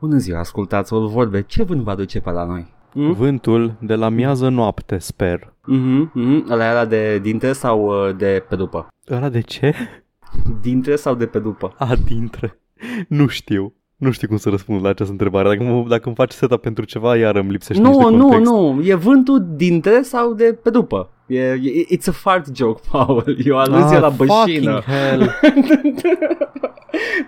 Bună ziua, ascultați o vorbe. Ce vânt va duce pe la noi? Mm? Vântul de la miază noapte, sper. Mhm, mhm. Ăla era de dintre sau uh, de pe după? Ăla de ce? Dintre sau de pe după? A, dintre. Nu știu. Nu știu cum să răspund la această întrebare. Dacă, mă, dacă îmi faci setup pentru ceva, iar îmi lipsește Nu, niște nu, context. nu. E vântul dintre sau de pe după? E, e, it's a fart joke, Paul. E o aluzie Ah, la bășină. fucking hell.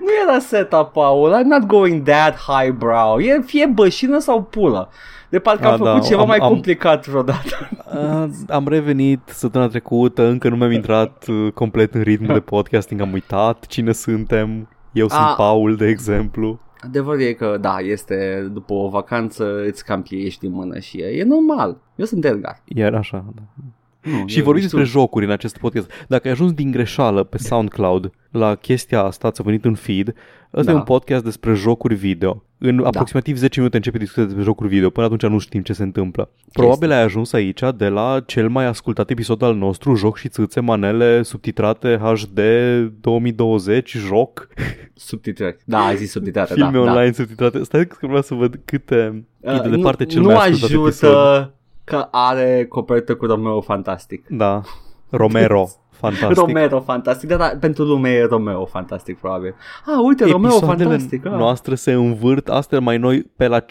nu era setup, Paul. I'm not going that highbrow. E fie bășină sau pulă. De parcă am Ah, făcut da, ceva am- mai am- complicat vreodată. Uh, am revenit săptămâna trecută, încă nu mi-am intrat uh, complet în ritmul de podcasting, am uitat cine suntem. Eu sunt Ah. Paul, de exemplu. Adevărul e că, da, este după o vacanță îți cam ești în mână și e, e normal. Eu sunt Edgar. Iar așa, da. Nu, Și eu- vorbim știu- despre jocuri în acest podcast. Dacă ai ajuns din greșeală pe SoundCloud la chestia asta, ți-a venit în feed, ăsta Da. e un podcast despre jocuri video. În aproximativ 10 minute începe discuția despre jocuri video, până atunci nu știm ce se întâmplă. Probabil ai ajuns aici de la cel mai ascultat episod al nostru, Joc și țâțe, manele subtitrate HD 2020, joc, Subtitrări. Da, ai zis subtitrate, filme da. online subtitrate. Stai că vreau să văd câte da. e de departe cel nu mai ascultat ajută episod. Că are copertă cu Romeo Fantastic. Da, Romero, fantastic. Romero Fantastic, da, da, pentru lume e Romeo Fantastic probabil. Ah, uite, Romeo Episoadele Fantastic. Ah. noastre se învârt, astea mai noi pe la 50-60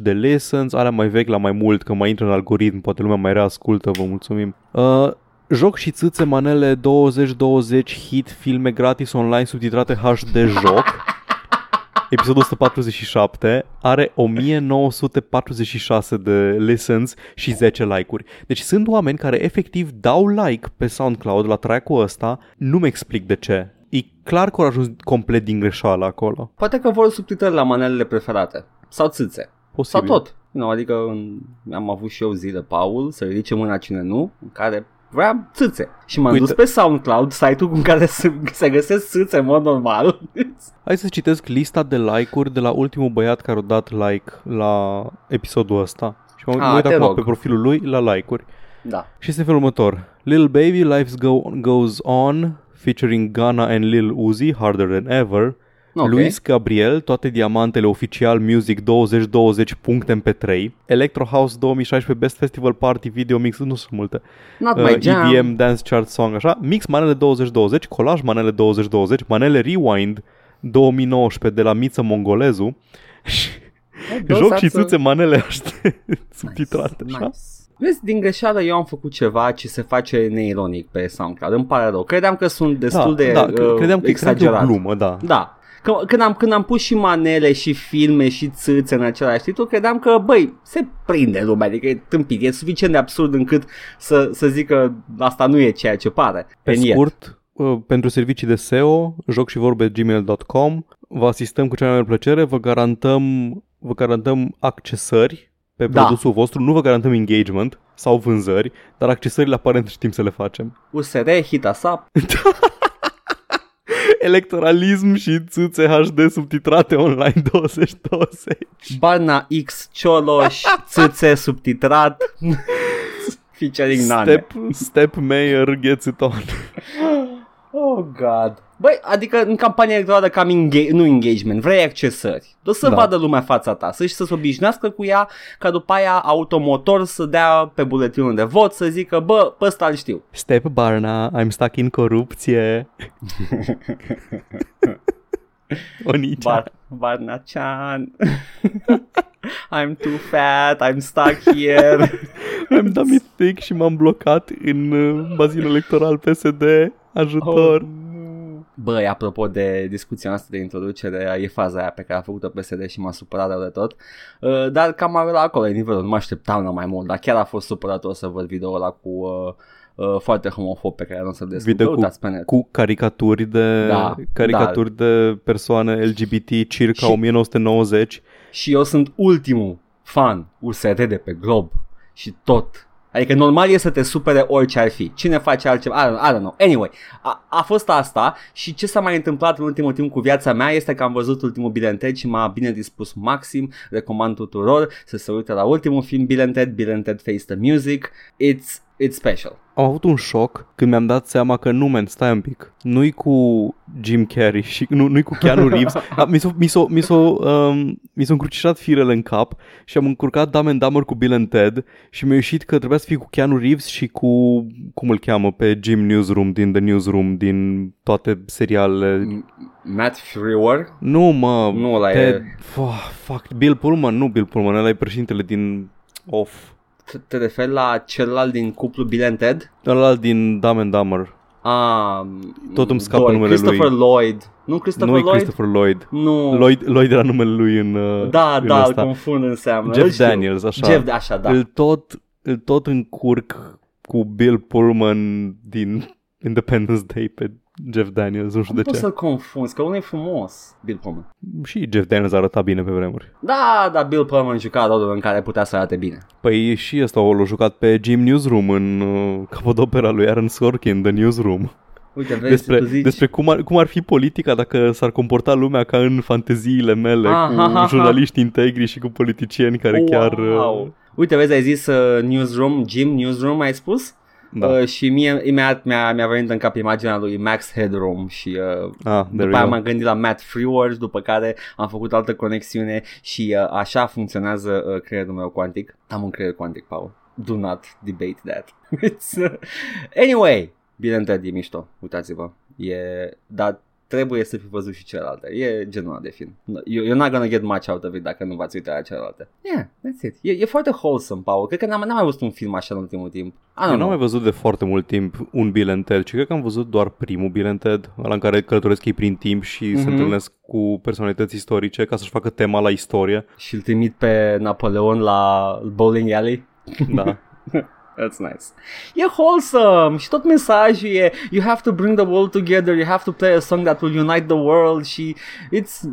de lessons, alea mai vechi la mai mult, că mai intră în algoritm, poate lumea mai reascultă, vă mulțumim. Uh, joc și țâțe, manele 20-20, hit, filme gratis online subtitrate HD joc. Episodul 147 are 1946 de listens și 10 like-uri. Deci sunt oameni care efectiv dau like pe SoundCloud la track-ul ăsta, nu-mi explic de ce. E clar că au ajuns complet din greșeală acolo. Poate că vor subtitrări la manelele preferate. Sau țâțe. Posibil. Sau tot. Nu, adică în, am avut și eu zile, Paul, să ridice mâna cine nu, în care vrea țâțe. Și m-am Uite. dus pe SoundCloud, site-ul în care se, se găsesc țâțe în mod normal. Hai să citesc lista de like-uri de la ultimul băiat care a dat like la episodul ăsta. Și m-am Ah, uit te acum rog. pe profilul lui la like-uri. da. Și este felul următor. Lil Baby, Life go- Goes On, featuring Ghana and Lil Uzi, Harder Than Ever. Ok. Luis Gabriel, toate diamantele oficial Music 2020 puncte MP3 Electro House 2016 Best Festival Party Video Mix, nu sunt multe Not uh, my jam. EDM Dance Chart Song, așa Mix Manele 2020, Colaj Manele 2020 Manele Rewind 2019 de la Miță Mongolezu și those Joc are și some- țâțe manele așa subtitrate Nice. așa. nice. Vezi, din greșeală eu am făcut ceva ce se face neironic pe SoundCloud. Îmi pare rău. Credeam că sunt destul de da, uh, credeam că exagerat. exagerat. o glumă, da. Da. Că- Când am, când am pus și manele și filme și țâțe în același titlu, credeam că, băi, se prinde lumea, adică e tâmpit, e suficient de absurd încât să, să zic că asta nu e ceea ce pare. Pe And yet. scurt, uh, pentru servicii de SEO, joc și vorbe gmail.com, vă asistăm cu cea mai mare plăcere, vă garantăm, vă garantăm accesări pe Da. produsul vostru, nu vă garantăm engagement sau vânzări, dar accesările aparent știm să le facem. USR, hit us up. Electoralism și țâțe HD subtitrate online 2020. Barna X, Cioloș, țâțe subtitrat. Featuring Nane. Step, step Mayor gets it on. Oh, God. Băi, adică în campania electorală cam enga- nu engagement, vrei accesări. O să Da. vadă lumea fața ta, să-și să se obișnuiască cu ea, ca după aia automotor să dea pe buletinul de vot, să zică, bă, pe ăsta îl știu. Step Barna, I'm stuck in corupție. Onicea. Bar- Barnacean. I'm too fat, I'm stuck here. Am dat mistake și m-am blocat în uh, bazinul electoral PSD. Ajutor. Oh, Băi, apropo de discuția noastră de introducere, e faza aia pe care a făcut-o PSD și m-a supărat rău de tot. Uh, dar cam la acolo e nivelul, nu mă așteptam la mai mult, dar chiar a fost supărat o să văd video ăla cu uh, uh, foarte homofob pe care nu o să-l descurc. Video cu, Uitați pe net. cu caricaturi de Da, caricaturi de persoane LGBT circa Și- 1990. Și eu sunt ultimul fan USR de pe glob și tot. Adică normal e să te supere orice ar fi. Cine face altceva? I don't, I don't know. Anyway, a, a fost asta și ce s-a mai întâmplat în ultimul timp cu viața mea este că am văzut ultimul Bill and Ted și m-a bine dispus maxim. Recomand tuturor să se uite la ultimul film Bill and Ted, Bill and Ted Face the Music. It's it's special. Am avut un șoc când mi-am dat seama că nu, man, stai un pic. Nu-i cu Jim Carrey și nu, nu-i cu Keanu Reeves. A, mi, s-o, mi, s-o, mi, s-o, um, mi s-o încrucișat firele în cap și am încurcat Dumb and Dumber cu Bill and Ted și mi-a ieșit că trebuia să fie cu Keanu Reeves și cu, cum îl cheamă, pe Jim Newsroom din The Newsroom, din toate serialele. Matt Frewer? Nu, mă, Nu, ăla Ted, e... oh, fuck, Bill Pullman, nu Bill Pullman, ăla e președintele din Off. Te- Te referi la celălalt din cuplu Bill and Ted? Ăla din Dumb and Dumber. Ah, Tot îmi scapă doi, numele Christopher lui. Lloyd. Nu Christopher Nu e Lloyd? Christopher Lloyd. Nu. Lloyd, Lloyd era numele lui în, uh, Da, în da, îl ăsta. confund înseamnă. Jeff Îl știu. Daniels, așa. Jeff, așa, da. Îl tot, îl tot încurc cu Bill Pullman din Independence Day pe Jeff Daniels, nu știu Nu de poți ce. să-l confunzi, că unul e frumos, Bill Pullman. Și Jeff Daniels arăta bine pe vremuri. Da, da, Bill Pullman juca rolul în care putea să arate bine. Păi și ăsta l-a jucat pe Jim Newsroom în uh, capodopera lui Aaron Sorkin, The Newsroom. Uite, vezi, Despre, tu zici... despre cum, ar, cum ar fi politica dacă s-ar comporta lumea ca în fanteziile mele, Ah, ha, ha, cu ha. jurnaliști integri și cu politicieni care chiar... uh, Wow. Uite, vezi, ai zis uh, Newsroom, Jim Newsroom, ai spus? Da. Uh, și mie imediat mi-a, mi-a venit în cap imaginea lui Max Headroom și uh, Ah, there după we aia go. m-am gândit la Matt Freeworth, după care am făcut altă conexiune și uh, așa funcționează uh, creierul meu cuantic. Am un creier cuantic, Paul. Do not debate that. It's, uh... Anyway, bine Ted e mișto, uitați-vă. E... Dar trebuie să fi văzut și celelalte. E genul ăla de film. You, you're not gonna get much out of it dacă nu v-ați uitat la celelalte. Yeah, that's it. E, e foarte wholesome, Paul. Cred că n-am, n-am mai văzut un film așa în ultimul timp. I don't Eu n-am know. mai văzut de foarte mult timp un Bill and Ted, ci cred că am văzut doar primul Bill and Ted, ăla în care călătoresc ei prin timp și mm-hmm. se Mhm. întâlnesc cu personalități istorice ca să-și facă tema la istorie. Și îl trimit pe Napoleon la bowling alley. Da. That's nice. E wholesome. Și tot mesajul e You have to bring the world together, you have to play a song that will unite the world. Și it's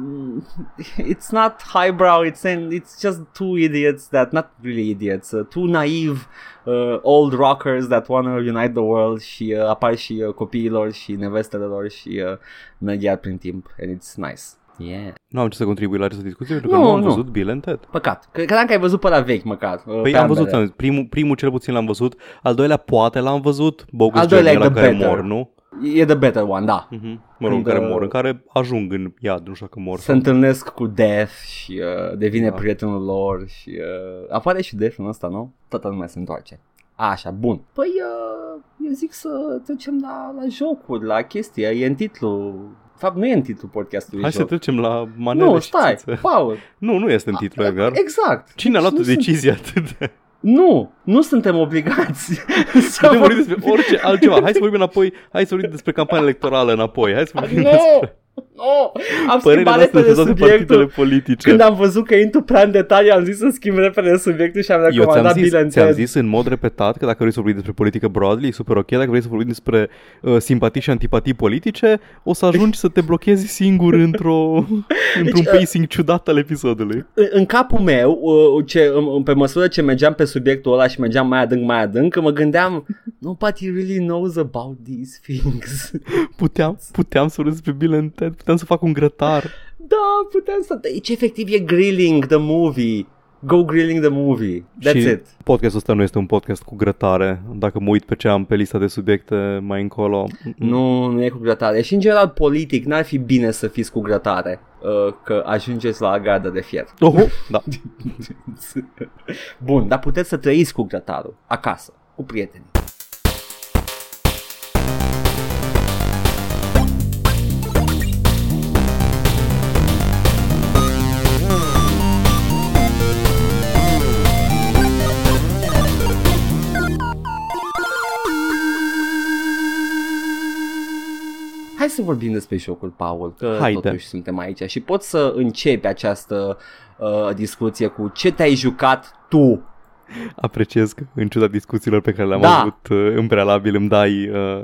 it's not highbrow, it's it's just two idiots that not really idiots, uh, two naive uh, old rockers that wanna unite the world și uh, apar și uh, copiilor și nevestele lor și uh, merg iar prin timp. And it's nice. Yeah. Nu am ce să contribui la această discuție pentru că Nu, nu, am nu. văzut Bill and Ted. Păcat. Cre- Credeam că ai văzut pe la vechi măcar. uh, Păi pe am văzut, ambele. am zis, primul, primul cel puțin l-am văzut, al doilea poate l-am văzut, Bogus Al doilea Journey e la the care better. mor, nu? E the better one, da. Mhm. Mă rog, în Când, care uh, mor, în care ajung în iad, nu știu dacă mor. Se sau- întâlnesc cu Death și uh, devine Da. prietenul lor și uh, apare și Death în ăsta, nu? Toată lumea se întoarce. Așa, bun. Păi, uh, eu zic să trecem la, la jocuri, la chestia, e în titlu. De fapt, nu e în titlul podcastului Hai să joc. trecem la manele Nu, și stai, țițe. Paul. Nu, nu este în titlu, Edgar. Exact. Cine a luat o Nu sunt- decizie atât de... Nu, nu suntem obligați. să Putem vorbi vorbim. despre orice altceva. Hai să vorbim înapoi. Hai să vorbim despre campania electorală înapoi. Hai să vorbim Nu! despre Nu! Am părerile schimbat noastre repede despre toate partidele subiectul. politice. Când am văzut că intru prea în detalii, am zis să schimb repede subiectul și am Eu ți-am recomandat zis, Bill and ți-am Ted. zis în mod repetat că dacă vrei să vorbim despre politică broadly, e super ok. Dacă vrei să vorbim despre uh, simpatii și antipatii politice, o să ajungi să te blochezi singur într-o, într-un Deci, uh, pacing ciudat al episodului. în- în capul meu, uh, ce, în- pe măsură ce mergeam pe subiectul ăla și mergeam mai adânc, mai adânc, mă gândeam, nobody really knows about these things. Puteam, puteam să vorbim despre Bill and Ted, puteam să fac un grătar. da, puteam să... Deci, efectiv, e grilling the movie. Go grilling the movie. That's și it. podcastul ăsta nu este un podcast cu grătare. Dacă mă uit pe ce am pe lista de subiecte mai încolo. Nu, nu e cu grătare. Și, în general, politic, n-ar fi bine să fiți cu grătare. Uh, că ajungeți la gardă de fier. Oh, da. Bun, dar puteți să trăiți cu grătarul. Acasă. Cu prietenii. Hai să vorbim despre jocul, Paul, că Haide. totuși suntem aici și pot să începi această uh, discuție cu ce te-ai jucat tu. Apreciez că în ciuda discuțiilor pe care le-am Da. avut uh, în prealabil îmi dai, uh,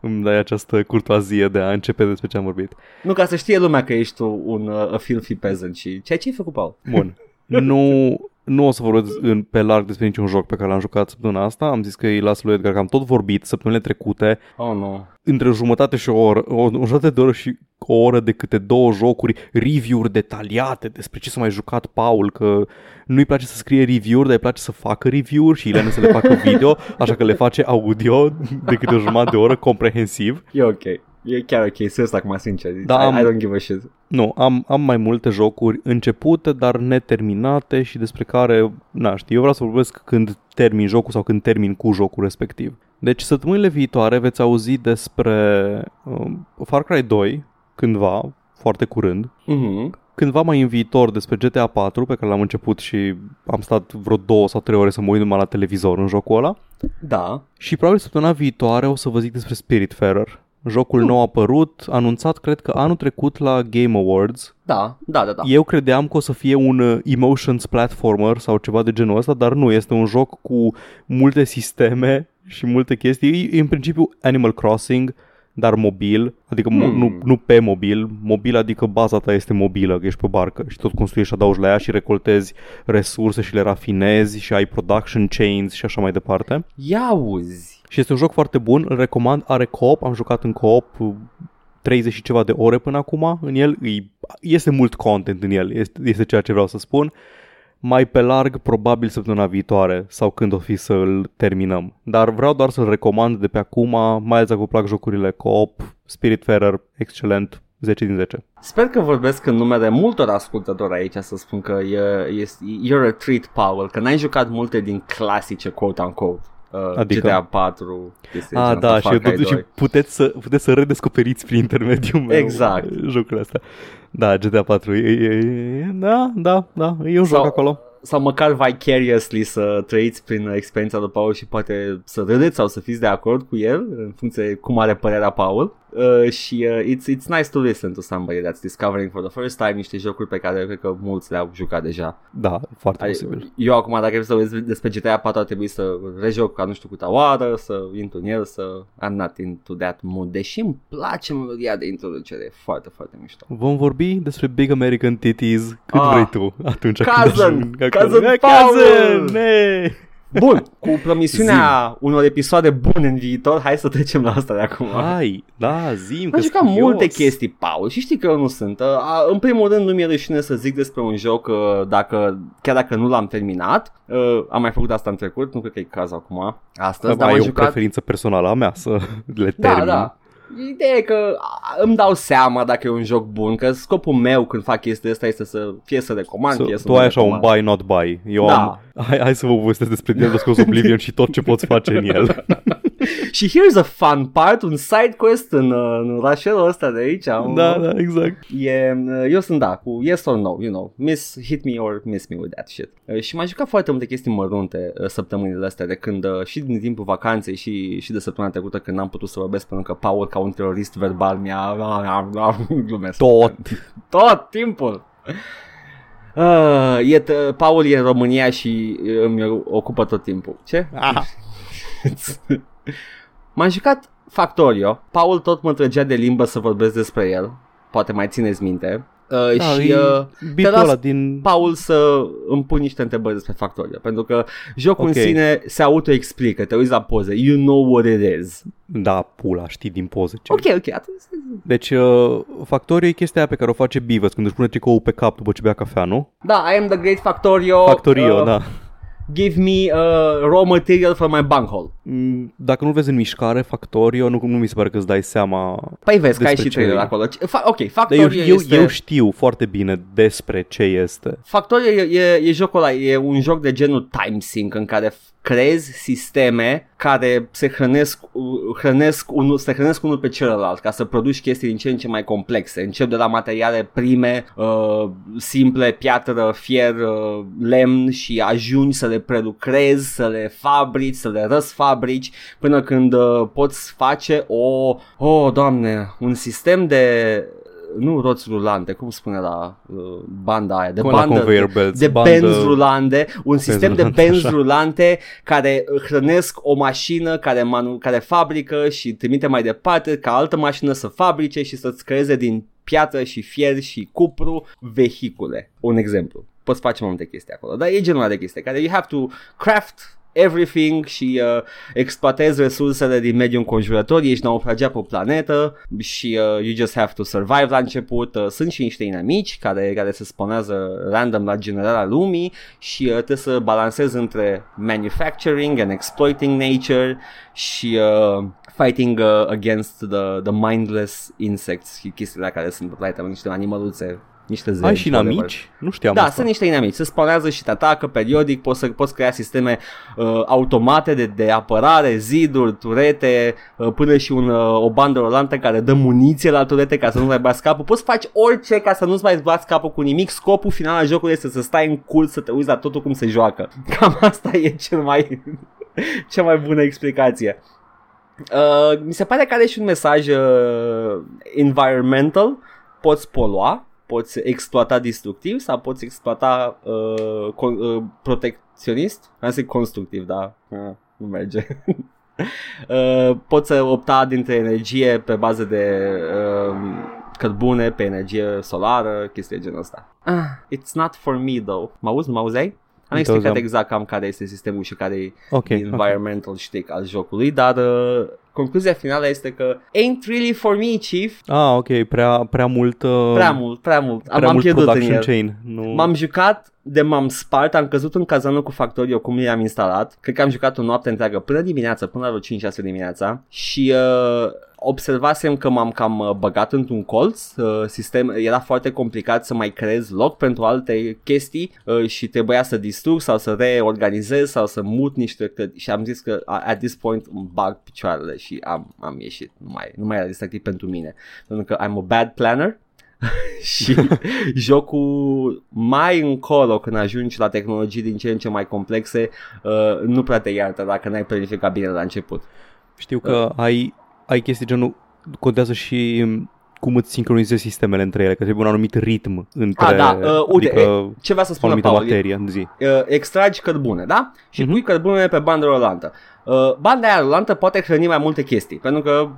îmi dai această curtoazie de a începe despre ce am vorbit. Nu ca să știe lumea că ești tu un uh, a filthy peasant și ceea ce ai făcut, Paul. Bun. nu, nu o să vorbesc în, pe larg despre niciun joc pe care l-am jucat săptămâna asta. Am zis că îi las lui Edgar că am tot vorbit săptămânile trecute Oh, nu. între o jumătate și o oră, o, o jumătate de oră și o oră de câte două jocuri, review-uri detaliate despre ce s-a mai jucat Paul, că nu-i place să scrie review-uri, dar îi place să facă review-uri și Ileana să le facă video, așa că le face audio de câte o jumătate de oră comprehensiv. E ok. E chiar ok, serios acum, sincer. Da, I, am- I don't give a shit. Nu, am, am mai multe jocuri începute, dar neterminate și despre care, na, știi, eu vreau să vorbesc când termin jocul sau când termin cu jocul respectiv. Deci săptămânile viitoare veți auzi despre um, Far Cry 2, cândva, foarte curând, Mhm. cândva mai în viitor despre GTA 4, pe care l-am început și am stat vreo două sau trei ore să mă uit numai la televizor în jocul ăla. Da. Și probabil săptămâna viitoare o să vă zic despre Spiritfarer. Jocul nou apărut, anunțat cred că anul trecut la Game Awards. Da, da, da, da. Eu credeam că o să fie un uh, emotions platformer sau ceva de genul ăsta, dar nu, este un joc cu multe sisteme și multe chestii. E în principiu Animal Crossing, dar mobil, adică mo- Hmm. nu, nu pe mobil, mobil adică baza ta este mobilă, că ești pe o barcă și tot construiești și adaugi la ea și recoltezi resurse și le rafinezi și ai production chains și așa mai departe. Ia auzi. Și este un joc foarte bun, îl recomand, are co-op, am jucat în co-op uh, 30 și ceva de ore până acum în el, îi, este mult content în el, este, este ceea ce vreau să spun. Mai pe larg, probabil săptămâna viitoare sau când o fi să îl terminăm. Dar vreau doar să-l recomand de pe acum, mai ales dacă vă plac jocurile co-op, Spiritfarer, excelent, 10 din 10. Sper că vorbesc în numele multor ascultători aici să spun că e, e, you're a treat, Paul, că n-ai jucat multe din clasice, quote-unquote. Uh, Adică? GTA 4, chestii de Ah, genul da, ăsta, și, Far Cry și 2. puteți, să, puteți să redescoperiți prin intermediul meu Exact. jocurile astea. Da, GTA 4, e, e, e, da, da, da, e un Sau- joc acolo. sau măcar vicariously să trăiți prin experiența lui Paul și poate să râdeți sau să fiți de acord cu el în funcție de cum are părerea Paul uh, și uh, it's, it's nice to listen to somebody that's discovering for the first time niște jocuri pe care cred că mulți le-au jucat deja. Da, foarte Ai- posibil. Eu acum dacă vreau să vorbesc despre GTA 4 ar trebui să rejoc ca nu știu câta oară, să intru în el, să I'm not into that mood, deși îmi place melodia de introducere, e foarte, foarte mișto. Vom vorbi despre Big American Titties cât Ah. vrei tu atunci Cousin! când ajung acolo. Cousin Eh, Paul! Cousin! Hey! Bun, cu promisiunea unor episoade bune în viitor, hai să trecem la asta de acum. Hai, da, zim Am că jucat multe chestii, Paul, și știi că eu nu sunt. Uh, a, În primul rând nu mi-e rușine să zic despre un joc uh, dacă, chiar dacă nu l-am terminat. Uh, Am mai făcut asta în trecut, nu cred că e cazul acum. Astăzi, dar Ai am o jucat... preferință personală a mea să le Da, termin. da. Ideea e că a, îmi dau seama dacă e un joc bun, că scopul meu când fac chestia asta este să fie să recomand, So, fie să tu nu ai așa un recomand. buy, not buy. Eu Da. am... Hai, hai să vă povestesc despre Elder Scrolls Oblivion și tot ce poți face în el. Și here's a fun part, un side quest în, uh, în orașelul ăsta de aici. un- da, da, exact. E, uh, eu sunt da, cu yes or no, you know, miss, hit me or miss me with that shit. Uh, Și m-am jucat foarte multe chestii mărunte uh, săptămânile astea de când, uh, și din timpul vacanței și, și de săptămâna trecută când n-am putut să vorbesc pentru că Paul ca un terorist verbal mi-a, glumesc. Tot. Tot timpul. Uh, e, t- Paul e în România și uh, îmi ocupă tot timpul. Ce? Ah. M-am jucat Factorio. Paul tot mă trăgea de limbă să vorbesc despre el. Poate mai țineți minte. Uh, Da, și e uh, bitul las- ăla din... Paul să îmi pun niște întrebări despre Factorio. Pentru că jocul Ok. în sine se autoexplică. Te uiți la poze. You know what it is. Da, pula, știi din poze ce. Ok, ok. Atunci... Deci, uh, Factorio e chestia aia pe care o face Beavis când își pune tricoul pe cap după ce bea cafea, nu? Da, I am the great Factorio. Factorio, uh, da. Give me uh, raw material for my bunghole. Mm, Dacă nu vezi în mișcare Factorio, nu, nu mi se pare că îți dai seama Păi vezi că ai Despre și ce trailer e. acolo. Ce- Fa- ok, Dar Factorio eu, eu, este... eu știu foarte bine despre ce este. Factorio e, e, e jocul ăla, e un joc de genul time sync în care f- creezi sisteme care se hrănesc, u- hrănesc unul, se hrănesc unul pe celălalt ca să produci chestii din ce în ce mai complexe. Încep de la materiale prime, uh, simple, piatră, fier, uh, lemn și ajungi să le prelucrezi, să le fabrici, să le răsfabrici până când uh, poți face o, oh, doamne, un sistem de nu roți rulante, cum spune la uh, banda aia, de Cum la bandă, conveyor de, belts, de bandă- benzi rulante, un sistem de rulante, benzi așa. rulante care hrănesc o mașină care, manu- care fabrică și trimite mai departe ca altă mașină să fabrice și să-ți creeze din piatră și fier și cupru, vehicule. Un exemplu. Poți face mai multe chestii acolo, dar e genul ăla de chestii care you have to craft everything și uh, exploatezi resursele din mediul înconjurător, ești naufragiat pe o planetă și uh, you just have to survive la început. Uh, sunt și niște inamici care, care se sponează random la generarea lumii și uh, trebuie să balancezi între manufacturing and exploiting nature și uh, fighting uh, against the, the mindless insects și chestiile care sunt pe planetă, niște animăluțe niște zeri. Ai și inamici? Nu știam Da, asta. sunt niște inamici. Se spawnează și te atacă periodic. Poți, să, poți crea sisteme uh, automate de, de apărare, ziduri, turete, uh, până și un, uh, o bandă rolantă care dă muniție la turete ca să nu mai bați capul. Poți să faci orice ca să nu-ți mai bați capul cu nimic. Scopul final al jocului este să stai în cul, să te uiți la totul cum se joacă. Cam asta e cel mai, cea mai bună explicație. Uh, mi se pare că are și un mesaj uh, environmental. Poți polua, poți exploata destructiv sau poți exploata uh, con- uh, protecționist. Am zis constructiv, da, uh, nu merge. uh, poți să opta dintre energie pe bază de uh, cărbune, pe energie solară, chestii de genul ăsta. Ah, it's not for me though. Mă auzi? Nu mă auzeai? Am Nu te explicat auzeam. exact cam care este sistemul și care e Ok, ok. environmental shtick al jocului, dar uh, concluzia finală este că ain't really for me, chief. Ah, ok, prea, prea mult... Uh, Prea mult, prea mult. Am, prea am mult pierdut în production el. chain. Nu... M-am jucat de m-am spart, am căzut în cazanul cu Factorio cum i-am instalat. Cred că am jucat o noapte întreagă până dimineața, până la vreo 5-6 dimineața și uh, observasem că m-am cam uh, băgat într-un colț. Uh, sistem, era foarte complicat să mai creez loc pentru alte chestii uh, și trebuia să distrug sau să reorganizez sau să mut niște clădiri. Și am zis că uh, at this point îmi bag picioarele și am, am ieșit. Nu mai, nu mai era distractiv pentru mine. Pentru că I'm a bad planner și jocul mai încolo când ajungi la tehnologii din ce în ce mai complexe uh, nu prea te iartă dacă n-ai planificat bine la început. Știu că ai, ai chestii genul... Contează și um, cum îți sincronizezi sistemele între ele, că trebuie un anumit ritm între... Ah, da, uh, uite, adică Ce vreau să o spun anumită Paul, materie în zi. uh, extragi cărbune, da? Și Mhm. pui cărbunele pe bandă rolantă. Uh, banda aia rolantă poate hrăni mai multe chestii, pentru că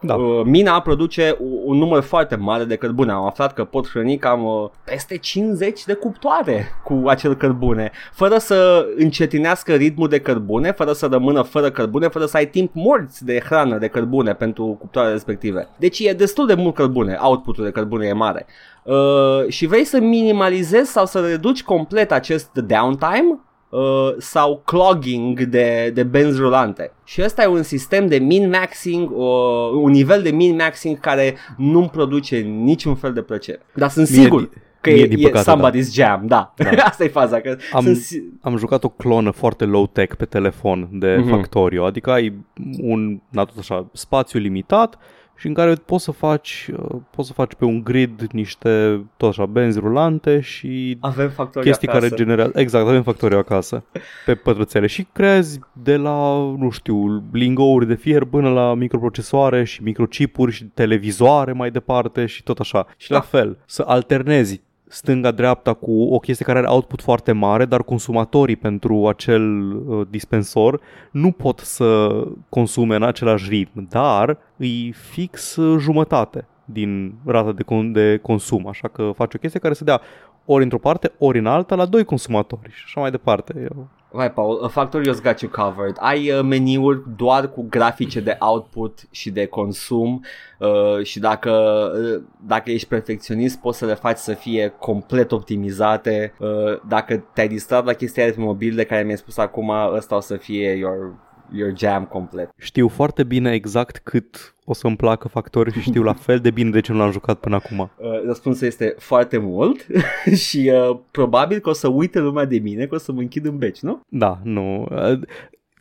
Da. uh, mina produce un, un număr foarte mare de cărbune. Am aflat că pot hrăni cam uh, peste 50 de cuptoare cu acel cărbune, fără să încetinească ritmul de cărbune, fără să rămână fără cărbune, fără să ai timp morți de hrană de cărbune pentru cuptoarele respective. Deci e destul de mult cărbune, outputul de cărbune e mare. Uh, și vrei să minimalizezi sau să reduci complet acest downtime uh, sau clogging de, de benzi rulante. Și ăsta e un sistem de min-maxing, uh, un nivel de min-maxing care nu-mi produce niciun fel de plăcere. Dar sunt Mie sigur di- că mie e, din e păcate, somebody's jam, da. Da. Asta e faza. Că Am- sunt si- Am jucat o clonă foarte low-tech pe telefon de Mhm. Factorio, adică ai un, na, tot așa, spațiu limitat și în care poți să faci, uh, poți să faci pe un grid niște, tot așa, benzi rulante și avem factorii chestii acasă. care generează, exact, avem Factorio acasă, pe pătrățele și creezi de la, nu știu, lingouri de fier până la microprocesoare și microchipuri și televizoare mai departe și tot așa. Și la Da. fel, să alternezi stânga-dreapta cu o chestie care are output foarte mare, dar consumatorii pentru acel uh, dispensor nu pot să consume în același ritm, dar îi fix uh, jumătate din rata de, con- de consum, așa că faci o chestie care să dea ori într-o parte, ori în alta la doi consumatori și așa mai departe. Eu... Vai, Paul, uh, Factorio's got you covered. Ai uh, meniuri doar cu grafice de output și de consum uh, și dacă, uh, dacă ești perfecționist poți să le faci să fie complet optimizate. Uh, dacă te-ai distrat la chestia aia pe mobil de care mi-ai spus acum, ăsta o să fie your, your jam complet. Știu foarte bine exact cât o să-mi placă Factorio și știu la fel de bine de ce nu l-am jucat până acum. Uh, răspunsul este foarte mult și uh, probabil că o să uite lumea de mine, că o să mă închid în beci, nu? Da, nu... uh,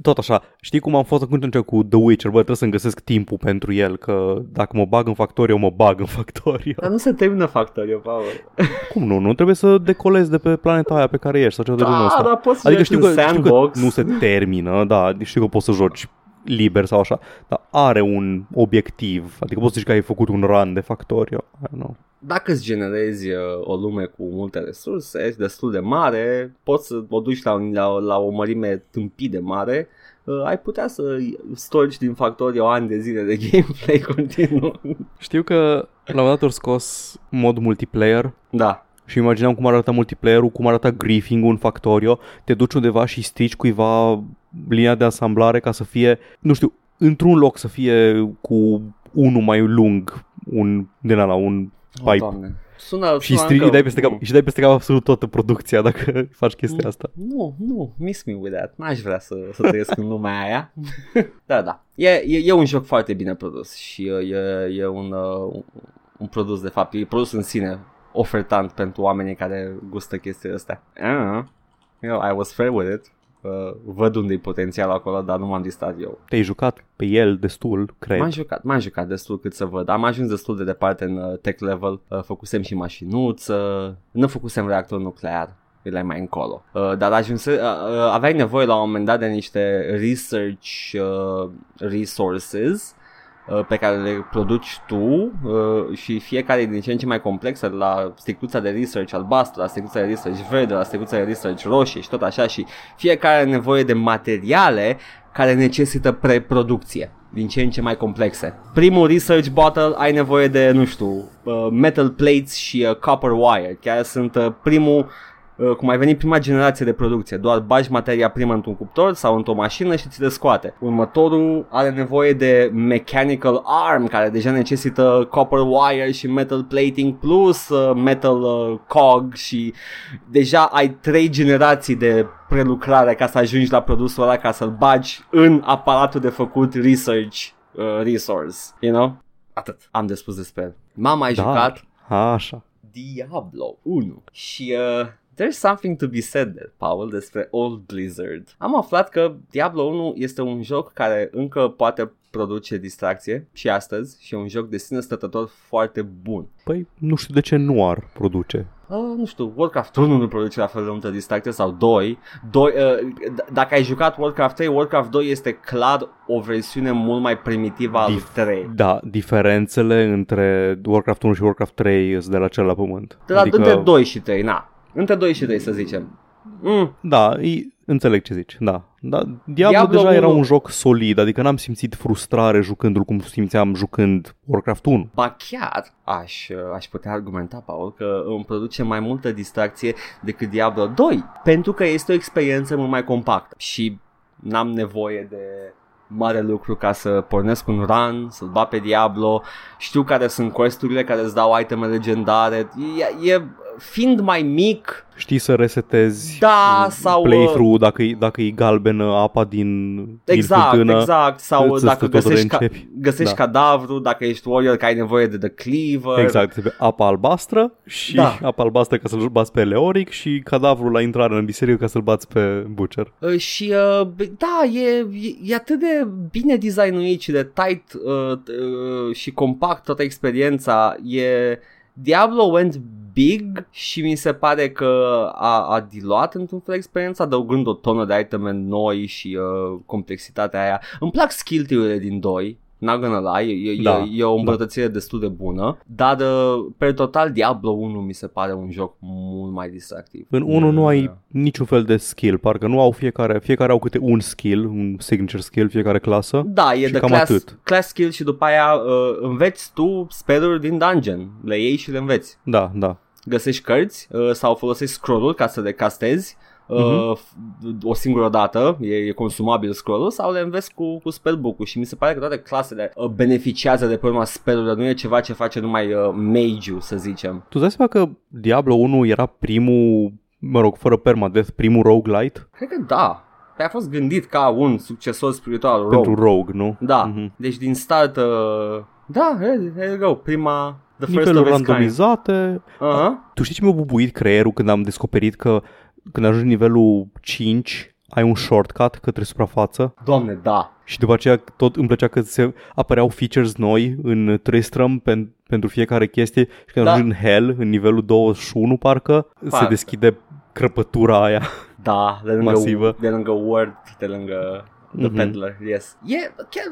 Tot așa, știi cum am fost atunci încep cu The Witcher, bă, trebuie să-mi găsesc timpul pentru el, că dacă mă bag în Factorio, mă bag în Factorio. Dar nu se termină Factorio, Paul. Cum nu? Nu trebuie să decolezi de pe planeta aia pe care ești sau ceva de genul Da, ăsta. dar poți să Adică joci știu în că, știu că sandbox. nu se termină, da, știu că poți să joci liber sau așa, dar are un obiectiv, adică poți să zici că ai făcut un run de Factorio. I don't know. Dacă îți generezi uh, o lume cu multe resurse, ești destul de mare, poți să o duci la, un, la, la o mărime tâmpit de mare, uh, ai putea să storci din factorii o ani de zile de gameplay continuu. Știu că la un moment dat au scos mod multiplayer. Da, și imaginam cum arată multiplayer-ul, cum arată griefing-ul în Factorio, te duci undeva și strici cuiva linia de asamblare ca să fie, nu știu, într-un loc să fie cu unul mai lung, un, din ala, un oh, pipe. doamne. Sună, și, sună stri- încă- dai peste cap, nu. și dai peste cap absolut toată producția dacă faci chestia asta. Nu, nu, miss me with that. N-aș vrea să, să trăiesc în lumea aia. da, da. E, e, e un joc foarte bine produs și e, e, e un, uh, un, un produs, de fapt, e produs în sine ofertant pentru oamenii care gustă chestiile astea. Uh, you know, I was fair with it. Uh, văd unde e potențial acolo, dar nu m-am distrat eu. Te-ai jucat pe el destul, cred. M-am jucat, m-am jucat destul cât să văd. Am ajuns destul de departe în uh, tech level. Uh, făcusem și mașinuță. Nu făcusem reactor nuclear. Îl ai mai încolo. Uh, dar ajunse, uh, uh, aveai nevoie la un moment dat de niște research uh, resources uh, pe care le produci tu uh, și fiecare e din ce în ce mai complexă la sticluța de research albastră, la sticluța de research verde, la sticluța de research roșie și tot așa și fiecare are nevoie de materiale care necesită preproducție din ce în ce mai complexe. Primul research bottle ai nevoie de, nu știu, uh, metal plates și uh, copper wire. Chiar sunt uh, primul Uh, cum ai venit prima generație de producție, doar bagi materia primă într-un cuptor sau într-o mașină și ți le scoate. Următorul are nevoie de mechanical arm, care deja necesită copper wire și metal plating plus uh, metal uh, cog și deja ai trei generații de prelucrare ca să ajungi la produsul ăla ca să-l bagi în aparatul de făcut research uh, resource, you know? Atât am de spus despre el. M-am mai Da. jucat Așa. Diablo 1 și uh, there's something to be said there, Paul, despre Old Blizzard. Am aflat că Diablo 1 este un joc care încă poate produce distracție și astăzi și e un joc de sine stătător foarte bun. Păi nu știu de ce nu ar produce. Uh, nu știu, Warcraft 1 nu produce la fel de multă distracție sau 2. 2 uh, d- dacă ai jucat Warcraft 3, Warcraft 2 este clar o versiune mult mai primitivă al Dif- 3. Da, diferențele între Warcraft 1 și Warcraft 3 sunt de la cel la pământ. De la adică... între 2 și 3, na. Între 2 și 3 să zicem. Mm, Da, e, înțeleg ce zici, da. da Diablo, Diablo Diablo deja era 1 un joc solid, adică n-am simțit frustrare jucându-l cum simțeam jucând Warcraft 1. Ba chiar aș, aș putea argumenta, Paul, că îmi produce mai multă distracție decât Diablo 2, pentru că este o experiență mult mai compactă și n-am nevoie de mare lucru ca să pornesc un run, să-l bat pe Diablo, știu care sunt questurile care îți dau iteme legendare, e, e fiind mai mic, Știi să resetezi Da, sau, playthrough dacă e, dacă e galbenă apa din, Exact, din fântână. exact. Sau îți dacă tot găsești, ca- reîncepi. găsești Da. cadavru, dacă ești warrior, că ai nevoie de The Cleaver. Exact, trebuie apa albastră și Da. apa albastră ca să-l bați pe Leoric și cadavrul la intrare în biserică ca să-l bați pe Butcher. Uh, Și uh, b- da, e, e, e atât de bine designuit și de tight uh, uh, și compact toată experiența. E Diablo went big și mi se pare că a, a diluat într-un fel experiența adăugând o tonă de iteme noi și uh, complexitatea aia. Îmi plac skill tree-urile din 2. Not gonna lie, e, Da, e, e o îmbunătățire destul de bună, dar uh, pe total Diablo 1 mi se pare un joc mult mai distractiv. În 1 nu Da. ai niciun fel de skill, parcă nu au fiecare, fiecare au câte un skill, un signature skill, fiecare clasă. Da, e Și de cam class, atât. class skill și după aia uh, înveți tu spell din dungeon. Le iei și le înveți. Da, da. Găsești cărți uh, sau folosești scroll-ul ca să le castezi uh, Mhm. f- o singură dată, e, e consumabil scroll-ul sau le înveți cu, cu spellbook-ul și mi se pare că toate clasele uh, beneficiază de pe urma spell-urilor, nu e ceva ce face numai uh, mage să zicem. Tu îți dai seama că Diablo 1 era primul, mă rog, fără permadeath, primul roguelite Cred că da. Păi a fost gândit ca un succesor spiritual rogue. pentru rogue, nu? Da, Mhm. deci din start, uh, da, here, here you go, prima, the first Niveluri of its kind. randomizate. Uh-huh. Tu știi ce mi-a bubuit creierul când am descoperit că când ajungi nivelul 5 ai un shortcut către suprafață Doamne, da. și după aceea tot îmi plăcea că se apăreau features noi în Tristram pen, pentru fiecare chestie și când Da. ajungi în Hell, în nivelul 21 parcă, se Parcă. deschide crăpătura aia. Da, de lângă, Masivă. de lângă Word, de lângă The Mhm. Peddler, yes. E chiar...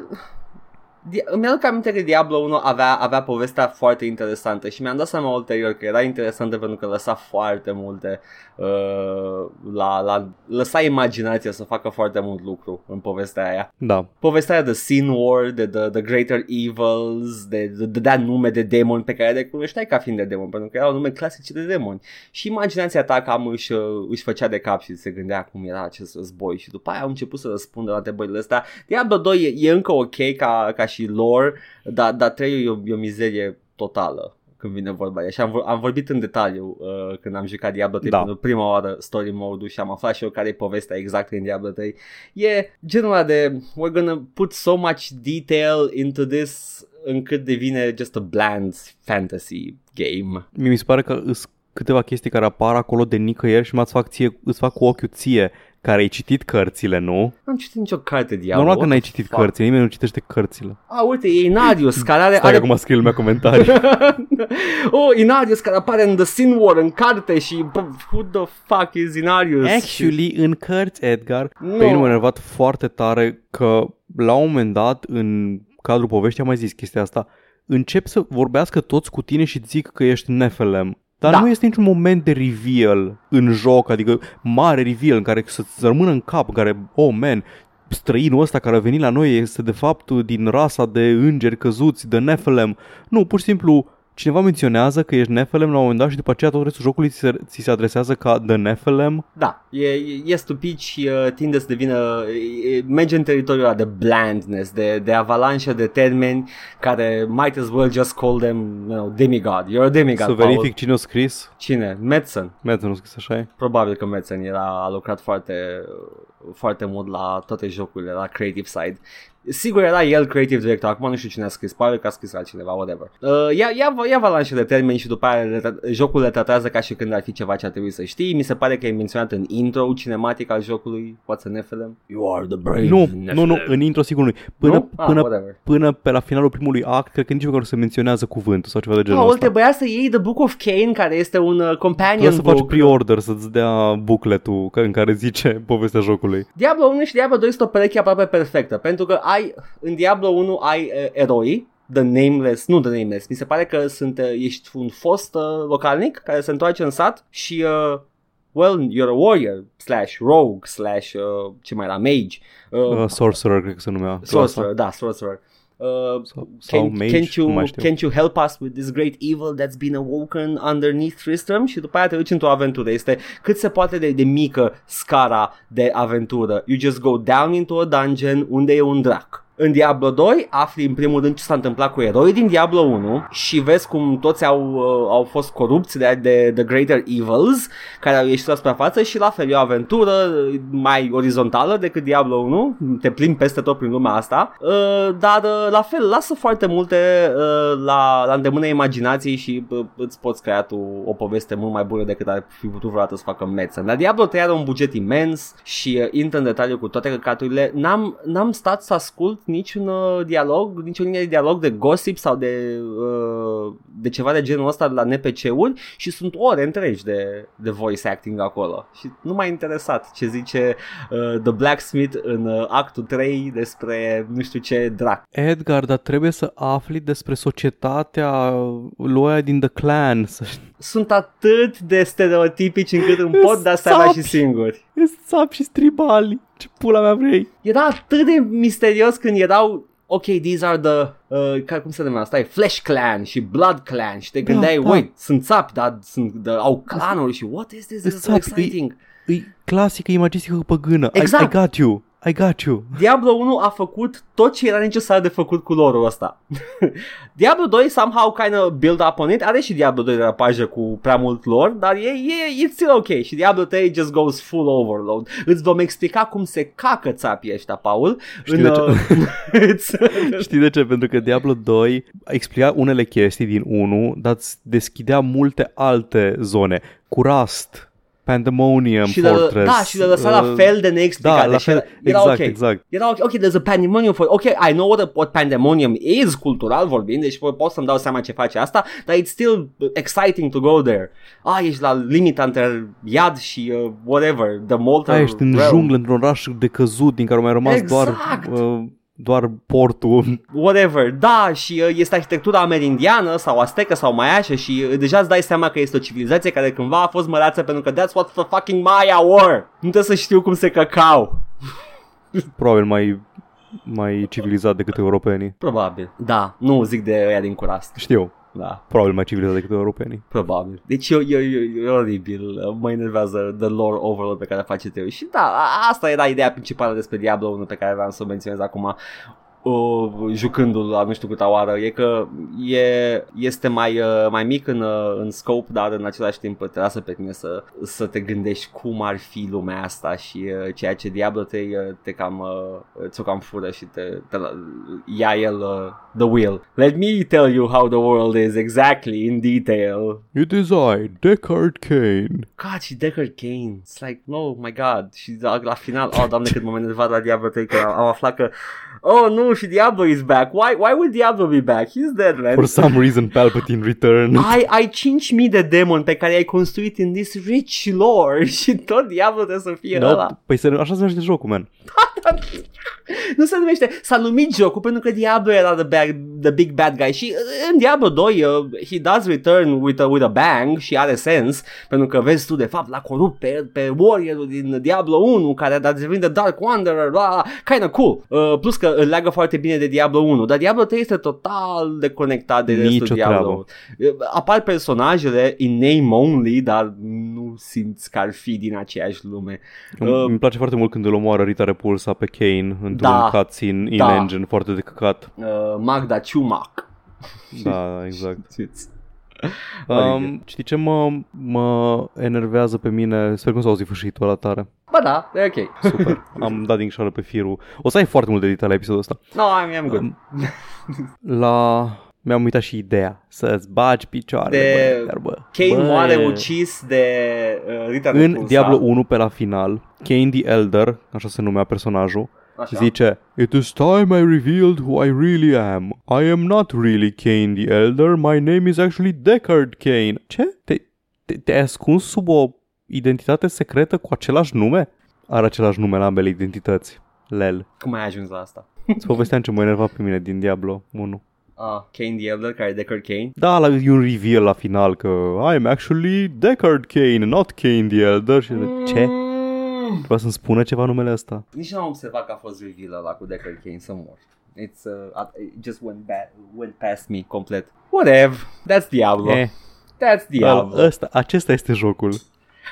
Di- îmi aduc aminte că Diablo 1 avea, avea povestea foarte interesantă și mi-am dat seama ulterior că era interesantă pentru că lăsa foarte multe uh, la, la, lăsa imaginația să facă foarte mult lucru în povestea aia. Da. Povestea aia de Sin War, de The, the Greater Evils, de, de, de dea nume de demoni pe care le cunoșteai ca fiind de demoni, pentru că erau nume clasice de demoni. Și imaginația ta cam își, uh, își făcea de cap și se gândea cum era acest război și după aia au început să răspundă la întrebările astea. Diablo 2 e, e încă ok ca, ca și lore, dar, dar 3 e o, e o mizerie totală când vine vorba de Și am, vor- am vorbit în detaliu uh, când am jucat Diablo 3 Da. pentru prima oară story mode-ul și am aflat și eu care e povestea exact în Diablo 3. E genul ăla de we're gonna put so much detail into this încât devine just a bland fantasy game. Mie mi se pare că îs câteva chestii care apar acolo de nicăieri și mă fac ție, îți fac cu ochiul ție care ai citit cărțile, nu? Nu am citit nicio carte Diablo. Normal că what n-ai the citit fuck? cărțile, nimeni nu citește cărțile. Ah, uite, e Inarius care are... Stai are... acum scrie lumea comentarii. oh, Inarius care apare în The Sin War în carte și bă, who the fuck is Inarius? Actually, în cărți, Edgar, Nu. pe mine m-a enervat foarte tare că la un moment dat, în cadrul poveștii, am mai zis chestia asta, încep să vorbească toți cu tine și zic că ești Nephilim. Dar Da. nu este niciun moment de reveal în joc, adică mare reveal în care să-ți rămână în cap, în care, oh man, străinul ăsta care a venit la noi este de fapt din rasa de îngeri căzuți, de Nephilim. Nu, pur și simplu cineva menționează că ești Nephilim la un moment dat și după aceea tot restul jocului ți se, ți se adresează ca The Nephilim. Da, e, e, e stupid și uh, tinde să devină, e, merge în teritoriul ăla de blandness, de, de avalanșă de termeni care might as well just call them, you know, demigod. You're a demigod, Să Paul. verific cine a scris. Cine? Madsen. Metzen nu scris așa e? Probabil că Madsen era, a lucrat foarte, foarte mult la toate jocurile, la creative side. Sigur era el creative director, acum nu știu cine a scris, pare că a scris altcineva, whatever. Uh, ia, ia, ia avalanșă de termeni și după aia le, tra- jocul le tratează ca și când ar fi ceva ce ar trebui să știi. Mi se pare că e menționat în intro cinematic al jocului, What's a Nephilim? You are the brave Nu, Nephilim. nu, nu, în intro sigur nu Până, Nu? Ah, până, whatever. până pe la finalul primului act, cred că nici măcar nu se menționează cuvântul sau ceva de genul Paul, ăsta. trebuia să iei The Book of Cain, care este un uh, companion Trebuie să faci book. pre-order, să-ți dea bookletul ca- în care zice povestea jocului. Diablo 1 și Diablo 2 sunt o pereche aproape perfectă, pentru că ai, în Diablo 1 ai uh, eroi, The Nameless, nu The Nameless, mi se pare că sunt, uh, ești un fost uh, localnic care se întoarce în sat și, uh, well, you're a warrior, slash rogue, slash, uh, ce mai era, mage, uh, Uh, sorcerer, cred că se numea. sorcerer, da, sorcerer. Uh, Sau, sau can, mage, can't, you, nu mai știu. can't you help us with this great evil that's been awoken underneath Tristram? Și după aia te duci într-o aventură. Este cât se poate de, de mică scara de aventură. You just go down into a dungeon unde e un drac. În Diablo 2 afli în primul rând ce s-a întâmplat cu eroi din Diablo 1 și vezi cum toți au, uh, au fost corupți de, de The Greater Evils care au ieșit la suprafață și la fel e o aventură uh, mai orizontală decât Diablo 1, te plimbi peste tot prin lumea asta, uh, dar uh, la fel lasă foarte multe uh, la, la îndemână imaginației și uh, îți poți crea tu o poveste mult mai bună decât ar fi putut vreodată să facă Madsen. Dar Diablo 3 are un buget imens și uh, intră în detaliu cu toate căcaturile. N-am, n-am stat să ascult niciun uh, dialog, nicio linie de dialog de gossip sau de, uh, de ceva de genul ăsta la NPC-uri și sunt ore întregi de, de voice acting acolo. Și nu m-a interesat ce zice uh, The Blacksmith în uh, actul 3 despre nu știu ce drac. Edgar, dar trebuie să afli despre societatea lui din The Clan. Să Sunt atât de stereotipici încât îmi pot da seama Sapi. și singuri. sap și tribali. Ce pula mea vrei? Era atât de misterios când erau ok, these are the, uh, ca, cum se numește asta, e Flesh Clan și Blood Clan și te gândeai, da. wait, sunt țapi, dar sunt, de, au clanuri și what is this, this is so Țapi, e- exciting. E clasică imagistică păgână. Exact. I, I got you. I got you. Diablo 1 a făcut tot ce era necesar de făcut cu lorul ăsta. Diablo 2 somehow kind of build up on it. Are și Diablo 2 derapajă cu prea mult lore, dar e, e, it's still ok. Și Diablo 3 just goes full overload. Îți vom explica cum se cacă țapii ăștia, Paul. Știi de ce? uh, it's- Știi de ce? Pentru că Diablo 2 explica unele chestii din 1, dar îți deschidea multe alte zone. Cu Rust, Pandemonium și de, Fortress. da, și de lăsa la uh, fel de neexplicat. Da, la Deci fel, era, era exact, ok. exact. Era ok, ok, there's a pandemonium for... Ok, I know what, what pandemonium is cultural vorbind, deci po- pot să-mi dau seama ce face asta, dar it's still exciting to go there. Ah, ești la limita între iad și uh, whatever, the Molten Da, ești în Realm. junglă, într-un oraș decăzut din care au mai rămas Exact. doar uh, doar portul. whatever, da, și uh, este arhitectura amerindiană sau aztecă sau maiașă și uh, deja îți dai seama că este o civilizație care cândva a fost măreață pentru că that's what the fucking Maya were. Nu trebuie să știu cum se căcau. Probabil mai mai civilizat decât europenii. Probabil. Da, nu zic de ăia din curast. Știu, Da, probabil mai civilizat decât europenii. probabil. Deci e, e, e, e oribil. Mă enervează the lore overload pe care face Teo. Și da, a- asta era ideea principală despre Diablo 1 pe care vreau să o menționez acum uh, jucându-l la nu știu câta oară e că e, este mai, uh, mai mic în, uh, în scope dar în același timp te lasă pe tine să, să te gândești cum ar fi lumea asta și uh, ceea ce Diablo te, uh, te cam uh, ți-o cam fură și te, te la- ia el uh, the wheel. Let me tell you how the world is exactly in detail. It is I, Deckard Kane. God, și Deckard Kane. It's like, oh my god. Și la, la final, oh, doamne, cât m-am enervat la Diablo 3 că am, am aflat că, oh, nu, și Diablo is back. Why, why would Diablo be back? He's dead, man. For some reason Palpatine returned. ai, ai 5000 de demoni pe care ai construit in this rich lore și tot Diablo trebuie să fie No, ăla. păi se, așa se numește jocul, man. Nu se numește, s-a numit jocul pentru că Diablo era the, bad, the big bad guy și uh, în Diablo 2 uh, he does return with a, with a bang și are sens pentru că vezi tu de fapt l-a corupt pe, pe warriorul din Diablo 1 care a devenit The Dark Wanderer, bla, kind of cool. Uh, plus că îl leagă foarte bine de Diablo 1, dar Diablo 3 este total deconectat de restul Nicio Diablo. Uh, Apar personajele in name only, dar nu simți că ar fi din aceeași lume. Uh, Uh, Îmi place foarte mult când îl omoară Rita Repulsa pe Kane într-un Da. cutscene in Da. engine foarte de căcat. Uh, Magda Ciumac. Da, exact. Adică- Um, știi ce mă, mă enervează pe mine? Sper că nu s-a auzit fâșitul ăla tare. Ba da, e ok. Super. Am dat din șoară pe firul. O să ai foarte mult de editat la episodul ăsta. No, I'm, I'm good. Um, La... Mi-am uitat și ideea Să-ți bagi picioarele De- bă, iar bă. Kane Bă. moare ucis de uh, Rita În Repulsa. Diablo 1 pe la final Kane the Elder Așa se numea personajul Așa. Zice It is time I revealed who I really am I am not really Kane the Elder My name is actually Deckard Kane Ce? Te, te, te-ai ascuns sub o identitate secretă cu același nume? Are același nume la ambele identități Lel Cum ai ajuns la asta? Îți povesteam ce mă enerva pe mine din Diablo 1 Ah, Kane the Elder, care e Deckard Kane. Da, la, e un reveal la final că I am actually Deckard Kane, not Kane the Elder și zic, ce? Mm. Trebuia să-mi spună ceva numele ăsta Nici nu am observat că a fost reveal ăla cu Deckard Kane să mor. It's, uh, it just went, bad, went past me complet. Whatever, that's Diablo. Eh, That's Diablo. da, ăsta, acesta este jocul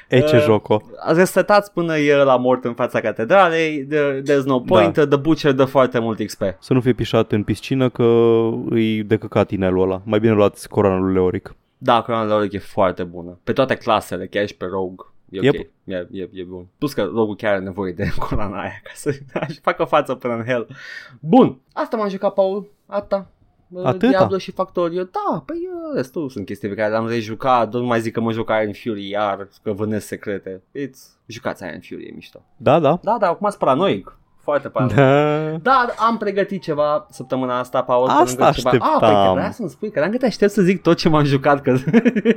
E ce Uh, joco Resetați până e la mort în fața catedralei, there, there's no point, Da. the butcher dă foarte mult XP. Să nu fie pișat în piscină că îi de căcat inelul ăla Mai bine luați coroana lui Leoric Da, Crown Loric e foarte bună. Pe toate clasele, chiar și pe Rogue. E ok. Yep. E, e, e bun. Plus că Rogue chiar are nevoie de coloana aia ca să facă față până în hell. Bun. Asta m-am jucat, Paul. Asta. Atâta? Diablo și Factorio. Da, păi uh, restul sunt chestii pe care le-am rejucat. Nu mai zic că mă juc Iron Fury iar, că vânesc secrete. It's... Jucați Iron Fury, e mișto. Da, da Da, dar acum sunt paranoic. Foarte paranoic. Da Da, am pregătit ceva săptămâna asta, Paul. pe Asta lângă ceva. Ah, păi așteptam. trebuia să-mi spui, că n-am că te aștept să zic tot ce m-am jucat. Că...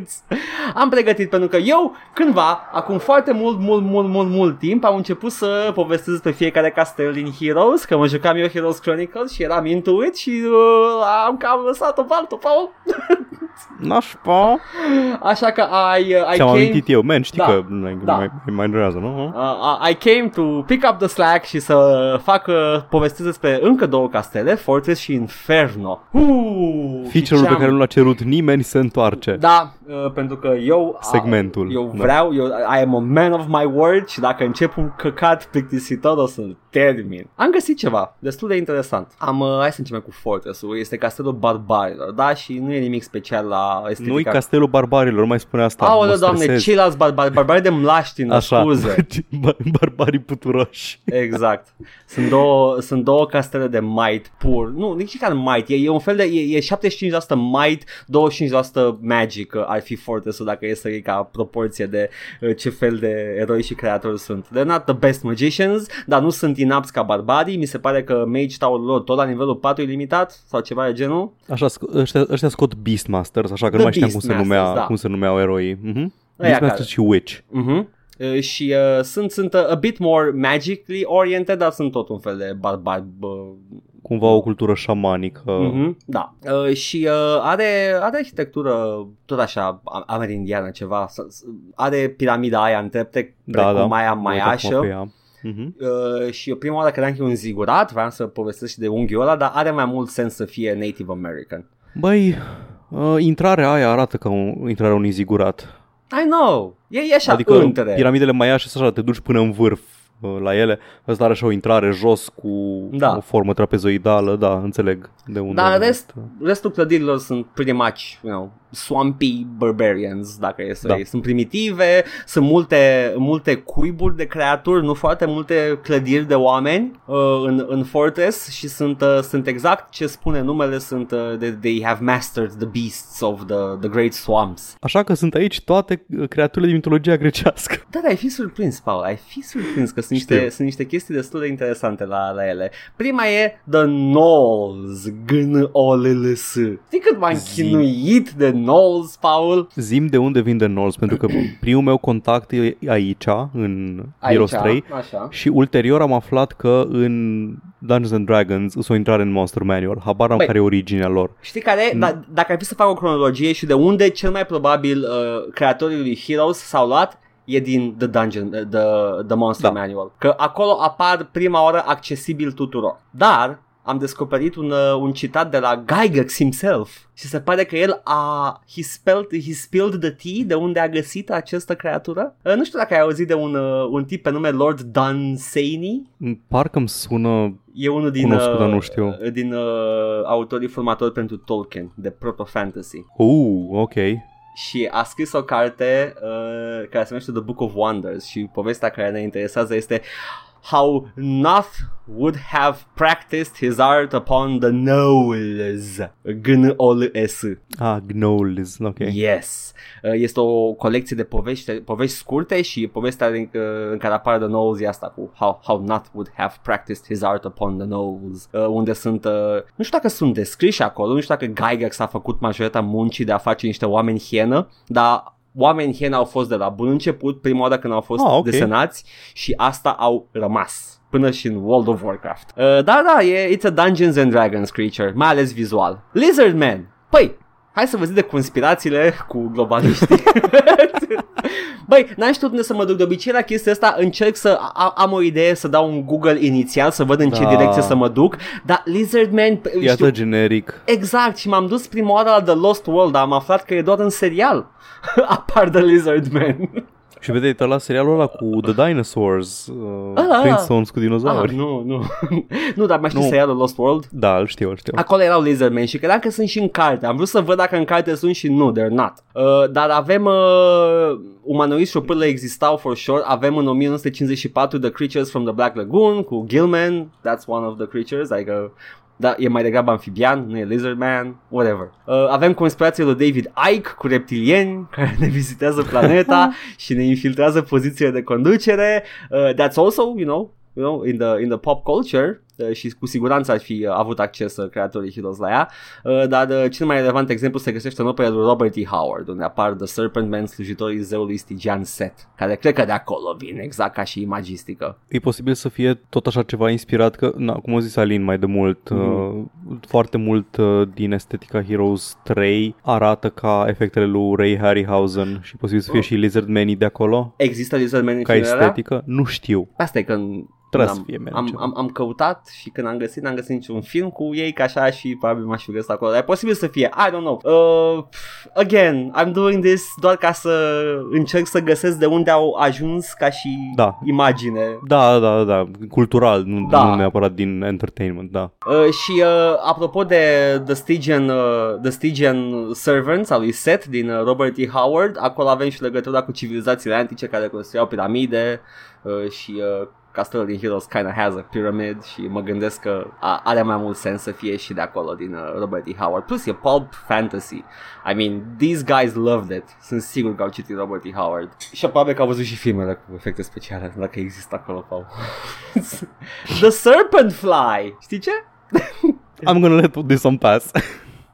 am pregătit pentru că eu, cândva, acum foarte mult, mult, mult, mult, mult timp, am început să povestesc pe fiecare castel din Heroes, că mă jucam eu Heroes Chronicles și eram into it și uh, am cam lăsat-o pe altul, Paul. Nașpa Așa că I, uh, I Ți-am came... amintit eu Man, știi Da. că mai, Da. mai, mai durează, nu? Uh, I came to pick up the slack și să fac uh, povestesc despre încă două castele, Fortress și Inferno. Uh, și Feature-ul ce pe am- care nu l-a cerut nimeni se întoarce Da, uh, pentru că eu Segmentul, Eu da. vreau, eu I am a man of my word și dacă încep un căcat plictisitor o să-l termin. Am găsit ceva destul de interesant. Am uh, hai să începem cu Fortress-ul. Este castelul barbarilor, da, și nu e nimic special la estetica. Nu-i castelul barbarilor, nu mai spune asta Aoleu, mă doamne, stresez. ceilalți barbari, barbari de mlaștină, Așa, scuze. Bar- barbarii puturoși Exact. Sunt două, sunt două castele de might pur. Nu, nici chiar might. E, e un fel de... E, e 75% might, 25% magic uh, ar fi Fortress-ul dacă e să iei ca proporție de uh, ce fel de eroi și creatori sunt. They're not the best magicians, dar nu sunt inapți ca barbarii. Mi se pare că Mage Tower-ul lor tot la nivelul 4 e limitat sau ceva de genul. Așa, sc- ăștia, ăștia scot Beastmasters, așa că The nu mai știam cum se, Beastmasters, numea, da. cum se numeau eroii. Uh-huh. Ăia Beastmasters și Witch. Uh-huh. Uh, și uh, sunt, sunt uh, a bit more magically oriented, dar sunt tot un fel de barbari bă, cumva o cultură șamanică. Mhm, da. Uh, și uh, are, are arhitectură tot așa a- amerindiană ceva. S- s- Are piramida aia în trepte, Da, precum da. aia Mă uit acum pe maiașă. ea. Mhm. Uh, și eu prima oară credeam că e un zigurat, vreau să povestesc și de unghiul ăla, dar are mai mult sens să fie Native American. Băi, uh, intrarea aia arată ca un, intrarea unui zigurat. I know, e, e așa adică între. piramidele maiașe sunt așa, te duci până în vârf uh, la ele. Ăsta are așa o intrare jos cu Da. o formă trapezoidală, da, înțeleg de unde. Dar a în venit. rest, restul clădirilor sunt pretty much, you know, swampy barbarians, dacă e să Da. iei. Sunt primitive, sunt multe, multe cuiburi de creaturi, nu foarte multe clădiri de oameni uh, în, în Fortress și sunt, uh, sunt exact ce spune numele, sunt uh, they, they have mastered the beasts of the, the great swamps. Așa că sunt aici toate uh, creaturile din mitologia grecească. Da, dar ai fi surprins, Paul, ai fi surprins că sunt niște, Știu. sunt niște chestii destul de interesante la, la ele. Prima e The Knolls, g o l l s Știi cât m-am Zi. chinuit de Knolls, Paul? Zim de unde vin de Norse, pentru că primul meu contact e aici, în Heroes 3, așa. și ulterior am aflat că în Dungeons and Dragons sunt o intrare în Monster Manual. Habar am Băi. care e originea lor. Știi care? Mm. Da, dacă ar fi să fac o cronologie și de unde cel mai probabil uh, creatorii lui Heroes s-au luat, e din The Dungeon, uh, the, the Monster Da. Manual. Că acolo apar prima oară accesibil tuturor. Dar am descoperit un, uh, un citat de la Gygax himself și se pare că el a he spelled, he spilled the tea de unde a găsit această creatură. Uh, nu știu dacă ai auzit de un, uh, un tip pe nume Lord Dunsany. Parcă îmi sună... E unul din, Cunosc, uh, dar nu știu. din uh, autorii formatori pentru Tolkien, de proto-fantasy. Uh, ok. Și a scris o carte uh, care se numește The Book of Wonders și povestea care ne interesează este How Noth would have practiced his art upon the gnolls. G-N-O-L-S. Ah, Gnolls, ok. Yes. Uh, Este o colecție de povești, povești scurte și povestea în, uh, în care apare The Knolls e asta cu How, how Not would have practiced his art upon the Knolls uh, unde sunt, uh, nu știu dacă sunt descriși acolo, nu știu dacă Gygax a făcut majoritatea muncii de a face niște oameni hienă, dar oameni hienă au fost de la bun început, prima oară când au fost Ah, ok. desenați și asta au rămas până și în World of Warcraft. Uh, da, da, e, it's a Dungeons and Dragons creature, mai ales vizual. Lizard Man. Păi, hai să vă zic de conspirațiile cu globaliștii. Băi, n-am știut unde să mă duc de obicei la chestia asta, încerc să a, am o idee să dau un Google inițial să văd în ce Da. direcție să mă duc, dar Lizard Man, E știu, atât generic. exact, și m-am dus prima oară la The Lost World, dar am aflat că e doar în serial. Apar The Lizard Man. Și vedeți, la serialul ăla cu The Dinosaurs, uh, Ah, Flintstones cu Ah, dinozauri. nu, nu. nu, dar mai știi Nu. serialul Lost World? Da, îl știu, îl știu. Acolo erau Lizardmen și credeam că sunt și în carte. Am vrut să văd dacă în carte sunt și nu, they're not. Uh, dar avem uh, umanoizi și o pârlă existau for sure. Avem în 1954 The Creatures from the Black Lagoon cu Gilman. That's one of the creatures. Adică da, e mai degrabă amfibian, nu e Lizardman, whatever. Uh, avem conspirația lui David Icke cu reptilieni care ne vizitează planeta și ne infiltrează pozițiile de conducere. Uh, that's also, you know, you know, in the, in the pop culture uh, și cu siguranță ar fi uh, avut acces uh, creatorii Heroes la ea, uh, dar uh, cel mai relevant exemplu se găsește în opera lui Robert E. Howard, unde apar The Serpent Man, slujitorii zeului Stygian Set, care cred că de acolo vine, exact ca și imagistică. E posibil să fie tot așa ceva inspirat, că, na, cum a zis Alin mai de mult, Mhm. uh, foarte mult uh, din estetica Heroes 3 arată ca efectele lui Ray Harryhausen și posibil să fie Oh. și Lizard Man de acolo, Există Lizardman în ca filmele alea? estetică. Nu știu. Asta e că Trebuie am, să fie mereu am, ceva. am, am căutat și când am găsit, n-am găsit niciun film cu ei ca așa și probabil m-aș fi găsit acolo. Dar e posibil să fie, I don't know. Uh, pf, again, I'm doing this doar ca să încerc să găsesc de unde au ajuns ca și Da. imagine. Da, da, da, cultural, nu, Da. nu neapărat din entertainment, da. Uh, și uh, apropo de The Stygian, uh, The Stygian Servants al lui Seth din uh, Robert E. Howard, acolo avem și legătura cu civilizațiile antice care construiau piramide uh, și uh, castelul din Heroes kinda has a pyramid și mă gândesc că a, are mai mult sens să fie și de acolo din uh, Robert E. Howard. Plus e pulp fantasy. I mean, these guys loved it. Sunt sigur că au citit Robert E. Howard. Și probabil că au văzut și filmele cu efecte speciale, dacă există acolo, Paul. The Serpent Fly! Știi ce? I'm gonna let this one pass.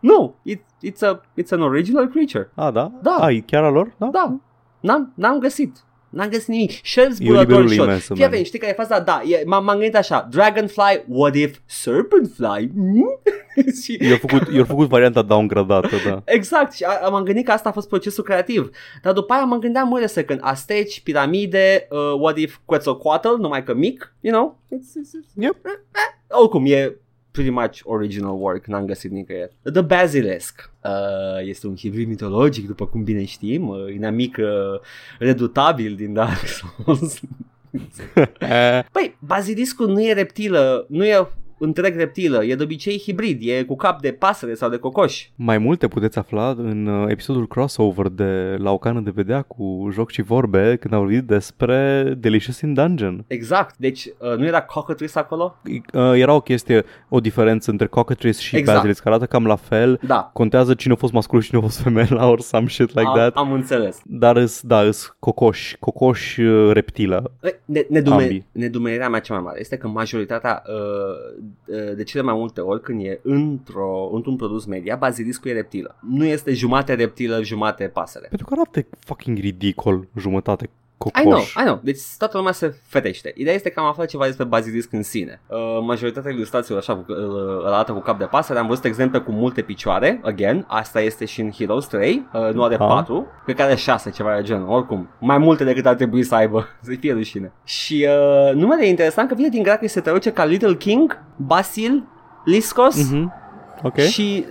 Nu, it, it's, a, it's an original creature. ah, da? Da. Ai, chiar a lor? Da? Da, n-am, n-am găsit. N-am găsit nimic. Shelf E zburător universul shot. imens, Fii man. atent, știi care e faza? Da, e, m-am, m-am gândit așa. Dragonfly, what if Serpentfly? Hmm? Și- Eu făcut, eu făcut varianta downgradată, da. Exact, și a, m-am gândit că asta a fost procesul creativ. Dar după aia mă gândeam, wait a second, Asteci, piramide, uh, what if Quetzalcoatl, numai că mic, you know? It's, it's, it's, Yep. Oricum, e pretty much original work, n-am găsit nicăieri. The Basilisk uh, este un hibrid mitologic, după cum bine știm, uh, inamic uh, redutabil din Dark Souls. Eh, Păi, basiliscul nu e reptilă, nu e întreg reptilă, e de obicei hibrid, e cu cap de pasăre sau de cocoș. Mai multe puteți afla în uh, episodul crossover de La o cană de vedea cu joc și vorbe când am vorbit despre Delicious in Dungeon. Exact, deci uh, nu era cockatrice acolo? Uh, Era o chestie, o diferență între Cockatrice și Exact. Basilisk, arată cam la fel. Da, Contează cine a fost mascul și cine a fost femela or some shit like am, that. am înțeles. Dar îs, da, îs cocoși, cocoși uh, reptilă. Ne, nedume, Ambii. nedumerirea mea cea mai mare este că majoritatea uh, uh, de cele mai multe ori când e într-o, într-un produs media, baziliscul e reptilă. Nu este jumate reptilă, jumate pasăre. Pentru că arată fucking ridicol jumătate cocoș. I know, I know. Deci toată lumea se fetește. Ideea este că am aflat ceva despre bazilisc în sine. Uh, majoritatea ilustrațiilor așa cu- îl îl arată cu cap de pasăre. Am văzut exemple cu multe picioare. Again, asta este și în Heroes 3. Uh, nu are Da. 4. Cred că are 6, ceva de genul. Oricum, mai multe decât ar trebui să aibă. Să fie rușine. Și uh, numele e interesant că vine din greacă și se traduce ca Little King, Basil, Liscos. Mhm. Ok. Și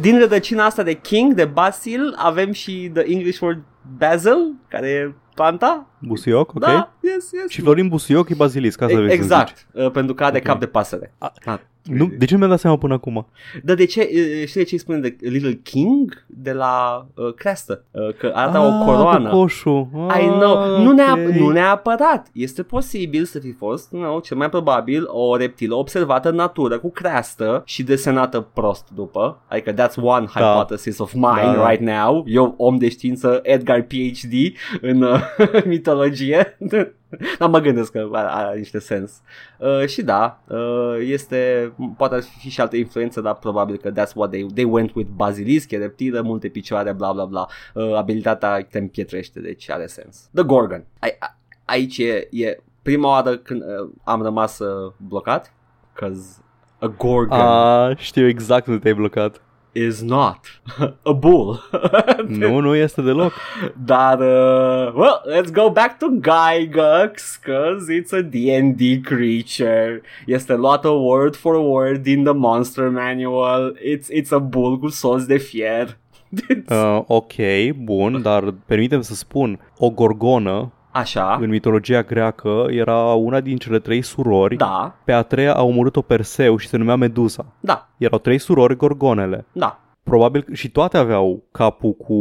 din rădăcina asta de King, de Basil, avem și the English word Basil, care e planta. Busuioc, ok. Da, yes, yes. Și Florin Busuioc e bazilisc, asta vrei să zici. exact, uh, pentru că are Ok. cap de pasăre. A- Ah. Nu, de ce nu mi-am dat seama până acum? Dar de ce, uh, știi de ce îi spune de Little King? De la uh, creastă, uh, că arată o coroană. Cocoșul. I know, Ah, nu, neap- ok. nu neapărat. Este posibil să fi fost, nu, cel mai probabil, o reptilă observată în natură cu creastă și desenată prost după. Adică that's one Da. hypothesis of mine Da. right now. Eu, om de știință, Edgar PhD în uh, mitologie. Dar mă gândesc că are, are niște sens. Uh, și da, uh, este, poate ar fi și altă influență, dar probabil că that's what they, they went with basilisc, e reptilă, multe picioare, bla bla bla. Uh, abilitatea te împietrește, deci are sens. The Gorgon. Ai, a, aici e, e prima oară când uh, am rămas uh, blocat, cause a Gorgon A, știu exact unde te-ai blocat. Is not a bull. nu, nu este deloc. Dar, uh, well, let's go back to Gygax, cause it's a D&D creature. Este luată word for word din the monster manual. It's, it's a bull cu sos de fier. Uh, ok, bun, dar permitem să spun, o gorgonă Așa, în mitologia greacă era una din cele trei surori. da, Pe a treia a omorât-o Perseu și se numea Medusa. da, Erau trei surori gorgonele. da. Probabil că și toate aveau capul cu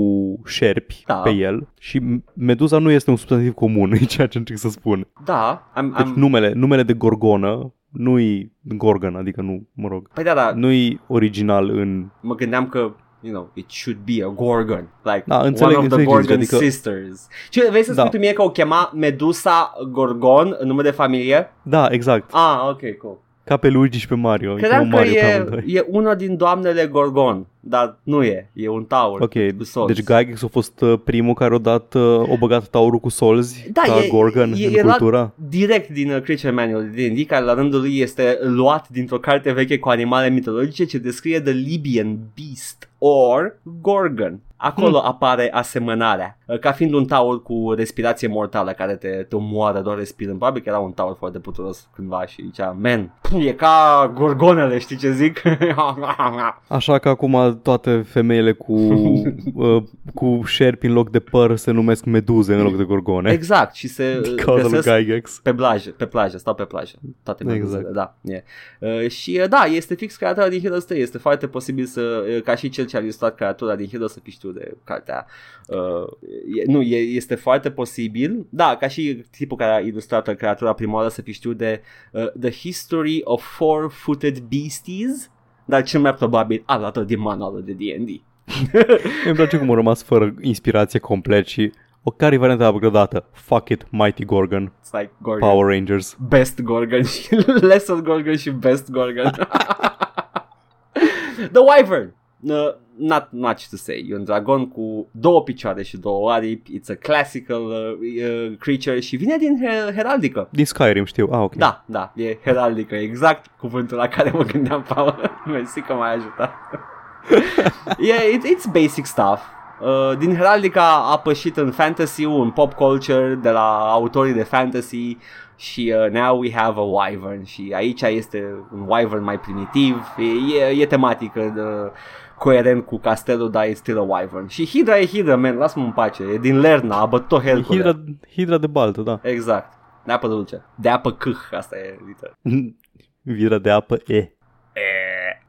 șerpi Da. pe el și Medusa nu este un substantiv comun, e ceea ce încerc să spun. Da, am, Deci am... numele, numele de gorgonă nu-i Gorgon, adică nu, mă rog, Păi da, da, nu-i original în... mă gândeam că you know, it should be a Gorgon. Like Da, one înțeleg, of the înțeleg ce zici, Gorgon adică- sisters. Ce, vrei să spui Da. tu mie că o chema Medusa Gorgon în nume de familie? Da, exact, Ah, ok, cool. Ca pe Luigi și pe Mario. îi Credeam chemă că Mario pe e, amândoi. e una din doamnele Gorgon, dar nu e, e un taur Ok, cu solzi. deci Gygax a fost uh, primul care a dat, uh, o băgat taurul cu solzi Da, ca e- Gorgon e- în e luat- cultura. direct din uh, Creature Manual de D&D, care la rândul lui este luat dintr-o carte veche cu animale mitologice ce descrie The Libyan Beast or Gorgon. Acolo Hmm. apare asemănarea, uh, ca fiind un taur cu respirație mortală care te, te omoară doar respirând. Probabil că era un taur foarte puturos cândva și zicea, man, e ca gorgonele, știi ce zic? Așa că acum toate femeile cu, uh, cu șerpi în loc de păr se numesc meduze în loc de gorgone. exact, și se Din uh, cauza lui găsesc Gygax. Pe plajă, pe plajă, stau pe plajă. Toate meduzele, Exact. da. E. Uh, și uh, da, este fix creatura din Heroes 3. Este foarte posibil să, uh, ca și cel ce a ilustrat creatura din Heroes să fi știut de cartea. Uh, e, nu, e, este foarte posibil. Da, ca și tipul care a ilustrat creatura prima oară să fi știut de uh, The History of Four-Footed Beasties. Dar cel mai probabil a luat-o din manualul de D&D. Îmi place cum a rămas fără inspirație complet și o care e varianta upgradată? Fuck it, Mighty Gorgon, It's like Gorgon. Power Rangers. Best Gorgon și Lesser Gorgon și Best Gorgon. The Wyvern. Uh, not much to say. E un dragon cu două picioare și două aripi. It's a classical uh, uh, creature și vine din her- heraldică. Din Skyrim știu. Ah, ok. Da, da, e heraldică, exact cuvântul la care mă gândeam, Paul. Mersi că m-ai ajutat. yeah, it, it's basic stuff. Uh, din Heraldica a pășit în fantasy în pop culture, de la autorii de fantasy și uh, now we have a wyvern și aici este un wyvern mai primitiv, e, e, e tematică de, coerent cu castelul, dar e still a wyvern. Și Hydra e Hydra, man, lasă-mă în pace, e din Lerna, a bătut tot Hercule. Hidra, Hidra de baltă, da. Exact. De apă dulce. De apă câh, asta e liter. Vira de apă, e.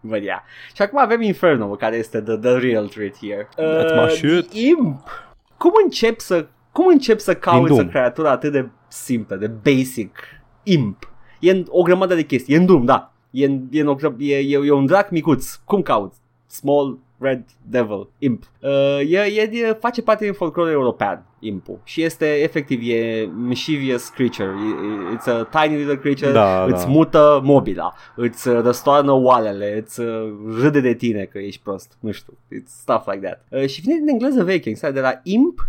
But yeah. Și acum avem Inferno, care este the, the real treat here. That's my shit. Imp. Cum încep să cum încep să cauți Doom. o creatură atât de simplă, de basic? Imp. E în o grămadă de chestii. E în Doom, da. E, în, e, în o, gră- e, e, e un drac micuț. Cum cauți? Small Red Devil, Imp. Uh, e, e, e, face parte din folclorul european, Impul. Și este, efectiv, e mischievous creature. E- e- It's a tiny little creature. Da, îți da. mută mobila. Îți uh, răstoarnă oalele. Îți uh, râde de tine că ești prost. Nu știu. It's stuff like that. Uh, și vine din engleză veche. Exact, de la imp,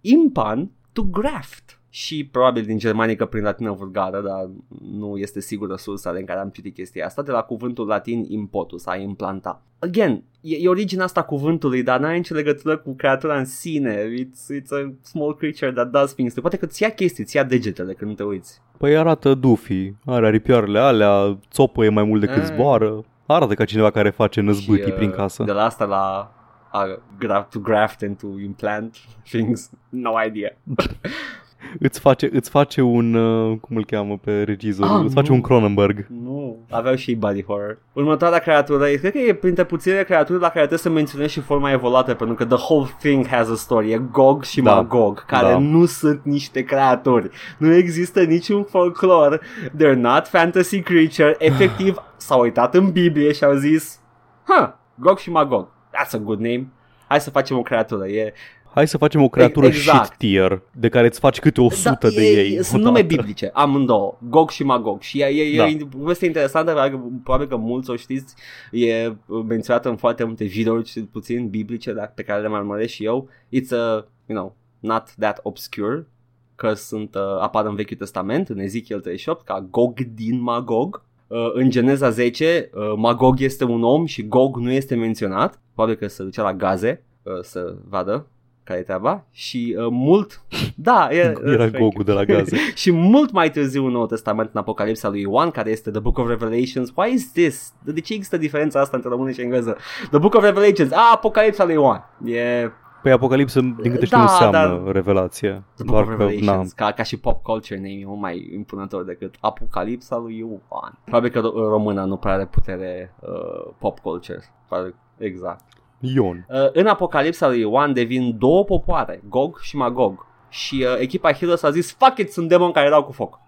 impan to graft. Și probabil din germanică prin latină vulgară, dar nu este sigură sursa în care am citit chestia asta, de la cuvântul latin impotus, a implanta. Again, e, e originea asta cuvântului, dar n-are nicio legătură cu creatura în sine. It's, it's a small creature that does things. Poate că ți ia chestii, ți ia degetele când nu te uiți. Păi arată Duffy, are aripioarele alea, țopă e mai mult decât Ah. zboară. Arată ca cineva care face năzbâtii Și, uh, prin casă. De la asta la a, gra- to graft and to implant things. No idea. Îți face, îți face un, uh, cum îl cheamă pe regizor, Ah, îți face nu. un Cronenberg. Nu, aveau și body horror. Următoarea creatură, e- cred că e printre puținele creaturi la care trebuie să menționez și forma evoluată, pentru că the whole thing has a story. E Gog și Da. Magog, care Da. nu sunt niște creaturi. Nu există niciun folclor. They're not fantasy creature. Efectiv, s-au uitat în Biblie și au zis, huh, Gog și Magog. That's a good name. Hai să facem o creatură. E, Hai să facem o creatură Exact. shit tier, de care îți faci câte 100 da, de e, ei. Sunt odată. nume biblice, amândouă, Gog și Magog. Și e, e, Da. e o poveste interesantă, probabil că- probabil că mulți o știți, e menționată în foarte multe videouri, cel puțin biblice, dar pe care le mai urmăresc și eu. It's a, you know, not that obscure, că sunt, uh, apar în Vechiul Testament, în Ezechiel 38, ca Gog din Magog. Uh, în Geneza 10, uh, Magog este un om și Gog nu este menționat. Probabil că se ducea la gaze uh, să vadă care e treaba. Și uh, mult... Da, e, Era Gogul de la gaze. și mult mai târziu în Noul Testament în Apocalipsa lui Ioan, care este The Book of Revelations. Why is this? De ce există diferența asta între română și engleză? The Book of Revelations. Ah, Apocalipsa lui Ioan. E Păi Apocalipsă, din câte știu, Da, înseamnă dar- revelație. The Book Doar of că, na, Revelations. Ca, ca și pop culture name e mult mai impunător decât Apocalipsa lui Ioan. Probabil că ro- româna nu prea are putere uh, pop culture. Probabil, exact. Ion. Uh, în Apocalipsa lui Ioan devin două popoare, Gog și Magog. Și uh, echipa Heroes a zis, fuck it, sunt demoni care dau cu foc.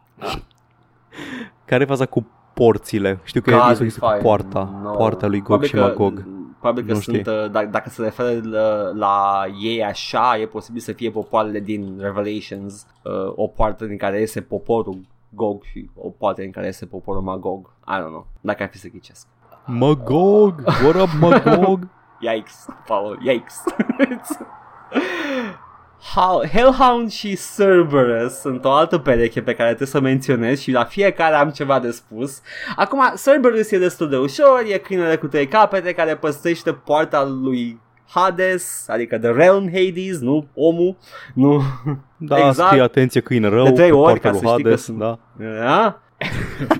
Care e faza cu porțile? Știu că God, e este it's cu fine. poarta, No. poarta lui Gog Probabil și că- Magog. Probabil că Nu sunt, știi. uh, dacă, dacă se referă la, la ei așa, e posibil să fie popoarele din Revelations, uh, o poartă din care iese poporul Gog și o poartă din care iese poporul Magog. I don't know, dacă ar fi să ghicesc. Magog! What up, Magog? Yikes, Paul, yikes. How, Hellhound și Cerberus sunt o altă pereche pe care trebuie să menționez și la fiecare am ceva de spus. Acum, Cerberus e destul de ușor, e câinele cu trei capete care păstrește poarta lui Hades, adică The Realm Hades, nu omul, nu... Da, Exact. scrie atenție câine rău, De trei pe ori, poarta ca lui să știi că Hades, sunt- da. Da?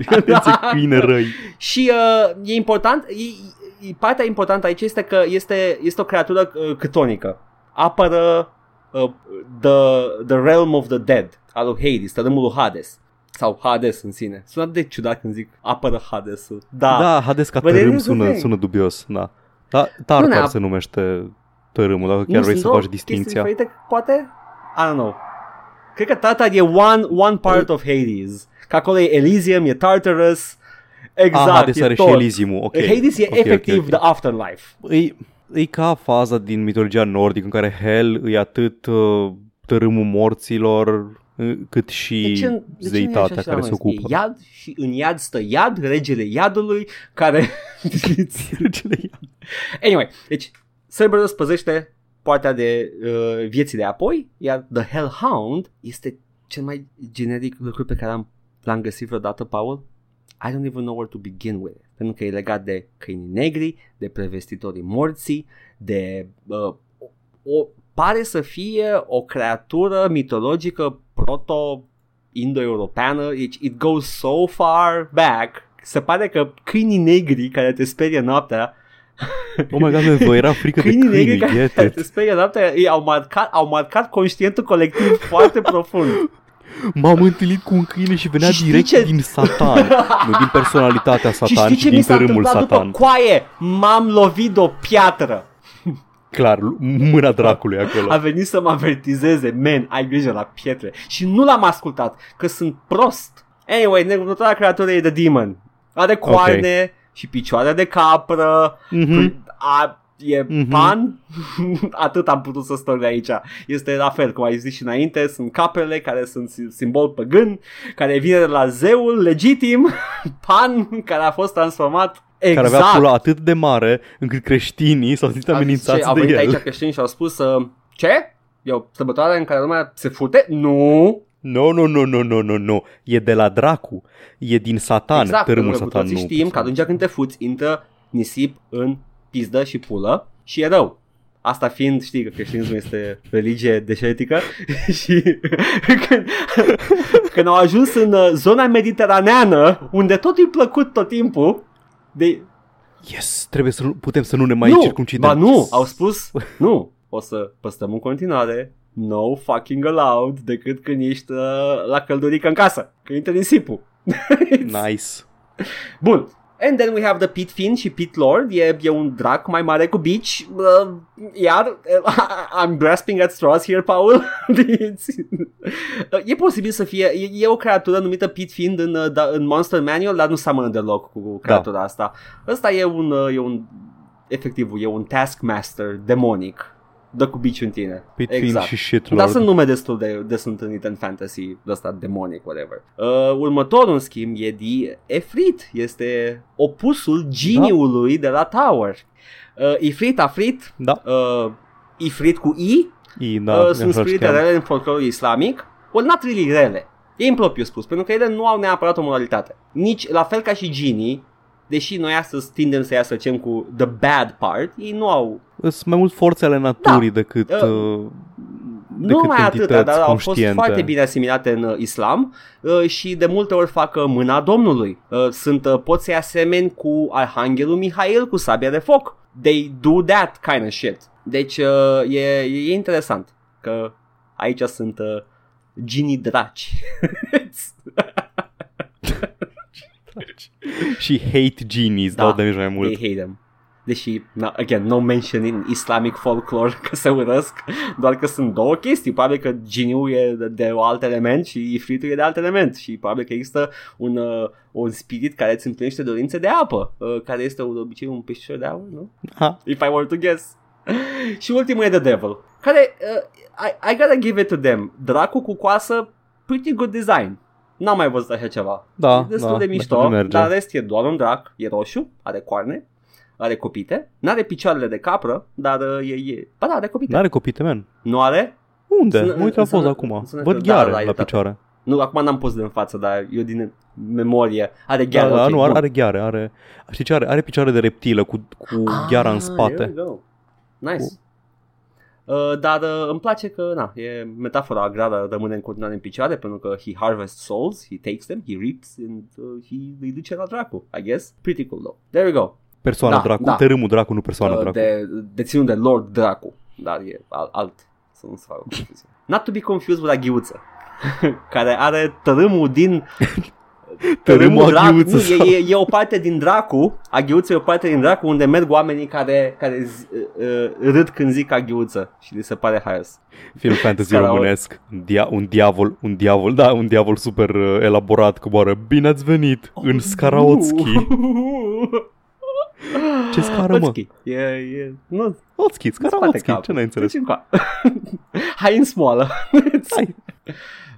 Atenție câine răi. Și uh, e important, e, e, partea importantă aici este că este, este o creatură uh, câtonică. Apără uh, the, the realm of the dead al lui Hades, tărâmul lui Hades. Sau Hades în sine. Sună de ciudat când zic apără Hadesul. Da. Da, Hades ca But it tărâm is a sună, thing. sună dubios, da. Da, Nu Tartar neap- se numește tărâmul, dacă Nu chiar vrei sunt să două faci chestii distinția. diferite, poate? I don't know. Cred că Tartar e one, one part of Hades. Că acolo e Elysium, e Tartarus. Exact, ah, Hades e are tot. și Elysium, ok. Hades e Ok, ok, efectiv ok. the afterlife. E, e ca faza din mitologia nordică în care Hel e atât uh, tărâmul morților uh, cât și De ce, de ce nu e zeitatea așa și la care noi? se ocupă. E iad și în iad stă iad, regele iadului, care... Regele Iad. anyway, deci Cerberus păzește partea de uh, vieții de apoi, iar The Hellhound este cel mai generic lucru pe care am, l-am găsit vreodată, Paul. I don't even know where to begin with it. Pentru că e legat de câinii negri, de prevestitorii morții, de... Uh, o, pare să fie o creatură mitologică proto indo-europeană, it, it goes so far back. Se pare că câinii negri care te sperie noaptea Oh my god, vă era frică de câinii negri câini, care get te it. sperie noaptea ei au marcat, au marcat conștientul colectiv foarte profund. M-am întâlnit cu un câine și venea Și știi direct ce- din Satan. nu din personalitatea și Satan, știi ci ce mi din s-a tărâmul întâmplat Satan. după coaie? M-am lovit de o piatră. Clar, mâna dracului acolo. A venit să mă avertizeze, man, ai grijă la pietre. Și nu l-am ascultat, că sunt prost. Anyway, următoarea creatură e The Demon. Are coarne și picioare de capră. Mhm. A, e Mhm. pan. Atât am putut să stau de aici. Este la fel, cum ai zis și înainte, sunt caprele care sunt sim- simbol păgân, care vine de la zeul legitim, pan, care a fost transformat exact. Care avea pula atât de mare încât creștinii s-au simțit A zis amenințați ce, au de venit el. aici creștini și au spus uh, Ce? E o sărbătoare în care lumea se fute? Nu! Nu, nu, nu, nu, nu, nu, nu. E de la dracu. E din Satan. exact, Tărâmul pentru că cu Satan toții nu. știm că atunci când te fuți, intră nisip în pizdă și pulă și e rău. Asta fiind, știi că creștinismul este religie deșertică și când, când au ajuns în uh, zona mediteraneană, unde tot e plăcut tot timpul, de, Yes, trebuie să nu, putem să nu ne mai nu, circumcidem. ba nu, au spus nu, o să păstrăm în continuare no fucking allowed decât când ești uh, la căldurică în casă, când intră nisipul. Nice. Bun. And then we have the Pit Fin și Pit Lord. E, e un drac mai mare cu bici. Uh, iar, I'm grasping at straws here, Paul. e posibil să fie, e, e o creatură numită Pit Fin în, uh, da, în Monster Manual, dar nu seamănă deloc cu creatura da. asta. Ăsta e un, uh, e un, efectiv, e un Taskmaster demonic. Dă cu bici în tine. Pit exact. și shit Dar lord. sunt nume destul de des întâlnite în fantasy, de ăsta demonic, whatever. Uh, următorul, în schimb, e de Efrit. Este opusul geniului de la Tower. Uh, Ifrit, Afrit, Da. uh, Ifrit cu I, I, da, da, uh, așa sunt se spirite cheamă. rele în folclorul islamic. Well, not really rele. E impropriu spus, pentru că ele nu au neapărat o moralitate. Nici, la fel ca și genii, deși noi astăzi tindem să-i asociem cu the bad part, ei nu au Sunt mai mult forțele naturii decât, Uh, uh, nu decât mai atât, entități dar au fost conștiente. foarte bine asimilate în uh, islam uh, și de multe ori fac uh, mâna Domnului. Uh, sunt, uh, pot să-i asemeni cu Arhanghelul Mihail cu sabia de foc. They do that kind of shit. Deci uh, e, e interesant că aici sunt uh, genii draci. și hate genies, Da. dau de mai mult. They hate them. Deși, na, again, no mention in Islamic folklore că se urăsc, doar că sunt două chestii. Probabil că geniul e de, de alt element și ifritul e de alt element și probabil că există un, uh, un spirit care îți împlinește dorințe de apă, uh, care este de obicei un peștișor de aur, nu? Ha. If I were to guess. și ultimul e The Devil, care, uh, I, I gotta give it to them, dracu cu coasă, pretty good design. N-am mai văzut așa ceva. Da, e destul da, de dacă mișto, nu merge. dar în rest e doar un drac, e roșu, are coarne, are copite, n-are picioarele de capră, dar uh, e, e... Ba da, are copite. N-are copite, man. Nu are? Unde? Sună- Mă uit la sună- poza acum. sună Văd că da, gheare da, ai la dreptate. picioare. Nu, acum n-am pus de în față, dar eu din memorie. Are Da, gheară, da, ok, nu, are, bun. are gheare, are... Știi ce are? Are picioare de reptilă cu, cu gheara în Ah, here we spate. go. Nice. Uh, dar uh, îmi place că, na, e metafora agrară rămâne în continuare în picioare pentru că he harvests souls, he takes them, he reaps and uh, he îi duce la dracu, I guess. Pretty cool though. There we go. Persoana Da, dracu. da. Tărâmul dracu, nu persoana Uh, dracu. de, deținut de Lord Dracu, dar e alt, alt să nu se facă o confuzie. Not to be confused with aghiuță, care are tărâmul din Tărâmul dracu, aghiuță nu, sau- e, e, e, o parte din dracu, aghiuță e o parte din dracu unde merg oamenii care, care zi, uh, râd când zic aghiuță și li se pare haios. Film fantasy Scaraot. românesc. Un, dia- un diavol, un diavol, da, un diavol super uh, elaborat coboară. Bine ați venit în Skaraotski. Ce scară, mă? Otski. E, e, nu, Otski, spate Skaraotski, capul. ce n-ai înțeles? Treci încoa. Hai în smoală. Hai.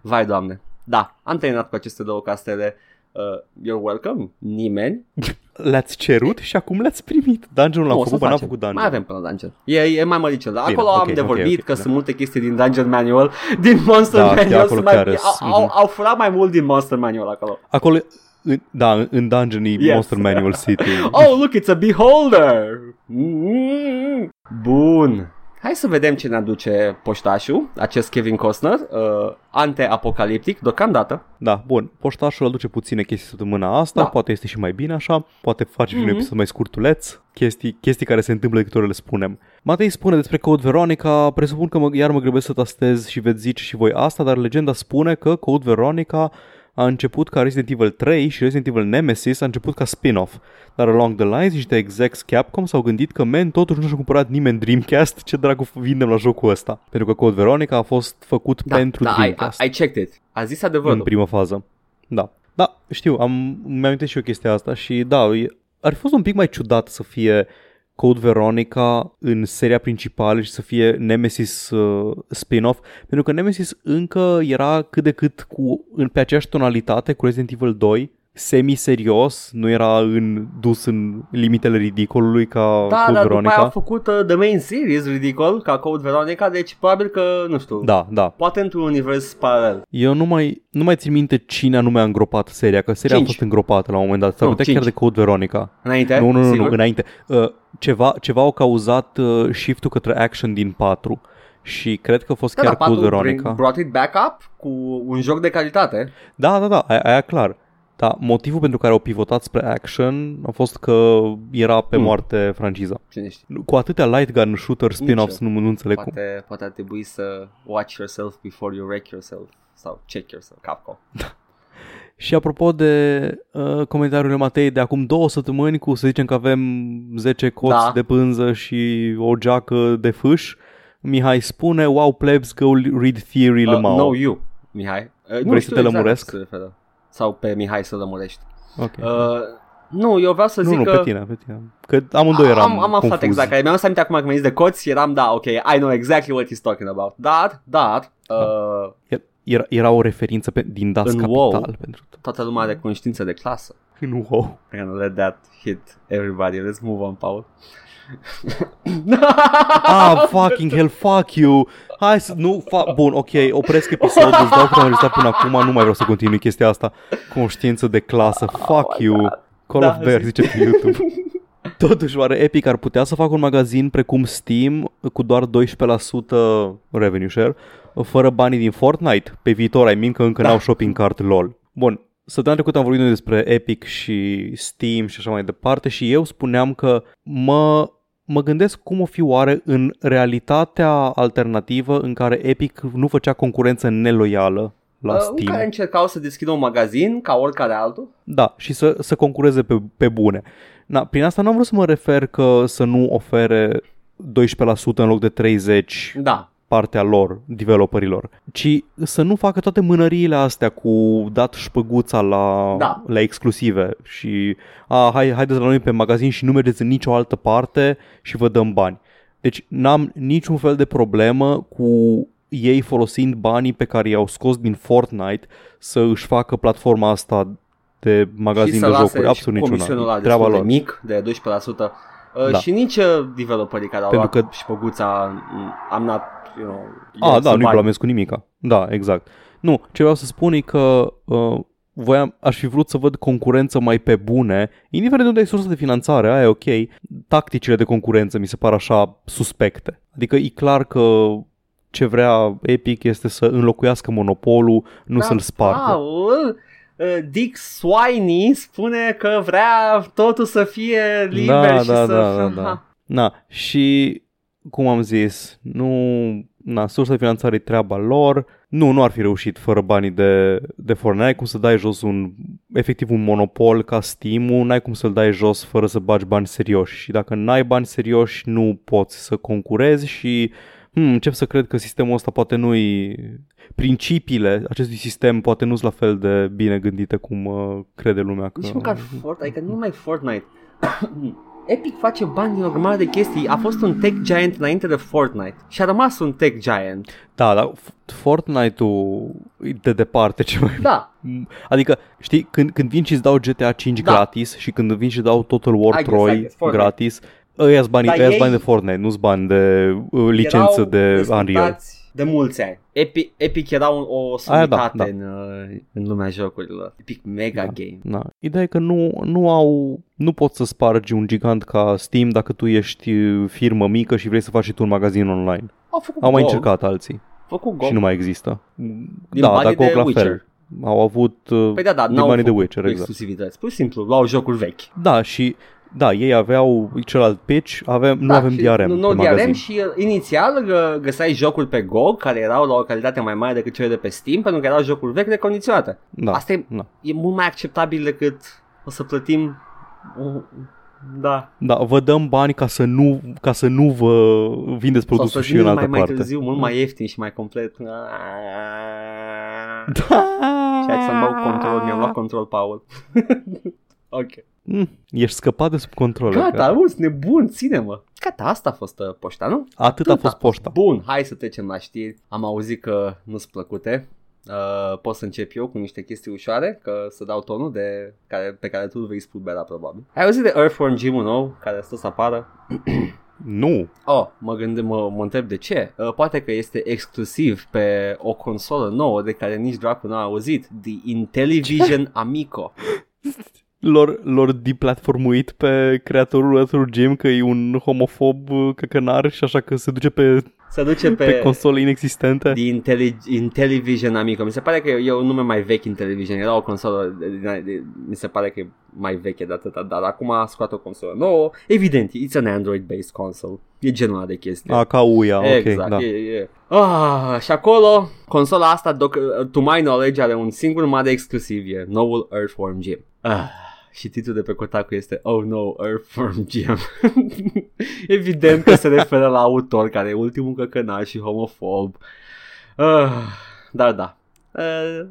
Vai, doamne. Da, am terminat cu aceste două castele. Uh, you're welcome. Nimeni. Le-ați cerut și acum le-ați primit. Dungeon-ul l-am Nu, o să făcut, dar n-am facem. făcut dungeon. Mai avem până la dungeon. E, e mai măricel. Acolo Bine, am ok, de ok, vorbit ok, că da. sunt multe chestii din Dungeon Manual, din Monster Da, Manual. acolo sunt mai, chiar au, sunt, au, mhm. au furat mai mult din Monster Manual acolo. Acolo, în, da, în- în dungeon e Yes. Monster Manual City. Oh, look, it's a beholder! Mm. Bun. Hai să vedem ce ne aduce poștașul, acest Kevin Costner, uh, ante-apocaliptic, deocamdată. Da, bun. Poștașul aduce puține chestii săptămâna asta, Da. poate este și mai bine așa, poate face și un Mhm. episod mai scurtuleț, chestii, chestii care se întâmplă de câte ori le spunem. Matei spune despre Code Veronica, presupun că mă, iar mă grăbesc să tastez și veți zice și voi asta, dar legenda spune că Code Veronica a început ca Resident Evil 3 și Resident Evil Nemesis a început ca spin-off. Dar along the lines, niște execs Capcom s-au gândit că, man, totuși nu și-a cumpărat nimeni Dreamcast, ce dracu vindem la jocul ăsta. Pentru că Code Veronica a fost făcut Da, pentru da, I, Dreamcast I, I checked it. A zis în adevărul. primă fază. Da. Da, știu, am, mi-am și eu chestia asta și da, e- ar fi fost un pic mai ciudat să fie Code Veronica în seria principală și să fie Nemesis uh, spin-off, pentru că Nemesis încă era cât de cât cu, în, pe aceeași tonalitate cu Resident Evil 2, semi-serios, nu era în, dus în limitele ridicolului ca Da, Code dar după Veronica. aia au făcut uh, The Main Series ridicol ca Code Veronica, deci probabil că, nu știu, Da, da. poate într-un univers paralel. Eu nu mai, nu mai țin minte cine anume a îngropat seria, că seria Cinci. a fost îngropată la un moment dat. S-ar Nu, putea chiar cinci. de Code Veronica. Înainte? Nu, nu, nu, nu, sigur? înainte. Uh, ceva, ceva au cauzat uh, shift-ul către action din 4 și cred că a fost Da, chiar da, Code patru Veronica. bring- brought it back up cu un joc de calitate. Da, da, da, aia, aia clar. Da, motivul pentru care au pivotat spre action a fost că era pe Hmm. moarte franciza. Cine știe? Cu atâtea light gun shooter spin-offs nu, nu înțeleg cum. Poate, poate ar trebui să watch yourself before you wreck yourself sau check yourself, Capcom. Și apropo de uh, comentariul lui Matei de acum două săptămâni cu să zicem că avem 10 coți Da. de pânză și o geacă de fâș, Mihai spune, wow plebs, go read theory Uh, Lemao. no, you, Mihai. Uh, nu Vrei știu să te exact lămuresc? la ce se referă. Sau pe Mihai să lămurești. Ok. Uh, nu, eu vreau să nu, zic nu, că... pe tine, pe tine. Că amândoi eram am, am aflat confuzi. exact. care Mi-am aminte acum că mi-ai zis de coți, eram da, ok, I know exactly what he's talking about. Dar, dar, uh, Era, era o referință pe, din Das În Capital WoW. pentru tot. toată lumea are conștiință de clasă. În WoW. I'm gonna let that hit everybody. Let's move on, Paul. Ah, fucking hell, fuck you. Hai să, nu, fa- bun, ok, opresc episodul, îți dau că am înregistrat până acum, nu mai vreau să continui chestia asta. Conștiință de clasă, fuck my you. God. Call Da, of Bear, zi. zice pe YouTube. Totuși, oare Epic ar putea să facă un magazin precum Steam cu doar 12% revenue share, fără banii din Fortnite? Pe viitor, ai min că încă Da. n-au shopping cart lol. Bun, săptămâna trecută am vorbit noi despre Epic și Steam și așa mai departe și eu spuneam că mă, mă gândesc cum o fi oare în realitatea alternativă în care Epic nu făcea concurență neloială la Uh, în Steam. care încercau să deschidă un magazin ca oricare altul. Da, și să, să concureze pe, pe bune. Na, prin asta nu am vrut să mă refer că să nu ofere 12% în loc de 30% Da. Partea lor, developerilor, ci să nu facă toate mânăriile astea cu dat șpăguța la, Da. la exclusive și a, hai, haideți la noi pe magazin și nu mergeți în nicio altă parte și vă dăm bani. Deci n-am niciun fel de problemă cu ei folosind banii pe care i-au scos din Fortnite să își facă platforma asta de și magazin să de lase jocuri. Absolut comisionul niciuna. ăla Treaba destul lor. de mic, de 12%. Uh, Da. Și nici uh, developerii care au Pentru luat că- și păguța, mm, I'm not, you know, A, eu da, sunt nu-i bani. blamez cu nimica. Da, exact. Nu, ce vreau să spun e că uh, voiam, aș fi vrut să văd concurență mai pe bune, indiferent de unde ai sursă de finanțare, aia e ok. Tacticile de concurență mi se par așa suspecte. Adică e clar că ce vrea Epic este să înlocuiască monopolul, nu Da, să-l spargă. Paul, uh, Dick Swiney spune că vrea totul să fie liber Da, și da, să... da, da, da. Na, și cum am zis, nu, na, sursa de finanțare e treaba lor. Nu, nu ar fi reușit fără banii de, de Fortnite. N-ai cum să dai jos un, efectiv un monopol ca Steam-ul, n-ai cum să-l dai jos fără să bagi bani serioși. Și dacă n-ai bani serioși, nu poți să concurezi și hmm, încep să cred că sistemul ăsta poate nu-i... Principiile acestui sistem poate nu sunt la fel de bine gândite cum uh, crede lumea. Că... Nici măcar Fortnite, adică nu mai Fortnite. Epic face bani din o grămadă de chestii. A fost un tech giant înainte de Fortnite și a rămas un tech giant. Da, dar Fortnite-ul e de departe ce mai... Da, Adică, știi, când, când vin și îți dau GTA 5 Da. gratis și când vin și dau Total War I guess, 3 I guess, Fortnite. Gratis, ăia bani, Dar ăia ei- bani de Fortnite, nu-s bani de uh, licență erau de Unreal. discutați de mulți ani. Epic, Epic era un, o Aia da, sumitate da. în, uh, în lumea jocurilor. Epic Mega Da. Game. Na. Ideea e că nu, nu au, nu poți să spargi un gigant ca Steam dacă tu ești uh, firmă mică și vrei să faci și tu un magazin online. Au făcut Au mai GOG. încercat alții Făcut GOG. și nu mai există. Din da, banii dar de GOG la Witcher. fel. Au avut uh, Păi da, da, din n-au banii de făcut Witcher, exact. exclusivități. Pur și simplu, luau jocuri vechi. Da, și da, ei aveau celălalt pitch, avem, nu da, avem și DRM Nu, nu pe DRM magazin. și uh, inițial gă- găseai jocuri pe GOG care erau la o calitate mai mare decât cele de pe Steam pentru că erau jocuri vechi recondiționate. Da, Asta e, da. e mult mai acceptabil decât o să plătim o- da. Da, vă dăm bani ca să nu, ca să nu vă vindeți Sau produsul să și în vinzi altă mai, mai parte. târziu, mult mai ieftin și mai complet. Da. Și hai să-mi dau control, mi-am luat control, Paul. ok. Mm, ești scăpat de sub control. Gata, auzi, nebun, ține-mă. Gata, asta a fost uh, poșta, nu? Atât a fost poșta. Bun, hai să trecem la știri. Am auzit că nu-ți plăcute. Uh, pot să încep eu cu niște chestii ușoare, că să dau tonul de care, pe care tu îl vei spulbera probabil. Ai auzit de Earthworm Jim nou, care stă să apară? Nu. Oh, mă gândesc, mă, mă întreb de ce. Uh, poate că este exclusiv pe o consolă nouă de care nici dracu n-a auzit. The Intellivision Amico. Lor, lor deplatformuit pe creatorul Arthur Jim că e un homofob uh, căcănar și așa că se duce pe, Se duce pe, pe, pe console inexistente. The Intelli- Intellivision Amico. Mi se pare că e, e un nume mai vechi Intellivision. Era o consolă, de, de, de, mi se pare că e mai veche de atâta, dar acum a scoate o consolă nouă. Evident, it's an Android-based console. E genul ăla de chestie. A, ca uia, Exact, ok, da. e, e. Ah, și acolo, consola asta, doc- to my knowledge, are un singur mare exclusiv, e noul Earthworm Jim. Ah, și titlul de pe Kotaku este Oh no, Earthworm Jim. Evident că se referă la autor care e ultimul căcănaș și homofob. Ah, dar da. Uh,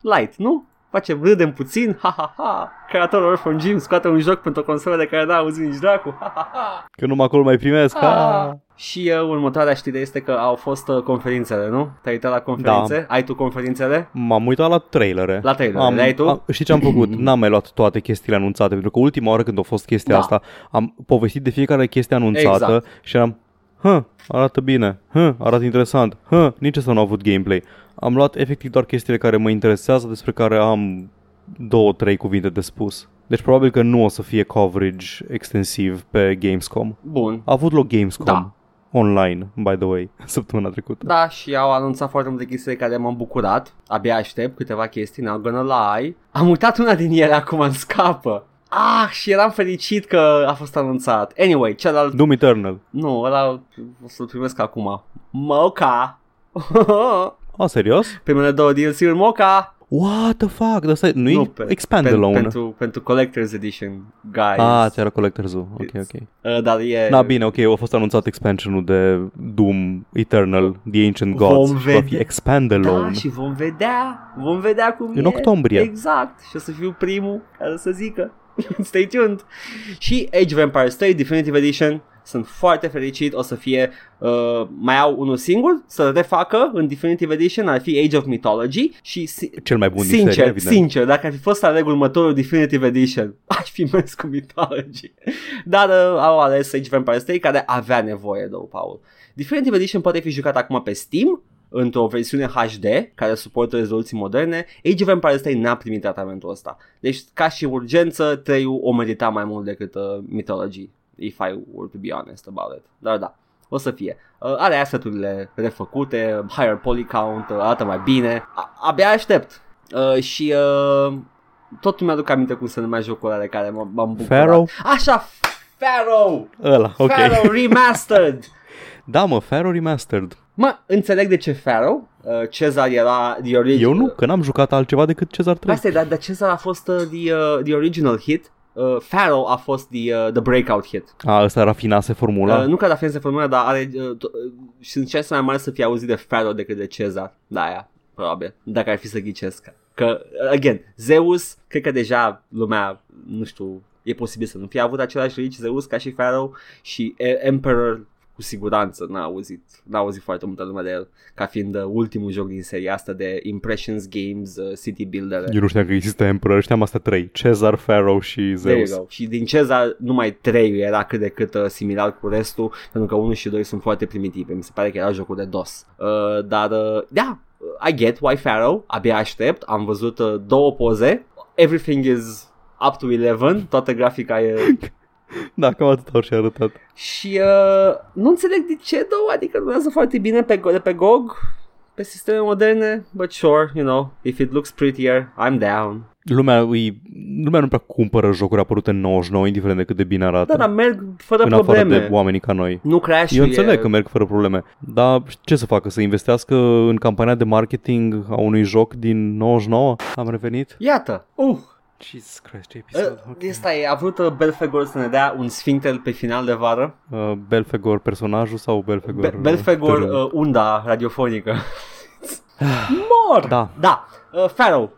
light, nu? Facem, râdem puțin, ha ha ha Creatorul Earthworm Jim scoate un joc pentru o consolă de care n-a auzit nici dracu, ha ha ha Că numai acolo mai primesc. Ah. Ha. Și uh, următoarea știre este că au fost uh, conferințele, nu? Te-ai uitat la conferințe? Da. Ai tu conferințele? M-am uitat la trailere. La trailere, am, le-ai tu? Am, știi ce am făcut? N-am mai luat toate chestiile anunțate, pentru că ultima oară când a fost chestia Da. asta, am povestit de fiecare chestie anunțată Exact. și eram, hă, arată bine, hă, arată interesant, hă, nici să nu a avut gameplay. Am luat efectiv doar chestiile care mă interesează, despre care am două, trei cuvinte de spus. Deci probabil că nu o să fie coverage extensiv pe Gamescom. Bun. A avut loc Gamescom Da. online, by the way, săptămâna trecută. Da, și au anunțat foarte multe chestii de care m-am bucurat. Abia aștept câteva chestii, not gonna lie. Am uitat una din ele acum în scapă. Ah, și eram fericit că a fost anunțat. Anyway, celălalt... Doom Eternal. Nu, ăla o să-l primesc acum. Moca. A, serios? Primele două DLC-uri Moca. What the fuck? Dar stai, nu, e expand pen, alone. pentru, pentru Collector's Edition, guys. Ah, ți-era Collector's Ok, It's- ok. Uh, dar e... Na, bine, ok, a fost anunțat expansionul de Doom Eternal, The Ancient Gods. Vom și va fi vedea. expand alone. Da, și vom vedea, vom vedea cum În e. octombrie. Exact, și o să fiu primul care să zică. Stay tuned. Și Age of Empires 3 Definitive Edition, sunt foarte fericit, o să fie, uh, mai au unul singur să refacă în Definitive Edition, ar fi Age of Mythology și si- Cel mai bun din sincer, serie, evident. sincer, dacă ar fi fost să aleg următorul Definitive Edition, aș fi mers cu Mythology. Dar uh, au ales Age of Empires 3 care avea nevoie de Paul. Definitive Edition poate fi jucat acum pe Steam, într-o versiune HD care suportă rezoluții moderne. Age of Empires 3 n-a primit tratamentul ăsta. Deci, ca și urgență, 3 o merita mai mult decât uh, Mythology, if I were to be honest about it. Dar da, o să fie. Uh, are asset-urile refăcute, higher poly count, uh, arată mai bine. A- abia aștept. Uh, și uh, tot mi-aduc aminte cum se numea jocul ăla de care m- m-am bucurat. Pharaoh? Așa, Pharaoh! Ăla, ok. Pharaoh Remastered! Da, mă, Pharaoh Remastered. Mă, înțeleg de ce Pharaoh. Uh, Cezar era the original. Eu nu, că n-am jucat altceva decât Cezar 3. Asta e, dar, dar Cezar a fost uh, the, uh, the original hit. Uh, Pharaoh a fost the, uh, the breakout hit. A, ăsta rafinase formula. Uh, nu că la fel se formula, dar are uh, to- uh, sunt șanse mai mari să fie auzit de Pharaoh decât de Cezar. Da, aia, probabil. Dacă ar fi să ghicesc. Că, uh, again, Zeus, cred că deja lumea, nu știu, e posibil să nu fie avut același rigi Zeus ca și Pharaoh și e, Emperor cu siguranță n-a auzit, n-a auzit foarte multă lume de el ca fiind uh, ultimul joc din seria asta de Impressions Games uh, City Builder. Eu nu știam că există Emperor, știam asta trei, Cezar, Pharaoh și There you Zeus. go. Și din Cezar numai 3 era cât de cât uh, similar cu restul, pentru că 1 și 2 sunt foarte primitive. Mi se pare că era jocul de DOS. Uh, dar, uh, da, I get why Pharaoh, abia aștept, am văzut uh, două poze, everything is up to 11, toată grafica e... Da, cam atât au și arătat. și uh, nu înțeleg de ce două, adică rulează foarte bine pe, de pe GOG, pe sisteme moderne, but sure, you know, if it looks prettier, I'm down. Lumea, îi, lumea nu prea cumpără jocuri apărute în 99, indiferent de cât de bine arată. Da, dar merg fără în afară probleme. de oamenii ca noi. Nu crash Eu înțeleg că merg fără probleme, dar ce să facă? Să investească în campania de marketing a unui joc din 99? Am revenit? Iată, uh, Jesus Christ, ce Uh, episod. Okay. Asta e, a vrut uh, Belfegor să ne dea un sfincter pe final de vară. Uh, Belfegor personajul sau Belfegor? Be- Belfegor, târâul? uh, unda radiofonică. Mor! Da. Da. Uh, Pharaoh,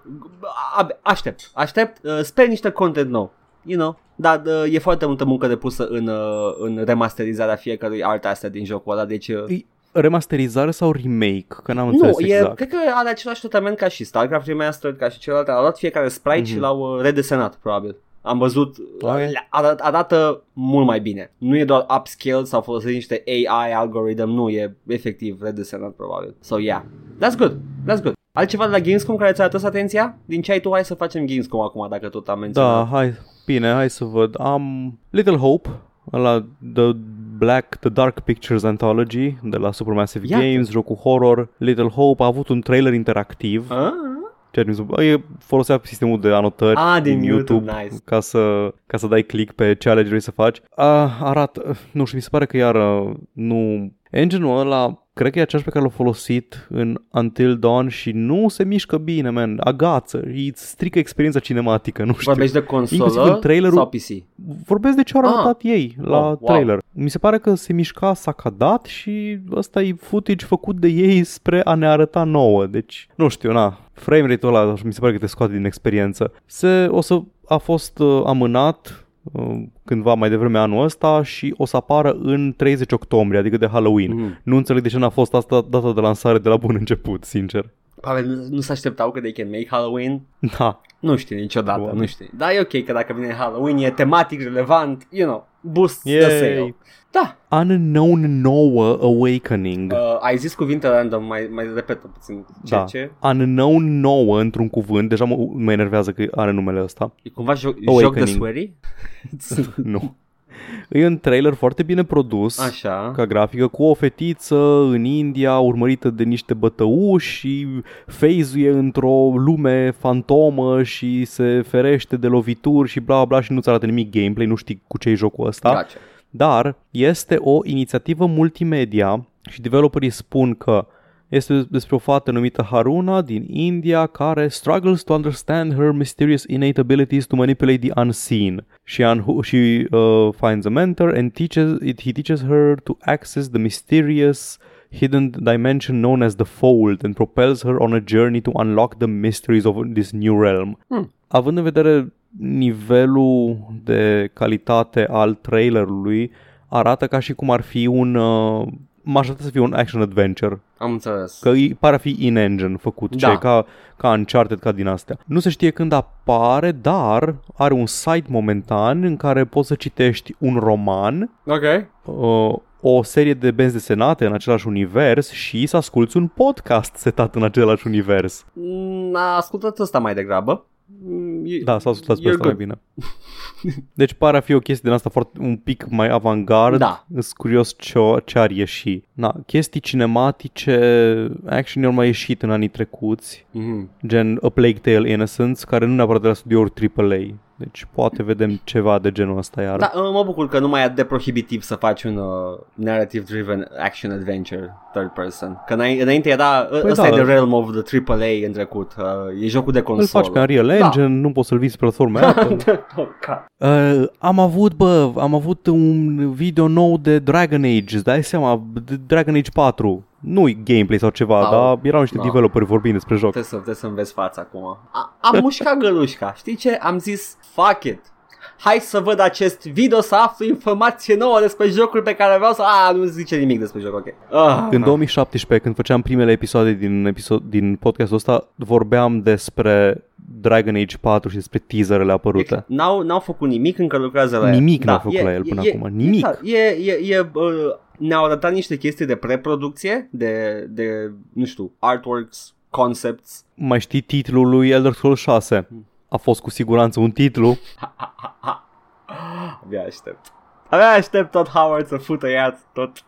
a- aștept, aștept, uh, sper niște content nou. You know, dar uh, e foarte multă muncă depusă în, uh, în remasterizarea fiecărui art asset din jocul ăla, deci... Uh, E Remasterizare sau remake? Că n-am nu, înțeles e, exact. cred că are același tratament ca și StarCraft Remastered, ca și celelalte. Au luat fiecare sprite și Mhm. l-au uh, redesenat, probabil. Am văzut, Ok. le- arat- arată mult mai bine. Nu e doar upscale sau folosit niște AI algorithm, nu, e efectiv redesenat, probabil. So, yeah. That's good, that's good. Altceva de la Gamescom care ți-a atras atenția? Din ce ai tu, hai să facem Gamescom acum, dacă tot am menționat. Da, hai, bine, hai să văd. Am Little Hope, la The Black, The Dark Pictures Anthology de la Supermassive Iată. Games, jocul horror. Little Hope a avut un trailer interactiv. Ah? Ceea ce mi se bă, e folosea sistemul de anotări Ah, din YouTube, nice. ca să, ca să dai click pe ce alegeri vrei să faci. A, arată, nu știu, mi se pare că iar uh, nu... Engine-ul ăla, cred că e același pe care l-a folosit în Until Dawn și nu se mișcă bine, man. Agață, îi strică experiența cinematică, nu știu. Vorbești de Inclusiv consolă în trailerul- sau PC? Vorbesc de ce au Ah. arătat ei la Oh, wow. trailer. Mi se pare că se mișca sacadat și ăsta e footage făcut de ei spre a ne arăta nouă. Deci, nu știu, na, frame rate-ul ăla mi se pare că te scoate din experiență. Se, o să a fost uh, amânat uh, cândva mai devreme anul ăsta și o să apară în 30 octombrie, adică de Halloween. Mhm. Nu înțeleg de ce n-a fost asta data de lansare de la bun început, sincer. Pavel, nu, nu se așteptau că they can make Halloween? Da, Nu știu niciodată, Wow. nu știu. Dar e ok că dacă vine Halloween e tematic relevant, you know, boost the Yay. sale. Da, Unknown Noah Awakening. uh, ai zis cuvinte random, mai, mai repetă puțin ce, Da. ce? Unknown nouă într-un cuvânt, deja mă, mă enervează că are numele ăsta. E cumva joc, joc de Awakening. sweary? nu. E un trailer foarte bine produs. Așa. Ca grafică, cu o fetiță în India urmărită de niște bătăuși și phase într-o lume fantomă și se ferește de lovituri și bla bla și nu-ți arată nimic gameplay, nu știi cu ce e jocul ăsta. Gotcha. Dar este o inițiativă multimedia și developerii spun că este despre o fată numită Haruna din India care struggles to understand her mysterious innate abilities to manipulate the unseen. She, un- she uh, finds a mentor and teaches it, he teaches her to access the mysterious hidden dimension known as the Fold and propels her on a journey to unlock the mysteries of this new realm. Hmm. Având în vedere nivelul de calitate al trailerului, arată ca și cum ar fi un... Uh, m-aș aștepta să fie un action adventure. Am înțeles. Că îi pare a fi in-engine făcut, Da. ce, ca, ca Uncharted, ca din astea. Nu se știe când apare, dar are un site momentan în care poți să citești un roman, Ok. uh, o serie de benzi desenate în același univers și să asculti un podcast setat în același univers. Mm, A ascultat ăsta mai degrabă. Mm, e- Da, s-a ascultat pe You're asta mai good. bine. Deci pare a fi o chestie din asta foarte, un pic mai avantgard. Da. Sunt curios ce, ce ar ieși. Na, chestii cinematice, action au mai ieșit în anii trecuți, Mhm. gen A Plague Tale Innocence, care nu neapărat de la studiouri AAA. Deci poate vedem ceva de genul ăsta iar. Da, uh, mă bucur că nu mai e atât de prohibitiv să faci un uh, narrative-driven action adventure third person. Că înainte, înainte era, păi ăsta da, e the da. realm of the AAA în trecut. Uh, e jocul de Îl consolă. faci pe Unreal Da. Engine, nu poți să-l vizi pe platforme Apple. oh, God. Uh, am avut, bă, am avut un video nou de Dragon Age, îți dai seama, de Dragon Age 4. Nu-i gameplay sau ceva, Au, dar erau niște da. developeri vorbind despre joc. Trebuie să, trebuie să înveți fața acum. A, am mușcat gălușca. Știi ce? Am zis, fuck it. hai să văd acest video să aflu informație nouă despre jocul pe care vreau să... A, nu zice nimic despre joc, ok. Ah, În 2017, când făceam primele episoade din, episod, din podcastul ăsta, vorbeam despre Dragon Age 4 și despre teaserele apărute. N-au, n-au făcut nimic, încă lucrează la el. Nimic Da, n-au făcut e- la el până e- acum. Nimic. E, e, e, e uh, ne-au arătat niște chestii de preproducție, de, de, nu știu, artworks, concepts. Mai știi titlul lui Elder Scrolls 6? A fost cu siguranță un titlu. Abia aștept. Abia aștept tot Howard să fută iar tot.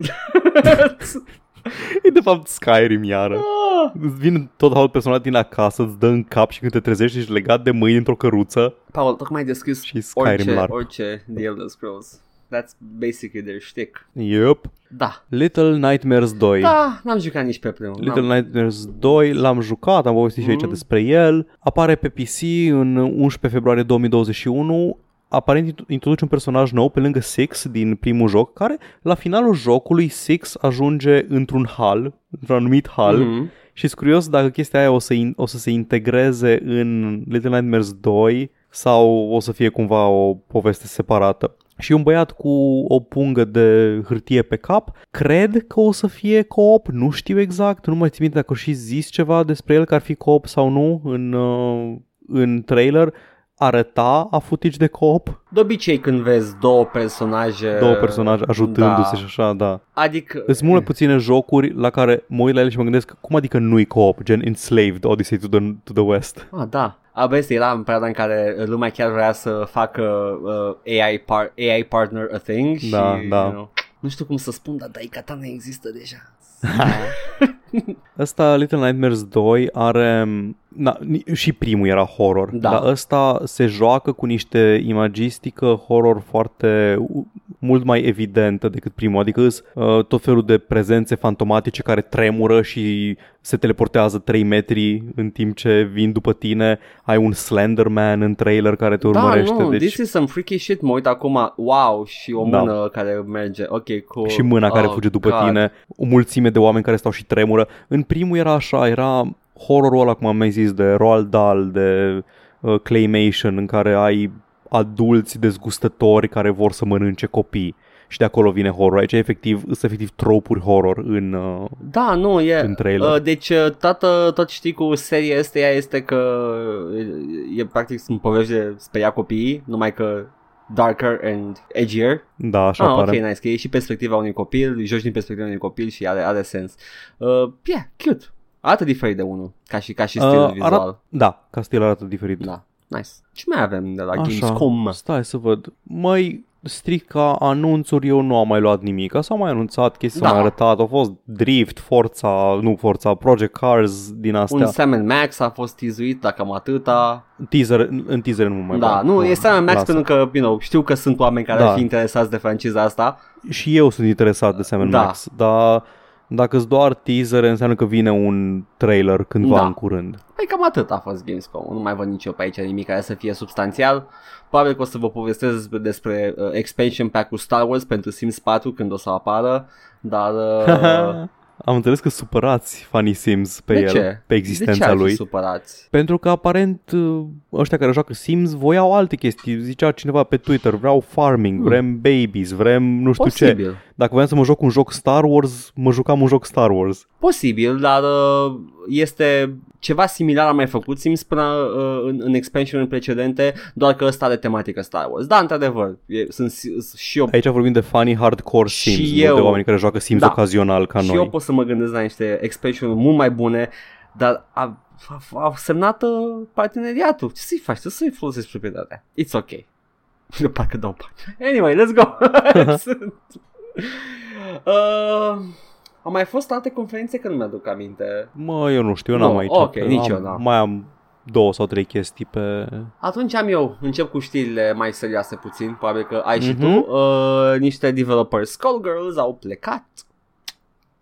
E de fapt Skyrim iară. Ah. Îți vine tot haul personal din acasă, îți dă în cap și când te trezești ești legat de mâini într-o căruță Paul, tocmai ai descris și Skyrim orice, larg. orice The Elder Scrolls. That's basically their shtick. Yep. Da. Little Nightmares 2. Da, n-am jucat nici pe primul. Little N-am. Nightmares 2 l-am jucat, am povestit și aici Mhm. despre el. Apare pe PC în 11 februarie 2021. Aparent intu- introduce un personaj nou pe lângă Six din primul joc, care la finalul jocului Six ajunge într-un hal, într-un anumit hal. Mhm. Și sunt curios dacă chestia aia o să, in, o să se integreze în Little Nightmares 2 sau o să fie cumva o poveste separată. Și un băiat cu o pungă de hârtie pe cap, cred că o să fie co-op, nu știu exact, nu mai țin minte dacă au și zis ceva despre el că ar fi co-op sau nu în, uh, în trailer. Arăta a footage de co-op, De obicei când vezi două personaje... două personaje ajutându-se da. și așa, da. Adică... Sunt mult mai puține jocuri la care mă uit la ele și mă gândesc cum adică nu-i co-op, gen Enslaved, Odyssey to the, to the West. Ah, da. Abia era în perioada în care lumea chiar vrea să facă uh, AI, par- AI partner a thing și, Da, da. You know, nu știu cum să spun, dar daica ta nu există deja. Ăsta, Little Nightmares 2, are... Na, ni- și primul era horror, Da. dar ăsta se joacă cu niște imagistică horror foarte mult mai evidentă decât primul, adică îs, uh, tot felul de prezențe fantomatice care tremură și se teleportează 3 metri în timp ce vin după tine, ai un Slenderman în trailer care te urmărește, da, nu, deci this is some freaky shit, mă uit acum, wow, și o Da. mână care merge, ok, cool. și mâna care Oh, fuge după God. tine, o mulțime de oameni care stau și tremură. În primul era așa, era horrorul ăla, cum am mai zis, de Roald Dahl, de uh, Claymation, în care ai adulți dezgustători care vor să mănânce copii. Și de acolo vine horror. Aici efectiv, sunt efectiv tropuri horror în... Uh, Da, nu, e... În trailer. Uh, deci uh, toată, tot știi cu seria asta este că e, e practic sunt povești de speria copiii, numai că darker and edgier. da, așa ah, ok, pare. nice, că e și perspectiva unui copil, joci din perspectiva unui copil și are, are sens. Uh, yeah, cute. Arată diferit de unul, ca și, ca și stil Uh, vizual. arat- Da, ca stil arată diferit. Da, nice. Ce mai avem de la Așa, Gamescom? stai să văd. Mai strict ca anunțuri eu nu am mai luat nimic. S-au mai anunțat chestii, Da. s-au mai arătat. Au fost Drift, Forza, nu Forza, Project Cars din Un astea. Sam Max a fost teasuit, dacă cam atâta. Teaser, în teaser nu mai Da, bag. nu, e Sam Max lasă. pentru că, you know, știu că sunt oameni care Da. ar fi interesați de franciza asta. Și eu sunt interesat de Sam Da. Max, dar dacă îți doar teaser înseamnă că vine un trailer cândva Da. în curând. Păi cam atât a fost Gamescom. Nu mai văd nici eu pe aici nimic care să fie substanțial. Probabil că o să vă povestesc despre, despre uh, expansion pack-ul Star Wars pentru Sims 4 când o să apară. Dar uh, Am înțeles că supărați fanii Sims pe de el, ce? pe de ce existența ar fi lui. supărați? Pentru că aparent uh, ăștia care joacă Sims voiau alte chestii. Zicea cineva pe Twitter, vreau farming, Hmm. vrem babies, vrem nu știu ce. Posibil. Dacă voiam să mă joc un joc Star Wars, mă jucam un joc Star Wars. Posibil, dar uh, este ceva similar am mai făcut Sims până uh, în, în expansionul precedente, doar că ăsta are tematică Star Wars. Da, într-adevăr, e, sunt si- și eu Aici vorbim de funny hardcore Și Sims, nu eu- de oameni care joacă Sims Da. ocazional ca și noi. eu pot să mă gândesc la niște expansion mult mai bune, dar a, a, a semnat uh, parteneriatul. Ce să-i faci? Trebuie să-i folosești proprietatea. It's ok. Eu parcă dau bani. Anyway, let's go. uh, au mai fost alte conferințe că nu mi-aduc aminte. Mă, eu nu știu, eu Nu, n-am aici. ok, Am- nici eu n-am. Mai am două sau trei chestii pe... Atunci am eu, încep cu știrile mai serioase puțin, probabil că ai și Mhm. tu. Uh, niște developers Skullgirls au plecat.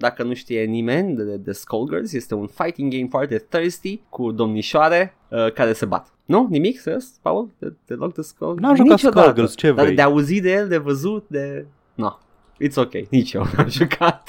Dacă nu știe nimeni de, de Skullgirls, este un fighting game foarte thirsty cu domnișoare uh, care se bat. Nu? Nimic? Serios, Paul? De, deloc de Skull? N-am jucat Niciodată. Skullgirls, ce Dar vrei? de auzit de el, de văzut, de... No. It's ok, nici eu n-am jucat.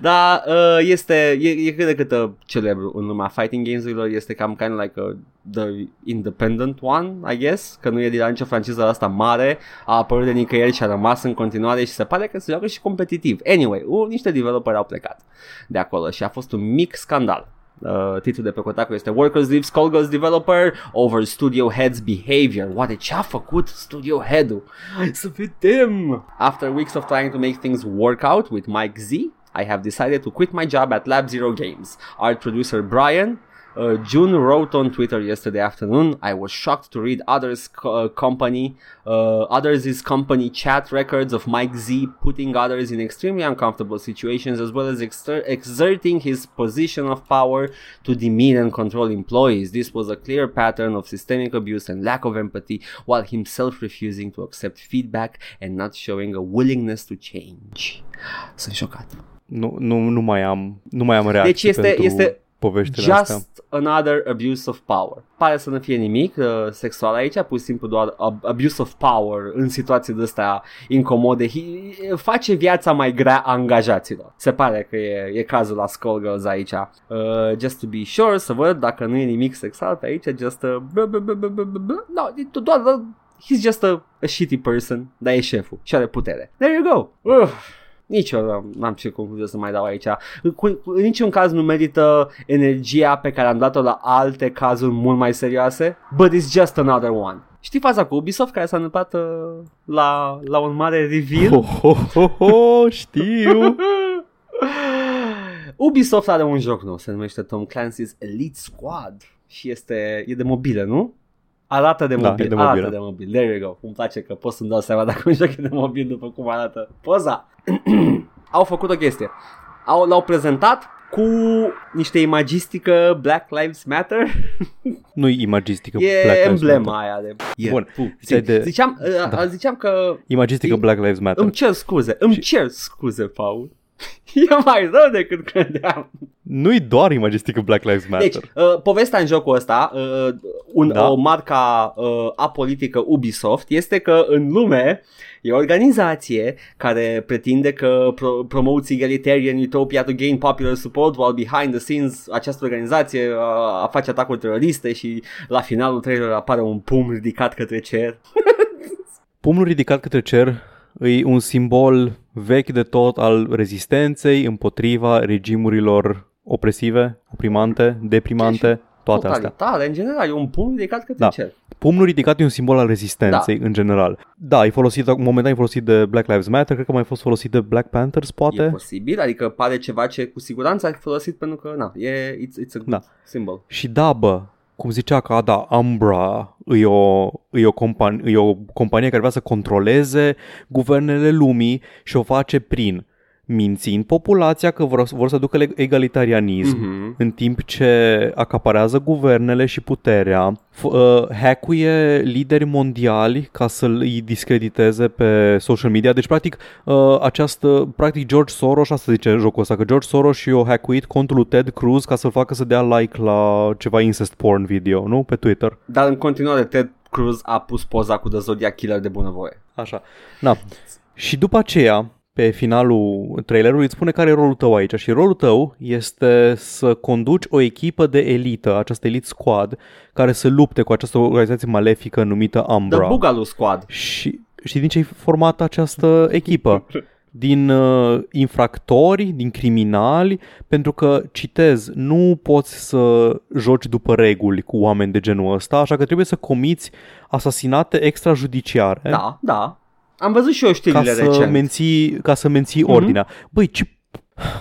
Da, uh, este, e, e cât de cât uh, celebru în lumea fighting games-urilor, este cam kind of like a, the independent one, I guess, că nu e de la nicio franciză asta mare, a apărut de nicăieri și a rămas în continuare și se pare că se joacă și competitiv. Anyway, uh, niște developeri au plecat de acolo și a fost un mic scandal. Uh, titlul de pe Kotaku este Workers Leave Skullgirls Developer over Studio Head's behavior. Oare ce a făcut Studio Head-ul? Hai să vedem! After weeks of trying to make things work out with Mike Z, I have decided to quit my job at Lab Zero Games. Art producer Brian uh, June wrote on Twitter yesterday afternoon. I was shocked to read others' co- uh, company, uh, others' company chat records of Mike Z putting others in extremely uncomfortable situations, as well as exer- exerting his position of power to demean and control employees. This was a clear pattern of systemic abuse and lack of empathy, while himself refusing to accept feedback and not showing a willingness to change. Sunt șocat. Nu, nu, nu mai am, nu mai am reacții Deci este, pentru este poveștile just astea. another abuse of power. Pare să nu fie nimic uh, sexual aici, pur și simplu doar ab- abuse of power în situații de astea incomode. He, face viața mai grea angajaților. Se pare că e, e cazul la Skullgirls aici. Uh, just to be sure, să văd dacă nu e nimic sexual pe aici, just a... b- b- b- b- b- b- b- No, e doar... He's just a, a shitty person, dar e șeful și are putere. There you go. Uf. Nici eu n-am- n-am ce concluzie să mai dau aici. Cu, cu, în niciun caz nu merită energia pe care am dat-o la alte cazuri mult mai serioase. But it's just another one. Știi faza cu Ubisoft care s-a întâmplat uh, la, la un mare reveal? Ho, ho, ho, ho, știu. Ubisoft are un joc nou, se numește Tom Clancy's Elite Squad și este, e de mobilă, nu? Arată de Da, mobil, e de arată mobilă. de mobil, there you go. Îmi place că pot să-mi dau seama dacă un joc e de mobil după cum arată poza. Au făcut o chestie. Au, l-au prezentat cu niște imagistică Black Lives Matter. Nu-i imagistică e Black Lives emblema Matter. aia de... Yeah. Bun, Puh, ți-ai de- Ziceam, uh, Da. ziceam că Imagistică E- Black Lives Matter. îmi cer scuze, îmi Și- cer scuze, Paul. E mai rău decât credeam. Nu-i doar imagistică Black Lives Matter. Deci, uh, povestea în jocul ăsta, uh, un, Da. o marca uh, apolitică Ubisoft, este că în lume e o organizație care pretinde că pro- promotes egalitarian utopia to gain popular support, while behind the scenes această organizație uh, face atacuri teroriste și la finalul trailerului apare un pum ridicat către cer. Pumnul ridicat către cer e un simbol vechi de tot al rezistenței împotriva regimurilor opresive, oprimante, deprimante, toate astea. Totalitate, în general, e un pum ridicat către Da. cer. Pumnul ridicat e un simbol al rezistenței în general. Da, e folosit, momentan e folosit de Black Lives Matter, cred că mai a fost folosit de Black Panthers, E poate. posibil, adică pare ceva ce cu siguranță ai folosit pentru că, na, e, it's, it's a good Da. symbol. Și da, bă, cum zicea că da, Umbra e o, e, o companie, e o companie care vrea să controleze guvernele lumii și o face prin mințind populația că vor, vor să ducă le- egalitarianism, Mhm. în timp ce acaparează guvernele și puterea, f- uh, hackuie lideri mondiali ca să îi discrediteze pe social media. Deci, practic, uh, această, practic George Soros, asta zice jocul ăsta, că George Soros și o hackuit contul lui Ted Cruz ca să-l facă să dea like la ceva incest porn video, nu? Pe Twitter. Dar în continuare Ted Cruz a pus poza cu The Zodiac Killer de bunăvoie. Așa. Na. Și după aceea, pe finalul trailerului îți spune care e rolul tău aici și rolul tău este să conduci o echipă de elită, această elite squad, care să lupte cu această organizație malefică numită The Umbra. Boogaloo Squad. Și știi din ce e formată această echipă? Din uh, infractori, din criminali, pentru că, citez, nu poți să joci după reguli cu oameni de genul ăsta, așa că trebuie să comiți asasinate extrajudiciare Da, da. Am văzut și eu ca știrile să, recent. menții, ca să menții Mhm. ordinea. Băi, ce...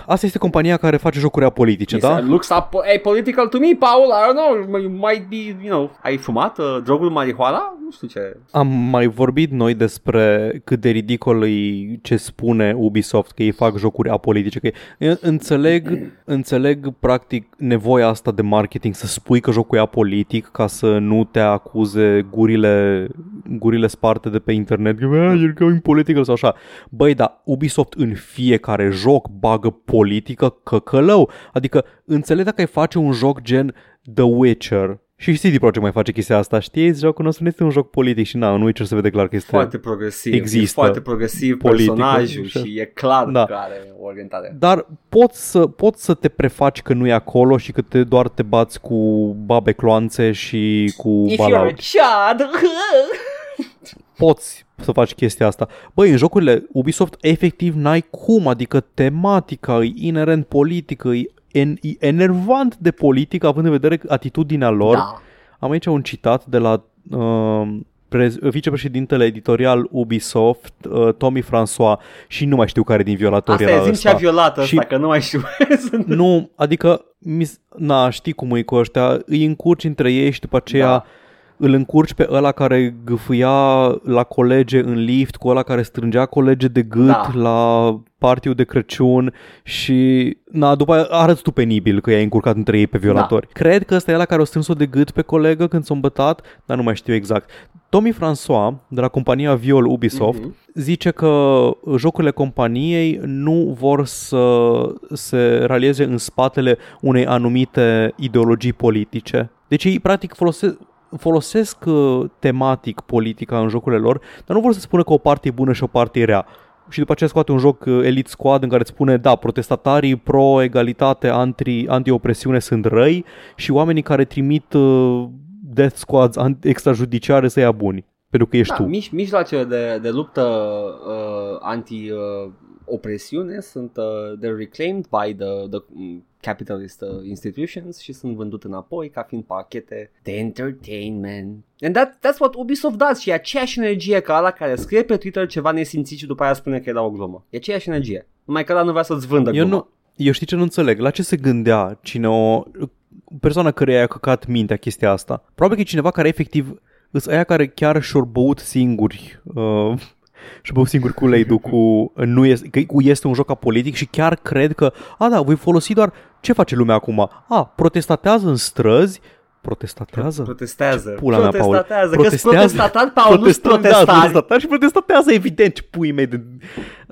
Asta este compania care face jocuri apolitice, Yes, da? it looks up, hey, political to me, Paul, I don't know, you might be, you know, ai fumat uh, drogul marihuana? Nu știu ce. Am mai vorbit noi despre cât de ridicol e ce spune Ubisoft, că ei fac jocuri apolitice. Că e- înțeleg, înțeleg practic nevoia asta de marketing să spui că jocul e apolitic ca să nu te acuze gurile, gurile sparte de pe internet că "Ah, you're going political sau așa. Băi, dar Ubisoft în fiecare joc bagă politică căcălău. Adică înțeleg dacă ai face un joc gen The Witcher Și CD Projekt mai face chestia asta, știți? Jocul nostru nu este un joc politic și na, nu Witcher se vede clar că este... Foarte progresiv. Există e foarte progresiv politică personajul și- și e clar Da. că are o orientare. Dar poți să, poți să te prefaci că nu e acolo și că te doar te bați cu babe cloanțe și cu If you're balauri. a child, Poți să faci chestia asta. Băi, în jocurile Ubisoft efectiv n-ai cum, adică tematica e inerent politică, e, en, e enervant de politică având în vedere atitudinea lor. da. Am aici un citat de la uh, prez- vicepreședintele editorial Ubisoft, uh, Tommy François, și nu mai știu care din violatori Asta era e zim ăsta. ce-a violat ăsta, Și- că nu mai știu. Sunt- Nu, adică, mis- na, știi cum e cu ăștia, îi încurci între ei și după aceea Da. Da. îl încurci pe ăla care gâfâia la colege în lift, cu ăla care strângea colege de gât Da. la partiu de Crăciun și, na, după aia arăți tu penibil că i-ai încurcat între ei pe violatori. Da. Cred că ăsta e ăla care a strâns-o de gât pe colegă când s-a îmbătat, dar nu mai știu exact. Tommy François, de la compania Viol Ubisoft, Mhm. zice că jocurile companiei nu vor să se ralieze în spatele unei anumite ideologii politice. Deci ei practic folosesc folosesc uh, tematic politica în jocurile lor, dar nu vor să spună că o parte e bună și o parte e rea. Și după aceea scoate un joc uh, Elite Squad în care îți spune, da, protestatarii pro-egalitate, anti, anti-opresiune sunt răi și oamenii care trimit uh, Death Squads an- extrajudiciare să ia buni. Pentru că ești Da, tu. mij- mijloace de, de luptă uh, anti-opresiune sunt uh, they're reclaimed by the, the mm, capitalist uh, institutions și sunt vândute înapoi ca fiind pachete de entertainment. And that, that's what Ubisoft does și e aceeași energie ca ăla care scrie pe Twitter ceva nesimțit și după aia spune că era o glumă. E aceeași energie. Numai că ăla nu vrea să-ți vândă Eu gluma. nu, eu știi ce nu înțeleg? La ce se gândea cine o persoană care i-a căcat mintea chestia asta? Probabil că e cineva care efectiv îs aia care chiar și-au băut singuri uh, și băut singur cu leidu cu nu este, că cu este un joc apolitic și chiar cred că a da, voi folosi doar ce face lumea acum? A, protestatează în străzi protestatează? Protestează. Pula mea, Paul. protestatează. Că Protestează. protestatat, Paul, nu Protestă- protestari. Da, protestatar și protestatează, evident, ce pui mei de...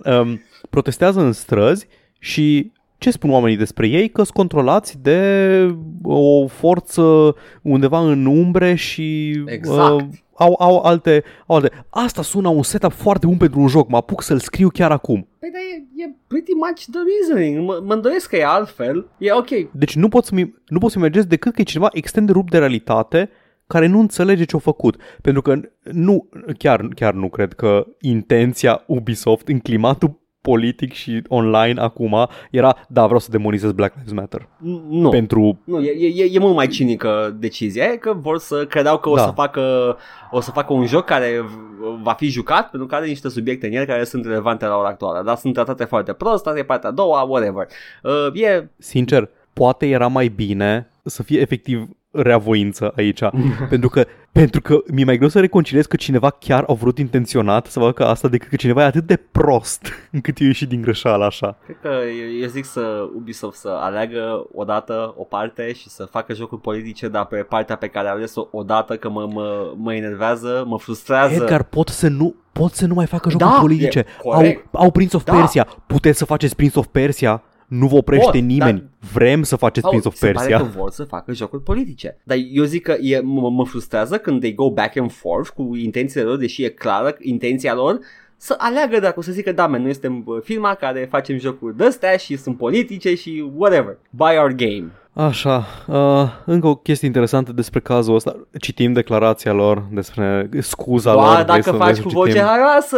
Um, protestează în străzi și ce spun oamenii despre ei? Că sunt controlați de o forță undeva în umbre și Exact. uh, au, au, alte, au alte. Asta sună un setup foarte bun pentru un joc. Mă apuc să-l scriu chiar acum. Păi dar e, e pretty much the reasoning. Mă, mă îndoiesc că e altfel. E ok. Deci nu pot să-mi, nu pot să-mi imaginez decât că e cineva extrem de rupt de realitate care nu înțelege ce-a făcut. Pentru că nu, chiar, chiar nu cred că intenția Ubisoft în climatul politic și online acum era, da, vreau să demonizez Black Lives Matter. Nu. Pentru Nu, e, e, e mult mai cinică decizia E că vor să credeau că o, Da. să facă, o să facă un joc care v- va fi jucat pentru că are niște subiecte în el care sunt relevante la ora actuală dar sunt tratate foarte prost, asta e partea a doua, whatever uh, E, sincer, poate era mai bine să fie efectiv reavoință aici. pentru, că, pentru că mi-e mai greu să reconciliez că cineva chiar a vrut intenționat să facă asta decât că cineva e atât de prost încât eu ieși din greșeală așa. cred că eu, eu zic să Ubisoft să aleagă odată o parte și să facă jocuri politice dar pe partea pe care a ales-o odată că mă, mă, mă enervează, mă frustrează Edgar, pot să nu pot să nu mai facă jocuri Da, politice. e Au, corect. au Prince of Da. Persia. Puteți să faceți Prince of Persia? Nu vă oprește Pot, nimeni. dar- Vrem să faceți Sau Prince of se pare Persia. că vor să facă jocuri politice. Dar eu zic că e, mă, mă frustrează când they go back and forth cu intențiile lor, deși e clară intenția lor, să aleagă dacă o să zică, da, man, noi suntem uh, firma care facem jocuri de-astea și sunt politice și whatever. Buy our game. Așa, uh, încă o chestie interesantă despre cazul ăsta. Citim declarația lor despre scuza lor. Doar vrei dacă să faci vrei cu să voce citim? haioasă.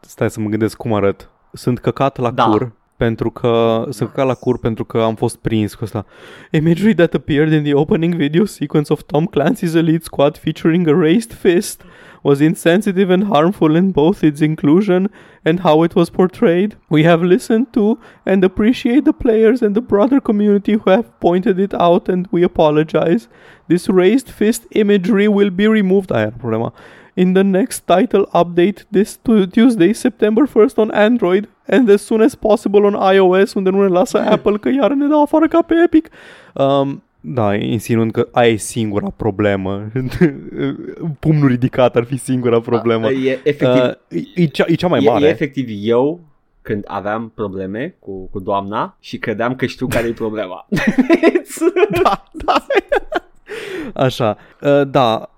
Stai să mă gândesc cum arăt. Sunt căcat la Da. cur pentru că sunt căcat la cur pentru că am fost prins cu asta. Imagery that appeared in the opening video sequence of Tom Clancy's Elite Squad featuring a raised fist was insensitive and harmful in both its inclusion and how it was portrayed. We have listened to and appreciate the players and the broader community who have pointed it out and we apologize. This raised fist imagery will be removed. Aia era problema. In the next title update this tu- Tuesday, September 1st on Android and as soon as possible on iOS, unde nu ne lasă Apple că iar ne dau afară ca pe Epic. Um, da, insinuând că aia e singura problemă. Pumnul ridicat ar fi singura problemă. E efectiv, Uh, e, e, cea, e cea mai e, mare. e efectiv eu când aveam probleme cu, cu doamna și credeam că știu care e problema. da, da. Așa, uh, da,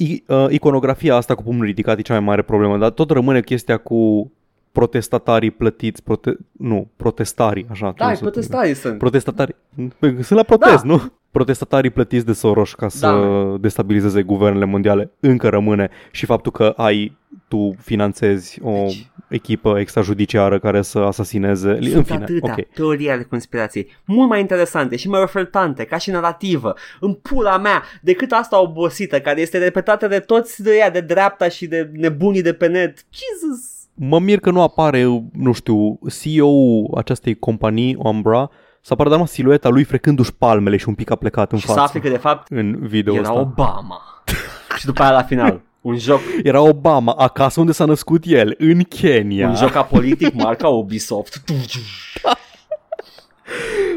I- I- uh, iconografia asta cu pumnul ridicat e cea mai mare problemă, dar tot rămâne chestia cu protestatarii plătiți, prote- nu, protestarii, așa. da, cum se- protestarii sunt. Protestatarii, sunt la protest, Da. nu? Protestatarii plătiți de Soros ca să Da. destabilizeze guvernele mondiale încă rămâne și faptul că ai tu finanțezi o Deci- echipă extrajudiciară care să asasineze, în Sunt fine, atâtea ok. teorii ale conspirației, mult mai interesante și mai ofertante, ca și narrativă, în pula mea, decât asta obosită, care este repetată de toți de ea, de dreapta și de nebunii de pe net. Jesus! Mă mir că nu apare, nu știu, CEO-ul acestei companii, Umbra, să apară doar numai silueta lui frecându-și palmele și un pic a plecat în Și să față afli că de fapt în video era ăsta. Obama. și după aia la final, un joc, Era Obama, acasă unde s-a născut el, în Kenya. un joc apolitic marca Ubisoft.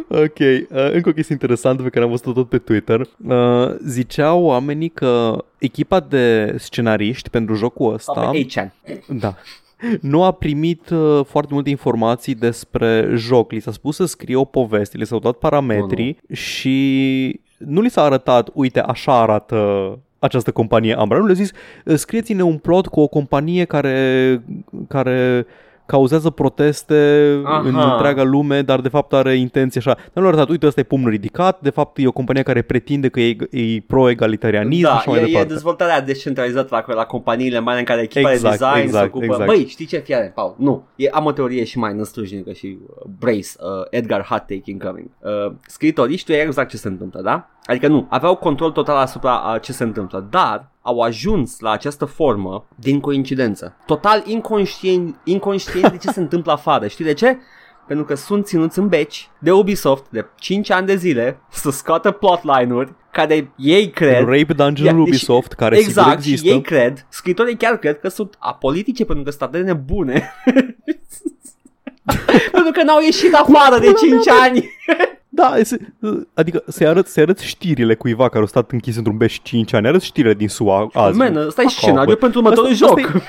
Ok, uh, încă o chestie interesantă pe care am văzut-o tot pe Twitter. Uh, ziceau oamenii că echipa de scenariști pentru jocul ăsta... Sau pe 8chan. Da. Nu a primit uh, foarte multe informații despre joc. Li s-a spus să scrie o poveste, li s-au dat parametrii și nu li s-a arătat, uite, așa arată această companie Ambra. Nu le-a zis, "Uh, scrieți-ne un plot cu o companie care, care cauzează proteste Aha. în întreaga lume, dar de fapt are intenție așa. Dar nu le-a arătat, uite, ăsta e pumnul ridicat, de fapt e o companie care pretinde că e, e pro-egalitarianism și Da, așa mai e, e departe. dezvoltarea descentralizată la, la companiile mari în care echipa Exact, de design exact, se ocupă. exact. Băi, știi ce? Fiare, Paul, nu. E, am o teorie și mai năstrușnică și uh, brace, uh, Edgar Hot Taking Coming. Uh, scriitorii știu exact ce se întâmplă, da? Adică nu, aveau control total asupra a ce se întâmplă, dar au ajuns la această formă din coincidență. Total inconștient, inconștient de ce se întâmplă afară. Știi de ce? Pentru că sunt ținuți în beci de Ubisoft de 5 ani de zile să scoată plotline-uri care ei cred Rape Dungeon Ia, deci- Ubisoft, care exact, sigur există. și ei cred, scritorii chiar cred că sunt apolitice pentru că sunt atât de nebune. pentru că n-au ieșit afară de 5 ani. Da, se, adică să-i arăt, să arăt știrile cuiva care au stat închis într-un beș 5 ani, arăt știrile din SUA azi. Man, ăsta e Fuck off, scenariu bă. pentru următorul Asta- joc. asta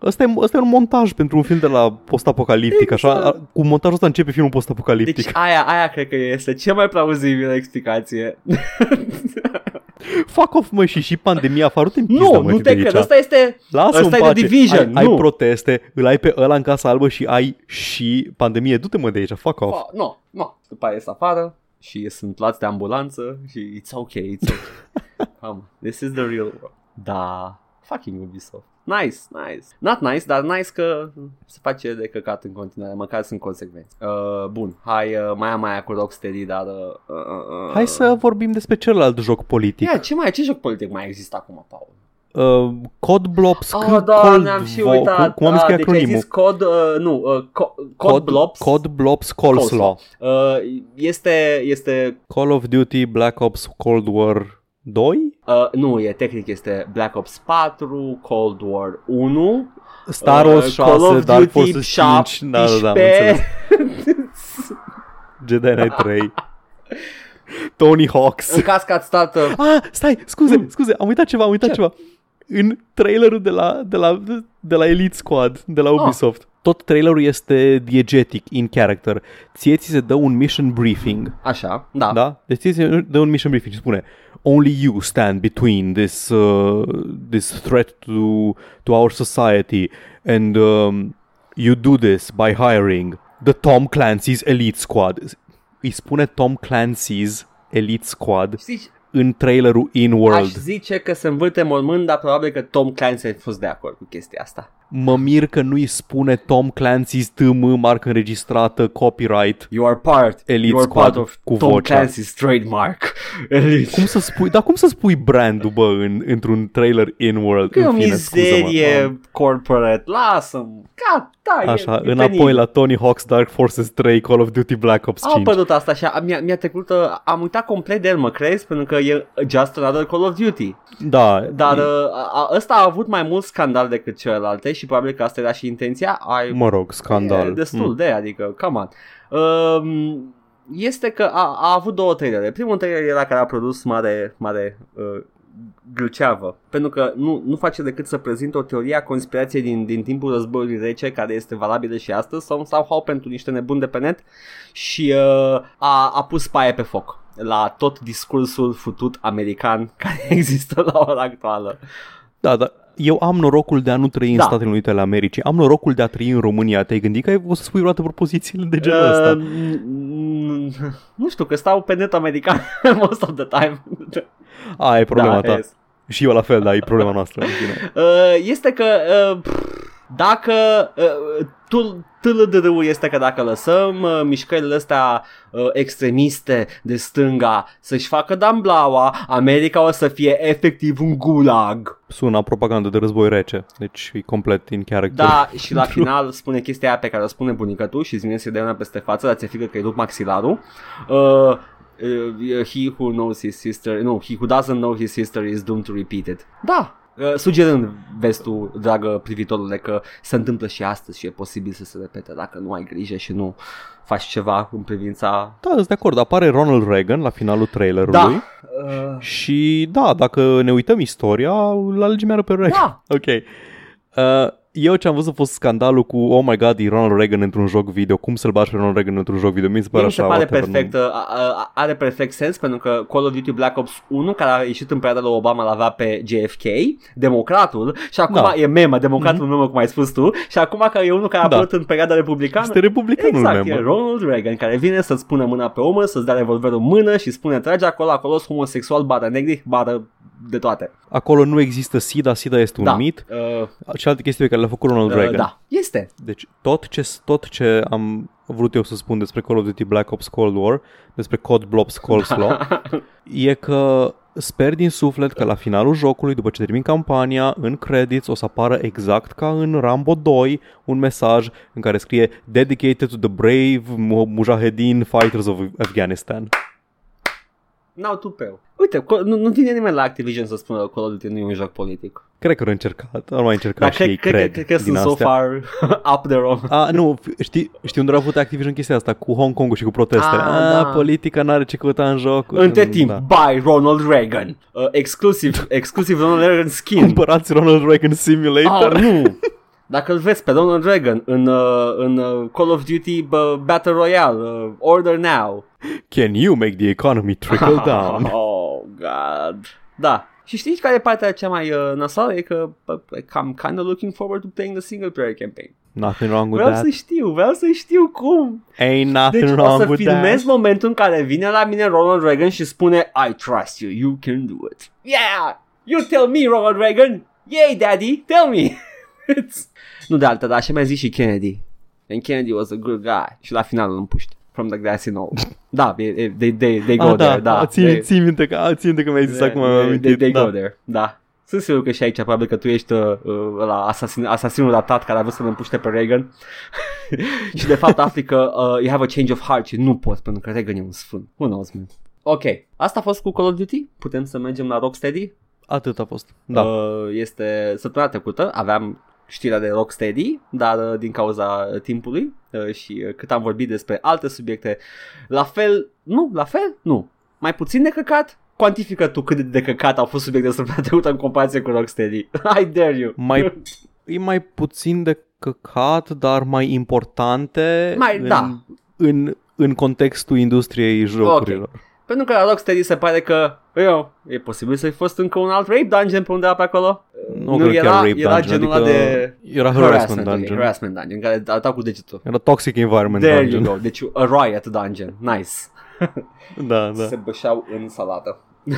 Ăsta e, ăsta e un montaj pentru un film de la post-apocaliptic, așa, Exact. cu montajul ăsta începe filmul post-apocaliptic. Deci aia, aia cred că este cea mai plauzibilă explicație. Fuck off, mă, și și pandemia afară, te nu, mă, nu de te aici. cred, ăsta este... Lasă ăsta în e pace. The Division, ai, ai nu. proteste, îl ai pe ăla în Casa Albă și ai și pandemie. Du-te mă de aici, fuck off. Oh, nu, nu. După aia ies afară și sunt luați de ambulanță și it's okay, it's okay. Come, this is the real world. Da, fucking Ubisoft. Nice, nice. Not nice, dar nice că se face de căcat în continuare, măcar sunt consecvenți. Uh, bun, hai, uh, mai am aia cu Rocksteady, dar... Uh, uh, uh, Hai să vorbim despre celălalt joc politic. Ia, ce mai, ce joc politic mai există acum, Paul? Uh, Codblops, Oh, da, Cold ne-am și Vo- uitat. Cum, cum am zis Ah, că e deci ai acronimul? zis cod, uh, nu, uh, co- cod, Blops. Cod Blops Coleslaw. Uh, este, este Call of Duty Black Ops Cold War 2? Uh, nu, e tehnic este Black Ops 4, Cold War 1, Star Wars uh, 6, Call of Dark Duty Forces 5, da, da, da, am 17. înțeles. Jedi Knight 3. Tony Hawks. În caz că ați stat... Uh, Ah, stai, scuze, scuze, am uitat ceva, am uitat Ce? ceva. În trailerul de la, de la, de la Elite Squad, de la Ubisoft, tot trailerul este diegetic, in character. Ție ți se dă un mission briefing, așa, da. da? Deci ție ți se dă un mission briefing și spune Only you stand between this, uh, this threat to, to our society and um, you do this by hiring the Tom Clancy's Elite Squad. Îi spune Tom Clancy's Elite Squad Știi, în trailerul aș In-World. zice că se învârte mormânt, dar probabil că Tom Clancy a fost de acord cu chestia asta. Mă mir că nu-i spune Tom Clancy's TM, marcă înregistrată, copyright. You are part, Elite you are Squad part of cu Tom vocea. Clancy's trademark. Elite. Cum să spui, dar cum să spui brandul, bă, în, într-un trailer In-World? Că e o În fine, scuză-mă. mizerie corporate, lasă-mă. Gata, Așa, e, e înapoi penibil. la Tony Hawk's Dark Forces 3, Call of Duty Black Ops A 5. apărut asta și a- mi-a, mi-a trecut, uh, am uitat complet de el, mă crezi? Pentru că e just another Call of Duty. Da, Dar e- uh, a, a, ăsta a avut mai mult scandal decât celelalte și probabil că asta era și intenția. Ai, mă rog, scandal. E destul Mm. de, adică, come on. Um, este că a, a avut două trailere. Primul trailer era care a produs mare, mare uh, gâlceavă, pentru că nu, nu face decât să prezinte o teorie a conspirației din, din timpul războiului rece, care este valabilă și astăzi, sau sau pentru niște nebuni de pe net și uh, a, a pus paie pe foc la tot discursul futut american care există la ora actuală. Da, da. Eu am norocul de a nu trăi în Da. Statele Unite ale Americii. Am norocul de a trăi în România. Te-ai gândit că ai o să spui vreodată propozițiile de genul ăsta? Uh, mm, nu știu, că stau pe net american most of the time. A, e problema ta. yes. Și eu la fel, da, e problema noastră. în fine. Uh, este că uh, pff, dacă uh, tu TLDR-ul este că dacă lăsăm uh, mișcările astea uh, extremiste de stânga să-și facă damblaua, America o să fie efectiv un gulag. Sună propagandă de război rece. Deci e complet in character. Da, și la final spune chestia aia pe care o spune bunica tu și îți vine să-i dai una peste față, dar ți-e frică că îi rup maxilarul. Uh, uh, he who knows his sister, no, he who doesn't know his sister is doomed to repeat it. Da, uh, sugerând vezi tu, dragă privitorule, că se întâmplă și astăzi și e posibil să se repete dacă nu ai grijă și nu faci ceva în privința... Da, sunt de acord. Apare Ronald Reagan la finalul trailerului. Da, uh, Și da, dacă ne uităm istoria, la alege mereu pe Reagan. da, Ok. Uh, eu ce am văzut a fost scandalul cu Oh my god, e Ronald Reagan într-un joc video. Cum să-l bagi pe Ronald Reagan într-un joc video? Mi se pare mi se așa. pare whatever, perfect, nu- uh, uh, are perfect sens pentru că Call of Duty Black Ops 1 care a ieșit în perioada lui Obama l-avea pe JFK, democratul și acum Da. e memă, democratul mm-hmm. memă cum ai spus tu și acum că e unul care a Da. apărut în perioada republicană Este republicanul Exact, meu. e Ronald Reagan care vine să-ți pună mâna pe umăr, să-ți dea revolverul în mână și spune trage acolo, acolo sunt homosexual, bară negri, bară de toate. Acolo nu există SIDA, SIDA este un da. mit. Uh, Și alte chestii pe care le-a făcut Ronald uh, Reagan. da, este. Deci tot ce, tot ce am vrut eu să spun despre Call of Duty Black Ops Cold War, despre Cod Blops Coleslaw, e că sper din suflet că la finalul jocului, după ce termin campania, în credits o să apară exact ca în Rambo 2 un mesaj în care scrie Dedicated to the brave mu- mujahedin fighters of Afghanistan. N-au tupeu. Uite, co- nu, nu vine nimeni la Activision să spună că Call of Duty nu e un joc politic. Cred că au încercat, au mai încercat Dar și cred, ei, cred, cred, cred, cred că din sunt so astea. far up their own. A, nu, f- știi, știi unde au avut Activision chestia asta? Cu Hong Kong și cu protestele. Ah, A, da. politica n-are ce căuta în joc. Între Mm, timp, da. by Ronald Reagan. Uh, exclusiv, exclusiv Ronald Reagan skin. Cumpărați Ronald Reagan Simulator. Ah, nu. Dacă îl vezi pe Ronald Reagan în, uh, în uh, Call of Duty uh, Battle Royale, uh, Order Now. Can you make the economy trickle down? Oh, God. Da. Și știți care e partea cea mai uh, nasoală? E că uh, I'm kind of looking forward to playing the single player campaign. Nothing wrong with Vreau that. să știu, vreau să știu cum. Ain't nothing Deci o wrong să with filmez that. momentul în care vine la mine Ronald Reagan și spune I trust you, you can do it. Yeah! You tell me, Ronald Reagan! Yay, daddy, tell me! It's... Nu de altă, dar așa mi-a zis și Kennedy. And Kennedy was a good guy. Și la final îl împuște. From the grassy knoll. da, e- e- they, they, they go Ah, there, da. Țin, They- țin minte că, a, țin minte că mi-ai zis acum, am they, they, amintit. they da. go there, da. Sunt sigur că și aici probabil că tu ești uh, la asasin, asasinul ratat care a vrut să-l împuște pe Reagan și de fapt afli că uh, you have a change of heart și nu poți pentru că Reagan e un sfânt. Who knows, man. Ok, asta a fost cu Call of Duty. Putem să mergem la Rocksteady. Atât a fost. Da. Uh, este săptămâna trecută, aveam știrea de Rocksteady, dar uh, din cauza uh, timpului uh, și uh, cât am vorbit despre alte subiecte, la fel, nu, la fel, nu, mai puțin de căcat, cuantifică tu cât de căcat au fost subiecte săptămâna trecută în comparație cu Rocksteady. I dare you. Mai, e mai puțin de căcat, dar mai importante Mai- în, da. în, în contextul industriei jocurilor. Pentru că la Rocksteady se pare că, eu, e posibil să fi fost încă un alt rape dungeon pe undeva pe acolo. Nu, cred că era, era rape era dungeon, genul adică ăla de era harassment ok, dungeon. harassment dungeon, în care arătau cu degetul. Era toxic environment There dungeon. you go, deci a riot dungeon, nice. Da, da. se bășeau în salată.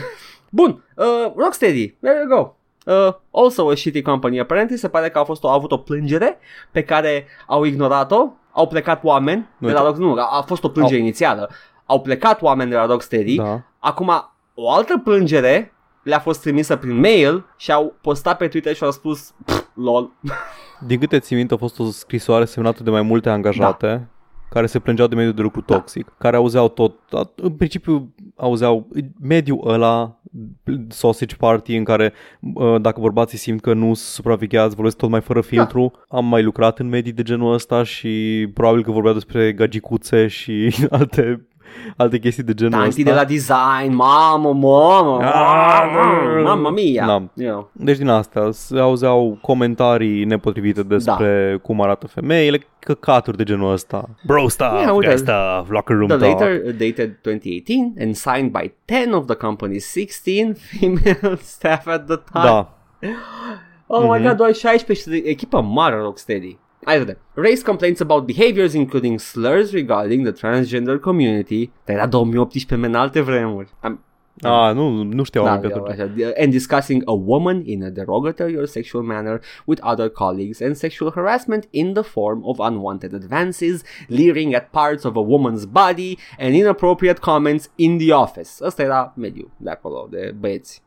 Bun, uh, Rocksteady, there you go. Uh, also a shitty company apparently Se pare că a, fost o, a avut o plângere Pe care au ignorat-o Au plecat oameni Nu, de la Rock, Nu, a, a fost o plângere Au- inițială Au plecat oameni de la Rocksteady Da. Acum o altă plângere Le-a fost trimisă prin mail Și au postat pe Twitter și au spus "Pff, Lol Din câte țin minte, a fost o scrisoare semnată de mai multe angajate Da. care se plângeau de mediul de lucru toxic, care auzeau tot, în principiu auzeau mediul ăla, sausage party în care uh, dacă bărbații simt că nu sunt supravegheați, vorbesc tot mai fără filtru. Am mai lucrat în medii de genul ăsta și probabil că vorbeau despre gagicuțe și alte alte chestii de genul Tanti ăsta. de la design, mamă, mamă, Ah, mamă, mamă mia. Da. You know. Deci din astea se auzeau comentarii nepotrivite despre cum arată femeile, căcaturi de genul ăsta. Bro stuff, Yeah, uite. guy stuff, locker room The talk. letter uh, dated 2018 and signed by 10 of the company's 16 female staff at the time. Da, Oh my Mhm. god, doar 16 și de echipă mare Rocksteady. Să vedem. Raised complaints about behaviors including slurs regarding the transgender community. Dar era 2018 în alte vremuri. Am, a, nu, nu știau da, da, pe atunci. and discussing a woman in a derogatory or sexual manner with other colleagues and sexual harassment in the form of unwanted advances, leering at parts of a woman's body and inappropriate comments in the office. Asta era mediu de acolo, de băieți.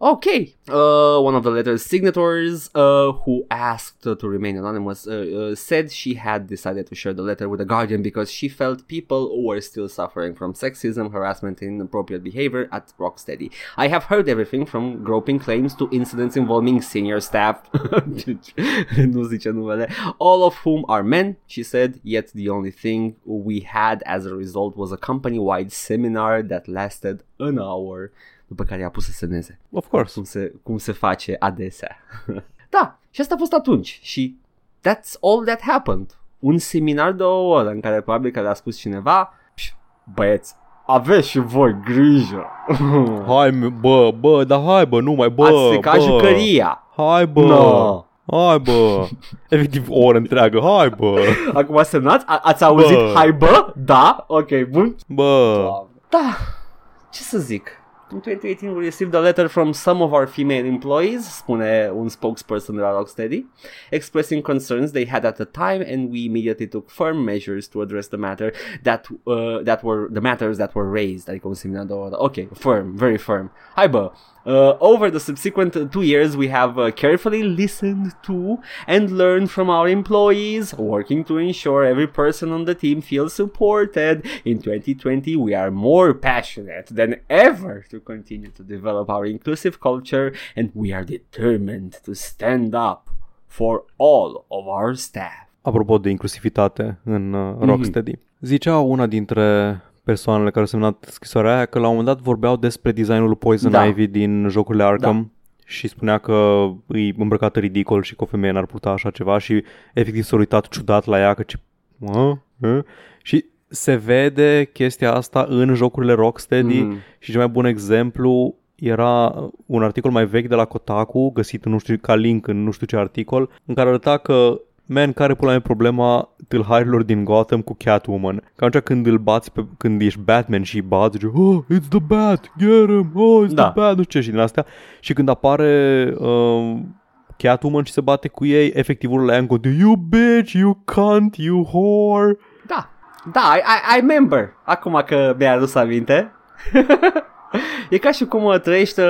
Okay. Uh, one of the letter's signatories, uh, who asked uh, to remain anonymous, uh, uh, said she had decided to share the letter with the Guardian because she felt people were still suffering from sexism, harassment, and inappropriate behavior at Rocksteady. I have heard everything from groping claims to incidents involving senior staff. All of whom are men, she said. Yet the only thing we had as a result was a company-wide seminar that lasted an hour după care i-a pus să semneze Of course. cum se, cum se face adesea. da, și asta a fost atunci și that's all that happened. Un seminar de o oră în care probabil că le-a spus cineva "Pș, băieți, aveți și voi grijă. Hai, m- bă, bă, dar hai, bă, nu mai, bă, Ați stricat bă. jucăria. Hai, bă. No. Hai, bă. Efectiv, o oră întreagă. Hai, bă. Acum semnați? A- ați auzit? Bă. Hai bă? Da? Ok, bun. Bă. Da, ce să zic? In 2018 we received a letter from some of our female employees, spune un spokesperson de la Rocksteady, expressing concerns they had at the time and we immediately took firm measures to address the matter that uh, that were the matters that were raised. Adică un de. Ok, firm, very firm. Hai bă, Uh, over the subsequent two years, we have uh, carefully listened to and learned from our employees, working to ensure every person on the team feels supported. In 2020, we are more passionate than ever to continue to develop our inclusive culture, and we are determined to stand up for all of our staff. Apropo de inclusivitate în uh, Mhm. Rocksteady. Zicea una dintre persoanele care au semnat scrisoarea aia că la un moment dat vorbeau despre designul lui Poison Da. Ivy din jocurile Arkham și spunea că îi îmbrăcată ridicol și că o femeie n-ar purta așa ceva și efectiv s-a uitat ciudat la ea că ce... Mă? Hă? Și se vede chestia asta în jocurile Rocksteady Mm. și cel mai bun exemplu era un articol mai vechi de la Kotaku, găsit în nu știu, ca link în nu știu ce articol, în care arăta că Man, care pula mea e problema tâlharilor din Gotham cu Catwoman? Că atunci când îl bați, pe, când ești Batman și îi bați, zice, oh, it's the Bat, get him, oh, it's Da. the Bat, nu știu ce, și din astea. Și când apare uh, Catwoman și se bate cu ei, efectiv urlă aia încă o dată, you bitch, you cunt, you whore. Da, da, I, I, I remember. Acum că mi-a adus aminte. e ca și cum uh, trăiește...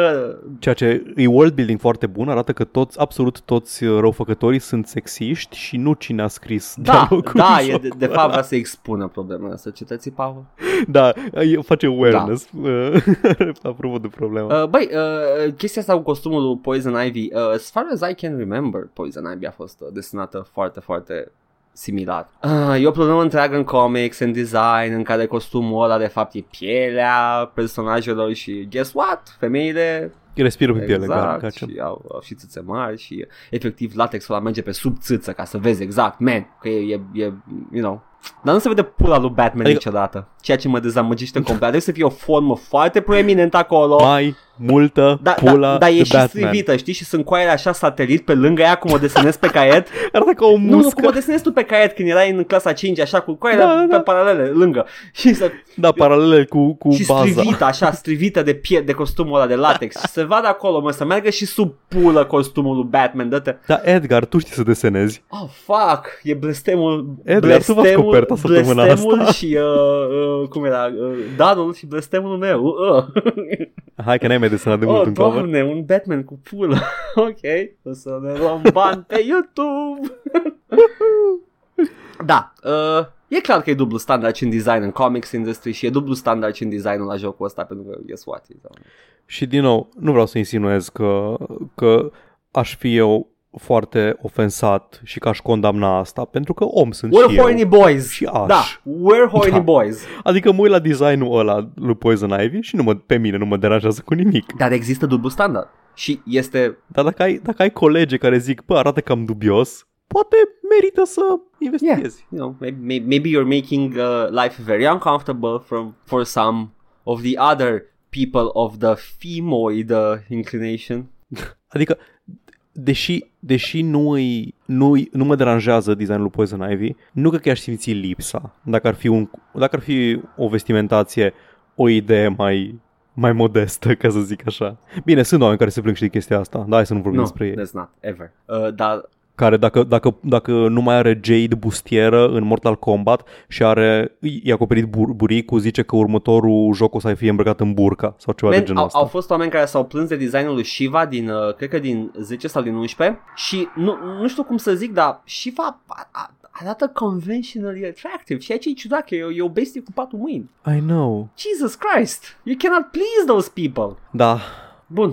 Ceea ce e world building foarte bun, arată că toți, absolut toți uh, răufăcătorii sunt sexiști și nu cine a scris Da, dialogul da, în e de, de jocul fapt ăla. vrea să expună problemele societății, Pavel. Da, e- face awareness. Da. Apropo de problema. Uh, băi, uh, chestia asta cu costumul lui Poison Ivy, uh, as far as I can remember, Poison Ivy a fost uh, desenată foarte, foarte similar. Uh, e o problemă întreagă în comics, în design, în care costumul ăla de fapt e pielea personajelor și guess what? Femeile Respiră pe piele, exact, gar, ca ce- și au, au și țâțe mari și efectiv latexul ăla merge pe sub țâță ca să vezi exact, man, că e, e, e you know. Dar nu se vede pula lui Batman Adică- niciodată, ceea ce mă dezamăgește complet. Trebuie să fie o formă foarte proeminentă acolo. Mai multă Da, pula da, da, e de și Batman. strivită, știi? Și sunt coaiele așa satelit pe lângă ea cum o desenezi pe caiet. Arată ca o nu, nu, muscă. cum o desenezi tu pe caiet când erai în clasa 5, așa, cu coaiele Da, da, pe da. paralele, lângă. Și să Da, paralele cu, cu și baza. strivită, așa, strivită de pie de costumul ăla de latex. Și se vadă acolo, mă, să meargă și sub pulă costumul lui Batman, dă-te. Da, Edgar, tu știi să desenezi. Oh, fuck, e blestemul, Edgar, tu faci coperta săptămâna blestemul asta. și, uh, uh, cum era, uh, Danul și blestemul meu. Uh. Hai că n-ai mai desenat de mult Oh, în cover. doamne, un Batman cu pulă. ok, o să ne luăm bani pe YouTube. da, uh, e clar că e dublu standard și în design în comics industry și e dublu standard și în designul la jocul ăsta pentru că guess what? e, da. Și din nou, nu vreau să insinuez că, că aș fi eu foarte ofensat și că aș condamna asta, pentru că om sunt We're și eu. horny boys. Și aș. Da, we're horny Da. boys. Adică mă uit la designul ăla lui Poison Ivy și nu mă, pe mine nu mă deranjează cu nimic. Dar există dublu standard. Și este Dar dacă ai, dacă ai colegi care zic, bă, arată cam dubios, poate merită să investighezi. you know, maybe, maybe, maybe you're making uh, life very uncomfortable from for some of the other people of the femoid uh, inclination. Adică, deși, deși nu, îi, nu, îi, nu mă deranjează designul lui Poison Ivy, nu cred că aș simți lipsa. Dacă ar fi, un, dacă ar fi o vestimentație, o idee mai, mai modestă, ca să zic așa. Bine, sunt oameni care se plâng și de chestia asta, dar hai să nu vorbim No, despre ei. there's not, ever. Uh, dar Care dacă, dacă, dacă nu mai are Jade bustieră în Mortal Kombat și are, i-a acoperit bur- buricul, zice că următorul joc o să fie îmbrăcat în burca sau ceva de Man, genul au, ăsta. au fost oameni care s-au plâns de designul lui Shiva din, uh, cred că din 10 sau din 11 și nu, nu știu cum să zic, dar Shiva a- a- arată conventionally attractive și aici e ciudat că e, o- e o bestie cu patru mâini. I know. Jesus Christ, you cannot please those people. Da, Bun,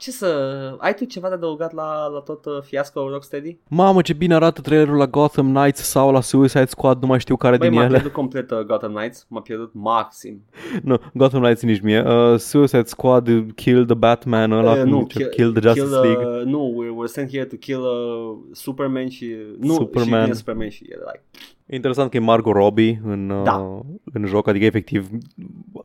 ce să... Ai tu ceva de adăugat la, la tot uh, fiasco Rocksteady? Mamă, ce bine arată trailerul la Gotham Knights sau la Suicide Squad, nu mai știu care Băi, din m-a ele. pierdut complet uh, Gotham Knights, m-a pierdut maxim. Nu, Gotham Knights nici mie. Uh, Suicide Squad, Kill the Batman, ăla, Uh, cum nu, zice, kill, the Justice kill, League. Uh, nu, we're, we're sent here to kill uh, Superman și... Nu, Superman. și vine Superman și e like... E interesant că e Margot Robbie în, uh, Da. în joc, adică efectiv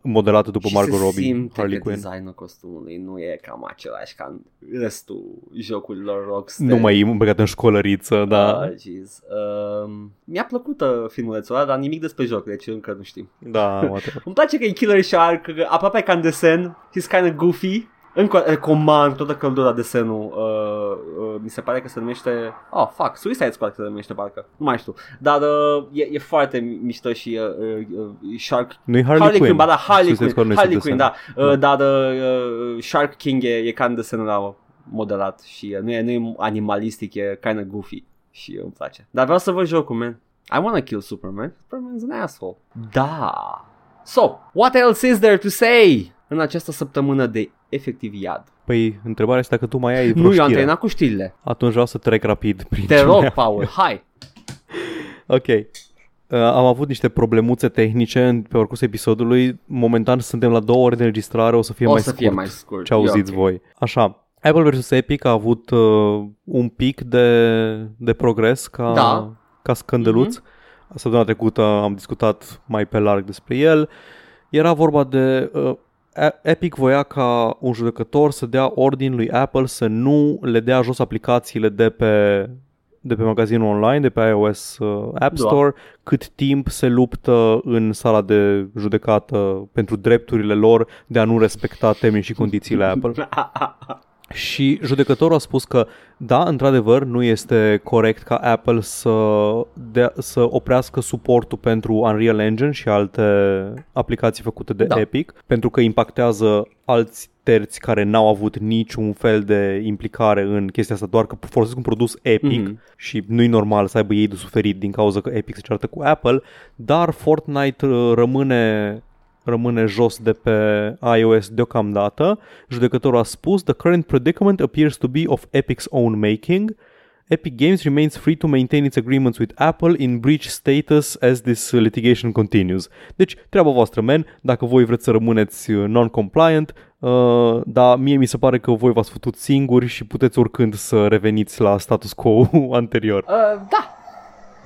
modelată după și Margot se Robbie, simte Harley că Quinn. designul costumului nu e cam același ca în restul jocurilor Rocksteady. Nu mai e îmbrăcat în școlăriță, da. Ah, jeez. Um, mi-a plăcut uh, filmulețul ăla, dar nimic despre joc, deci încă nu știm. Da, whatever. Îmi place că e Killer Shark, că aproape ca în desen, he's kind of goofy. Încă recomand toată căldura desenul. Uh, uh, mi se pare că se numește... Oh, fuck, Suicide Squad se numește parcă. Nu mai știu. Dar uh, e, e foarte mișto și uh, uh, uh, Shark... Nu-i Harley, Harley Quinn. Quinn, ba da, Harley Suicide Quinn, Squad nu este Harley Quinn, desen. da. Uh, dar uh, uh, Shark King e, e ca în desenul ăla modelat și uh, nu, e, nu e animalistic, e kind of goofy și uh, îmi place. Dar vreau să văd jocul, man. I wanna kill Superman. Superman's an asshole. Da. So, what else is there to say în această săptămână de efectiv iad? Păi, întrebarea este dacă tu mai ai vreo Nu, eu am știre. terminat cu știrile. Atunci vreau să trec rapid prin Te ce rog, mai- Paul, hai. Ok. Uh, am avut niște problemuțe tehnice în, pe parcursul episodului. Momentan suntem la două ore de înregistrare, o să fie O mai să scurt. fie mai scurt. Ce auziți E ok. voi. Așa. Apple vs. Epic a avut uh, un pic de, de progres ca, Da. ca scândăluț. Mm-hmm. Săptămâna trecută am discutat mai pe larg despre el. Era vorba de... Uh, A- Epic voia ca un judecător să dea ordin lui Apple să nu le dea jos aplicațiile de pe de pe magazinul online, de pe iOS uh, App Da. Store, cât timp se luptă în sala de judecată pentru drepturile lor de a nu respecta termenii și condițiile Apple. Și judecătorul a spus că da, într-adevăr, nu este corect ca Apple să, dea, să oprească suportul pentru Unreal Engine și alte aplicații făcute de Da. Epic, pentru că impactează alți terți care n-au avut niciun fel de implicare în chestia asta, doar că folosesc un produs Epic Mhm. și nu-i normal să aibă ei de suferit din cauza că Epic se ceartă cu Apple, dar Fortnite uh, rămâne rămâne jos de pe iOS deocamdată. Judecătorul a spus, The current predicament appears to be of Epic's own making. Epic Games remains free to maintain its agreements with Apple in breach status as this uh, litigation continues. Deci, treaba voastră, men, dacă voi vreți să rămâneți uh, non-compliant, uh, dar mie mi se pare că voi v-ați făcut singuri și puteți oricând să reveniți la status quo anterior. Uh, da.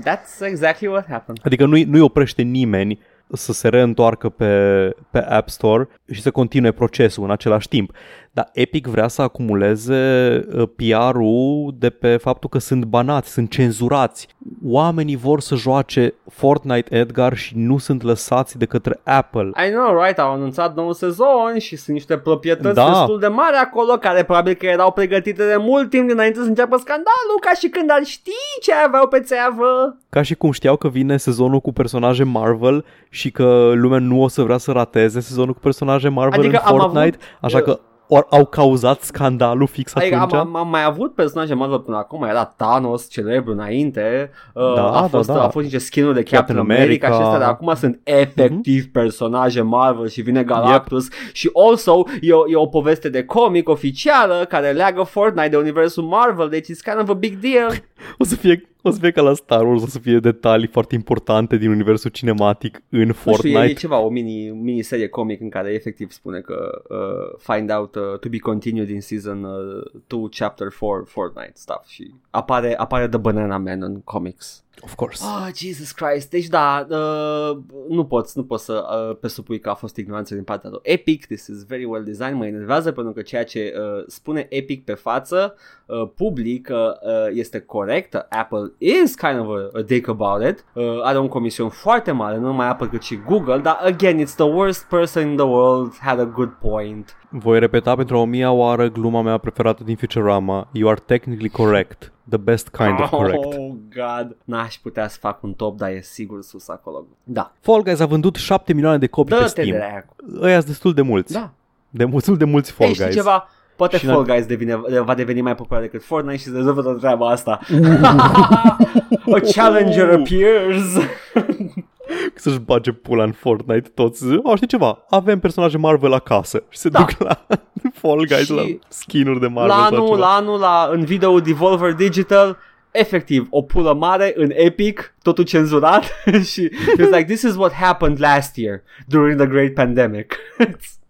That's exactly what happened. Adică nu-i, nu-i oprește nimeni să se reîntoarcă pe, pe App Store și să continue procesul în același timp. Dar Epic vrea să acumuleze uh, PR-ul de pe faptul că sunt banați, sunt cenzurați. Oamenii vor să joace Fortnite Edgar și nu sunt lăsați de către Apple. I know, right? Au anunțat nou sezon și sunt niște proprietăți Da. destul de mari acolo care probabil că erau pregătite de mult timp dinainte să înceapă scandalul, ca și când ar ști ce aveau pe țeavă. Ca și cum știau că vine sezonul cu personaje Marvel și că lumea nu o să vrea să rateze sezonul cu personaje Marvel Adică în am Fortnite, avut, așa uh, că Or, au cauzat scandalul fix Adică atunci? am, am, am mai avut personaje Marvel până acum, era Thanos, celebru înainte, uh, Da, a, da, fost, da. a fost niște skin-uri de Captain Captain, America, America. Mhm. și astea, dar acum sunt efectiv personaje Marvel și vine Galactus și also e o, e o poveste de comic oficială care leagă Fortnite de universul Marvel, deci it's kind of a big deal. O să fie o să fie ca la Star Wars, o să fie detalii foarte importante din universul cinematic în Nu știu, e, e Fortnite. ceva, o mini, mini-serie comic în care efectiv spune că uh, find out uh, to be continued in season 2 uh, chapter 4 Fortnite stuff și apare, apare The Banana Man în comics. Of course. Oh, Jesus Christ. Deci da, uh, nu poți, nu poți să uh, presupui că a fost ignoranță din partea lui Epic. This is very well designed. Mă enervează pentru că ceea ce uh, spune Epic pe față, uh, public, uh, uh, este corect. Apple is kind of a, a dick about it. Uh, are un comision foarte mare, nu numai Apple cât și Google, dar again, it's the worst person in the world had a good point. Voi repeta pentru o mia oară gluma mea preferată din Futurama. You are technically correct. The best kind of correct. Oh, God. N-aș putea să fac un top, dar e sigur sus acolo. Da. Fall Guys a vândut 7 milioane de copii pe Dă-te Steam. dracu. Ăia sunt destul de mulți. Da. De destul de mulți Fall Ei, știi Guys. ceva? Poate Și Fall la- Guys devine, va deveni mai popular decât Fortnite și se rezolvă toată treaba asta. A challenger appears. Să-și bage pula în Fortnite toți. O, știi ceva? Avem personaje Marvel acasă. Și se Da. duc la Fall Guys, Și la skin-uri de Marvel. la sau anul, ceva. la anul, la, în video Devolver Digital, efectiv, o pulă mare în Epic, totul cenzurat și it's like, this is what happened last year during the great pandemic.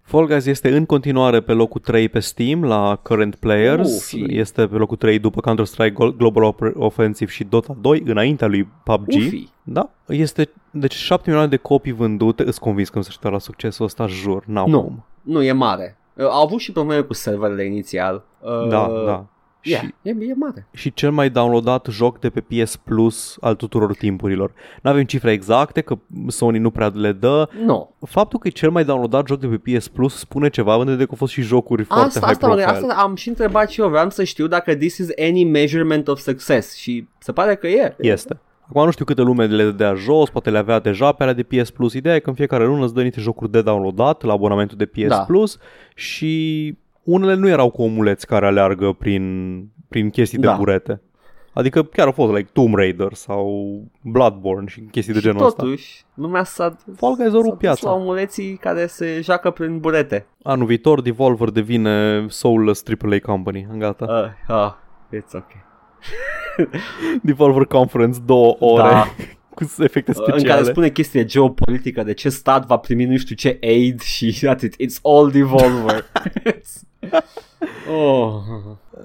Fall Guys este în continuare pe locul 3 pe Steam la Current Players. Ufi. Este pe locul 3 după Counter-Strike Glo- Global Oper- Offensive și Dota 2, înaintea lui PUBG. Ufi. Da, este, deci 7 milioane de copii vândute, îți convins că nu se aștepta la succesul ăsta, jur, n-au Nu. cum. Nu, e mare. Uh, Au avut și probleme cu serverele inițial. Uh, Da, da. Yeah, Și, e, e mare. și cel mai downloadat joc de pe PS Plus al tuturor timpurilor. Nu avem cifre exacte, că Sony nu prea le dă. Nu. Faptul că e cel mai downloadat joc de pe PS Plus spune ceva, având în vedere că au fost și jocuri foarte Asta, high asta, mă, profile. asta am și întrebat și eu, vreau să știu dacă this is any measurement of success și se pare că e. Este. Acum nu știu câte lume le dea jos, poate le avea deja pe alea de PS Plus. Ideea e că în fiecare lună îți dă niște jocuri de downloadat la abonamentul de PS Da. Plus și unele nu erau cu omuleți care aleargă prin, prin chestii Da. de burete. Adică chiar au fost like Tomb Raider sau Bloodborne și chestii de și genul ăsta. totuși, lumea s-a, Fall Guys a s-a rupt dus piața. la omuleții care se joacă prin burete. Anul viitor Devolver devine soulless AAA company. Gata. Uh, uh, it's ok. Devolver Conference, două ore Da. Cu efecte În care speciale. spune chestii de geopolitică, de ce stat va primi nu știu ce aid și atât. It's all Devolver. oh.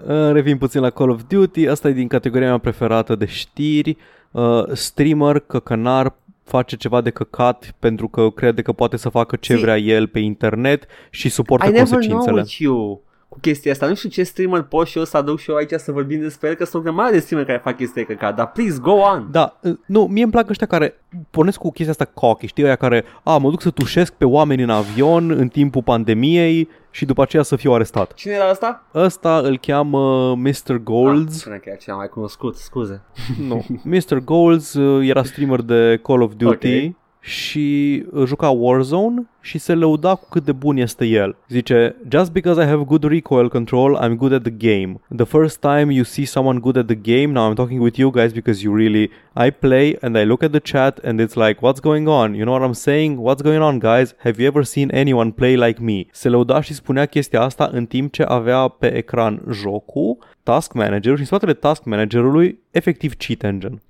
Uh, Revin puțin la Call of Duty, asta e din categoria mea preferată de știri. Uh, streamer, căcănar, face ceva de căcat pentru că crede că poate să facă ce See, vrea el pe internet și suportă I never know consecințele. with you cu chestia asta. Nu știu ce streamer pot și eu să aduc și eu aici să vorbim despre el, că sunt o grămadă de streamer care fac chestia de căcat. Dar please, go on. Da, uh, nu, mie îmi plac ăștia care pornesc cu chestia asta cocky, știi, aia care, a, mă duc să tușesc pe oameni în avion în timpul pandemiei și după aceea să fiu arestat. Cine era asta? Ăsta îl cheamă Mr. Golds. Ah, spune că e cea mai cunoscut, scuze. Nu. Mr. Goals uh, era streamer de Call of Duty Ok. Și uh, juca Warzone și se lăuda cu cât de bun este el. Zice, Just because I have good recoil control, I'm good at the game. The first time you see someone good at the game, now I'm talking with you guys because you really... I play and I look at the chat and it's like, what's going on? You know what I'm saying? What's going on, guys? Have you ever seen anyone play like me? Se lăuda și spunea chestia asta în timp ce avea pe ecran jocul, Task Manager și în spatele Task Managerului efectiv cheat engine.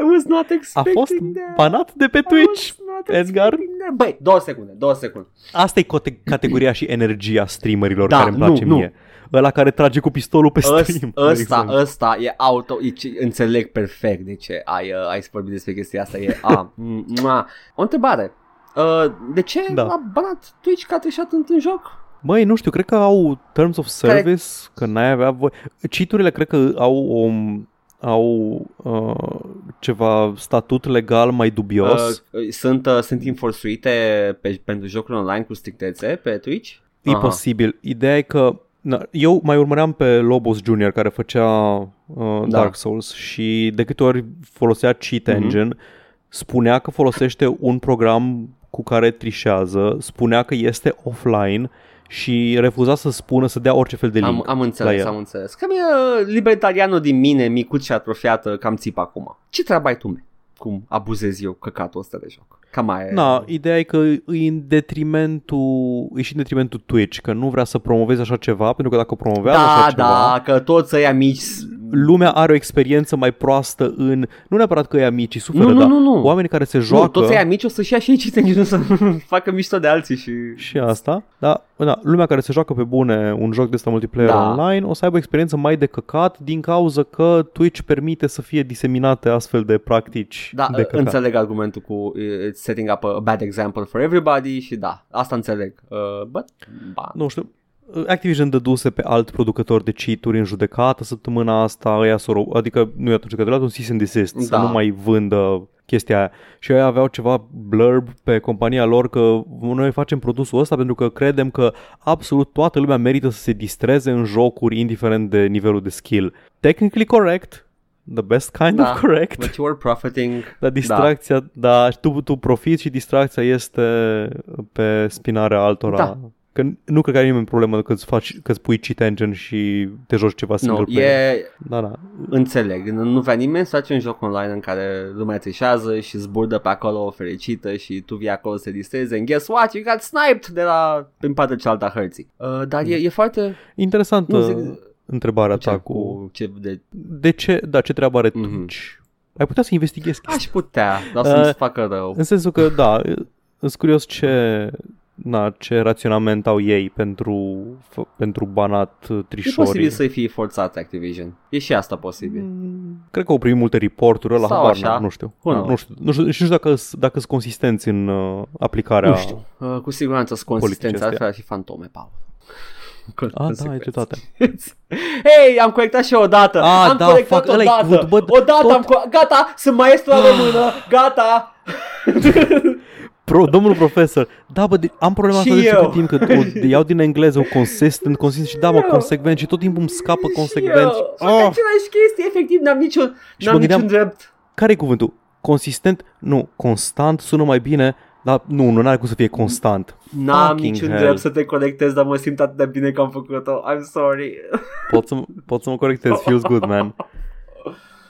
I was not A expecting fost that. banat de pe I Twitch. was not Edgar? expecting that. Băi, două secunde, două secunde. Asta e cote- categoria și energia streamerilor Da, care îmi place nu, mie. Ăla care trage cu pistolul pe Ăsta, stream. de ăsta, exemplu. ăsta e auto, e, ce- înțeleg perfect de ce ai, uh, ai să vorbi despre chestia asta. E, a, m- mua. O întrebare. Uh, de ce Da. a banat Twitch că a trișat într-un joc? Băi, nu știu, cred că au terms of service, că n-ai avea voie. Cheaturile cred că au o, au uh, ceva statut legal mai dubios. Uh, sunt, uh, sunt enforțuite pe, pentru jocuri online cu strictețe pe Twitch? e aha. posibil. Ideea e că na, eu mai urmăream pe Lobos Junior care făcea uh, Da. Dark Souls și de câte ori folosea cheat Mhm. engine spunea că folosește un program cu care trișează spunea că este offline și refuza să spună să dea orice fel de link. Am, am la înțeles, el. am înțeles. Cam e uh, libertarianul din mine, micuț și atrofiată, cam țip acum. Ce treabă ai tu, me? Cum abuzez eu căcatul ăsta de joc? Cam aia e. Na, ideea e că e în detrimentul, e și în detrimentul Twitch, că nu vrea să promoveze așa ceva, pentru că dacă promovează da, așa ceva, da, că toți ăia mici... lumea are o experiență mai proastă în, nu neapărat că e mici suferă, Nu, nu, dar nu, nu. oamenii care se Nu, joacă toți ăia mici o să-și ia și ei cite, nici nu să facă mișto de alții și... și asta, dar da, lumea care se joacă pe bune un joc de ăsta multiplayer Da. online o să aibă o experiență mai de căcat din cauza că Twitch permite să fie diseminate astfel de practici Da, de căcat. înțeleg argumentul cu uh, it's setting up a bad example for everybody și da, asta înțeleg. Uh, but, ba, Nu știu, Activision dăduse pe alt producător de cheat-uri în judecată săptămâna asta, ăia s-au, adică nu e atunci că de luat un cease and desist, să Da. nu mai vândă chestia aia. Și ei aveau ceva blurb pe compania lor că noi facem produsul ăsta pentru că credem că absolut toată lumea merită să se distreze în jocuri indiferent de nivelul de skill. Technically correct, the best kind Da. of correct. but you were profiting. Dar distracția, da, da tu, tu profiți și distracția este pe spinarea altora. Da. Că nu cred că ai nimeni problemă că îți faci, că îți pui cheat engine și te joci ceva single Nu, player. e, Da, da. înțeleg, nu nu vrea nimeni să face un joc online în care lumea trișează și zburdă pe acolo fericită și tu vii acolo să te distrezi and guess what, you got sniped de la prin partea cealaltă a hărții. Uh, dar e, e foarte... Interesantă Nu, zic, întrebarea ce, ta cu... cu ce de... De ce, da, ce treabă are Mhm. Twitch? Ai putea să investighezi chestia. Aș putea, dar Uh, să-mi facă rău. În sensul că, da, sunt curios ce, na, ce raționament au ei pentru, f- pentru banat uh, E trișorii. posibil să fie forțat Activision. E și asta posibil. Mm, Cred că au primit multe reporturi ăla, Sau habar așa. nu, nu știu. Who Da, knows? nu știu. Nu știu, și nu știu dacă, s- dacă sunt consistenți în uh, aplicarea. Nu știu. Uh, cu siguranță sunt consistență, Politicii altfel ar fi fantome, Paul. Ah, da, ai dreptate. Hei, am corectat și odată. Ah, am da, corectat fuck, ăla-i odată. cuvânt, bă, odată tot- am co- Gata, sunt maestru la română. Gata. Pro, domnul profesor, da, bă, de, am problema asta Și de eu. ceva timp, că o, iau din engleză o consistent, consistent și da, mă, eu. consecvent și tot timpul îmi scapă Și consecvent. eu. Fac Oh, același chestii, efectiv, n-am niciun, Și n-am mă gândeam- niciun drept. care e cuvântul? Consistent? Nu, constant sună mai bine, dar nu, nu are cum să fie constant. N-am Fucking niciun hell. drept să te conectez, dar mă simt atât de bine că am făcut-o. I'm sorry. Pot să, pot să mă corectez, feels good, man.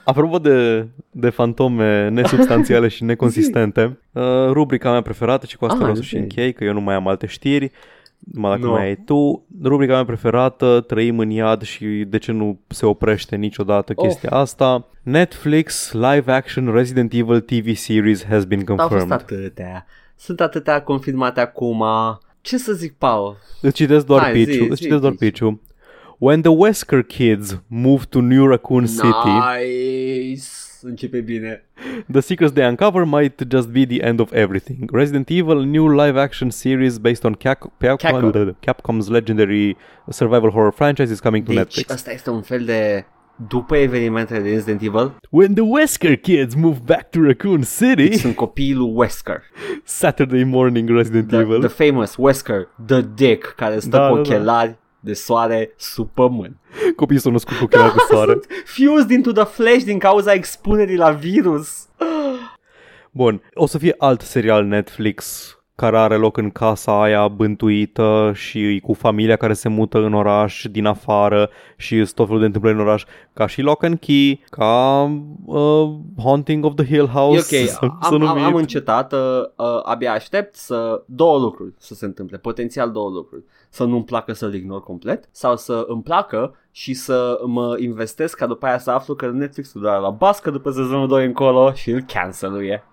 Apropo de, de fantome nesubstanțiale și neconsistente, uh, rubrica mea preferată și cu asta Ah, vreau să zi. și închei, că eu nu mai am alte știri, numai dacă No. mai ai tu. Rubrica mea preferată, trăim în iad și de ce nu se oprește niciodată Oh. chestia asta. Netflix live action Resident Evil TV series has been Au fost confirmed. atâtea. Sunt atâtea confirmate acum. Ce să zic, Paul? Îți citesc doar Hai, zi, pitch-ul. Îți zi, citesc doar pitch. pitch-ul. When the Wesker kids moved to New Raccoon City, Nice. Începe bine. The secrets they uncover might just be the end of everything. Resident Evil, a new live-action series based on Cap- Cap- Capcom. Capcom's legendary survival horror franchise is coming to Deci Netflix. ăsta este un fel de după evenimentele de Resident Evil, When the Wesker kids move back to Raccoon City, sunt copiii lui Wesker. Saturday morning Resident The, Evil. the famous Wesker, The Dick, care stă Da, cu da, da. ochelari de soare sub pământ. Copiii sunt născuți cu ochelari de soare. sunt fused into the flesh din cauza expunerii la virus. Bun, o să fie alt serial Netflix care are loc în casa aia bântuită și e cu familia care se mută în oraș din afară și sunt tot felul de întâmplări în oraș, ca și Lock and Key, ca uh, Haunting of the Hill E House, ok, să, să am, am, numit. am încetat, uh, uh, abia aștept să două lucruri să se întâmple, potențial două lucruri. Să nu-mi placă să-l ignor complet sau să îmi placă și să mă investesc ca după aia să aflu că Netflix-ul doar la bască după sezonul 2 încolo și îl cancel-uie.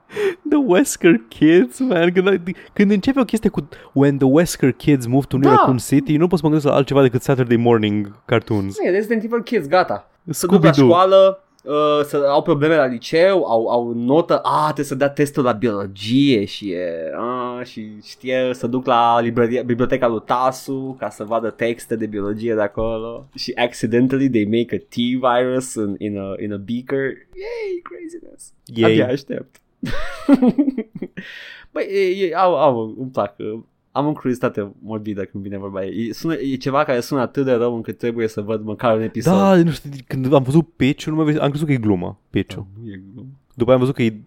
The Wesker Kids, man, când, când începe o chestie cu When the Wesker Kids move to New Da. Raccoon City, nu pot să mă gândesc la altceva decât Saturday morning cartoons. E Resident Evil Kids, gata. Să duc la Scooby-Doo. școală, uh, să au probleme la liceu, au, au notă, a, trebuie să dea testul la biologie și e, a, și știe să duc la librăria, biblioteca lui Tasu ca să vadă texte de biologie de acolo și accidentally they make a T-virus in, in, a, in a beaker. Yay, craziness. Yay. Abia aștept. Băi, e, e, au, au, îmi plac. Uh, Am o curiozitate morbidă când vine vorba. E, sună, e ceva care sună atât de rău încât trebuie să văd măcar un episod. Da, nu știu, când am văzut pitch-ul, nu mai am crezut că e glumă, pitch-ul. Nu e glumă. După aia am văzut că e,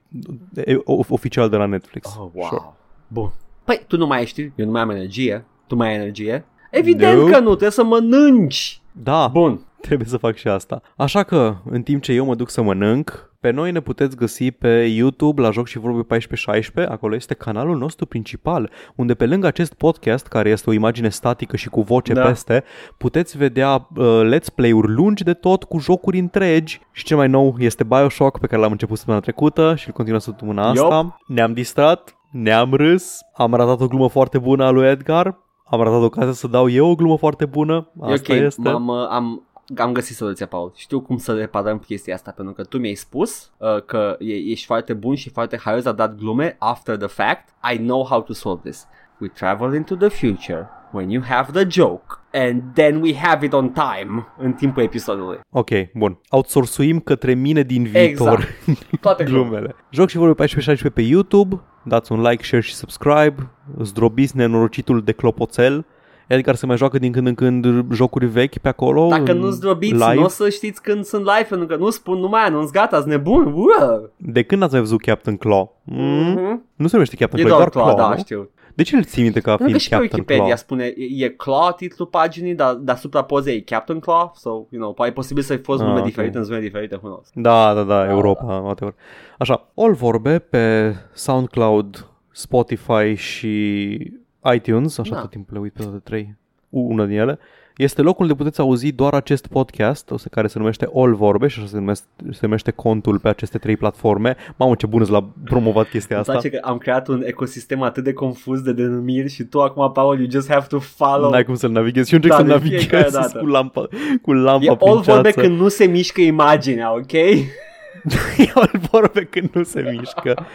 e o- oficial de la Netflix. Oh, wow. Sure. Bun. Păi, tu nu mai ești, eu nu mai am energie. Tu mai ai energie? Evident Nope. că nu, trebuie să mănânci. Da, Bun. trebuie să fac și asta. Așa că, în timp ce eu mă duc să mănânc, pe noi ne puteți găsi pe YouTube la Joc și Vorbe 1416, acolo este canalul nostru principal, unde pe lângă acest podcast, care este o imagine statică și cu voce Da. peste, puteți vedea uh, let's play-uri lungi de tot cu jocuri întregi și cel mai nou este Bioshock pe care l-am început săptămâna trecută și îl continuăm săptămâna asta. Ne-am distrat, ne-am râs, am ratat o glumă foarte bună a lui Edgar, am ratat ocazia să dau eu o glumă foarte bună, E asta ok, este. am, uh, am, am găsit soluția, Paul. Știu cum să reparăm chestia asta, pentru că tu mi-ai spus uh, că e, ești foarte bun și foarte haios, a dat glume after the fact. I know how to solve this. We travel into the future when you have the joke and then we have it on time în timpul episodului. Ok, bun. Outsourcuim către mine din viitor Exact. Toate glumele. glumele. Joc și vorbe 14 pe YouTube, dați un like, share și subscribe, zdrobiți nenorocitul de clopoțel. Edgar se mai joacă din când în când jocuri vechi pe acolo. Dacă în nu zdrobiți, live. nu o să știți când sunt live, pentru că nu spun, nu mai anunț, gata, sunt nebun. Uă! De când ați mai văzut Captain Claw? Mm? Mhm. Nu se numește Captain E Claw, e doar doar Claw, Claw, da, nu? știu. De ce îl ții minte ca Pentru fiind că și pe Captain Wikipedia Claw? spune e, e Claw titlul paginii, dar deasupra pozei e Captain Claw, so, you know, poate e posibil să-i fost Ah, nume ok. diferite în zone diferite, who knows. Da, da, da, Europa, whatever. Așa, all vorbe pe SoundCloud, Spotify și iTunes, așa Da. tot timpul le uit pe toate trei, u- una din ele, este locul unde puteți auzi doar acest podcast, o să- care se numește All Vorbe și așa se numește, se numește contul pe aceste trei platforme. Mamă, ce bun la promovat chestia Îmi asta. place că am creat un ecosistem atât de confuz de denumiri și tu acum, Paul, you just have to follow. N-ai cum să-l navighezi. Și eu încerc Da, să de fiecare navighez dată. cu lampa, cu lampa E prin all vorbe ceață. când nu se mișcă imaginea, ok? E all vorbe când nu se mișcă.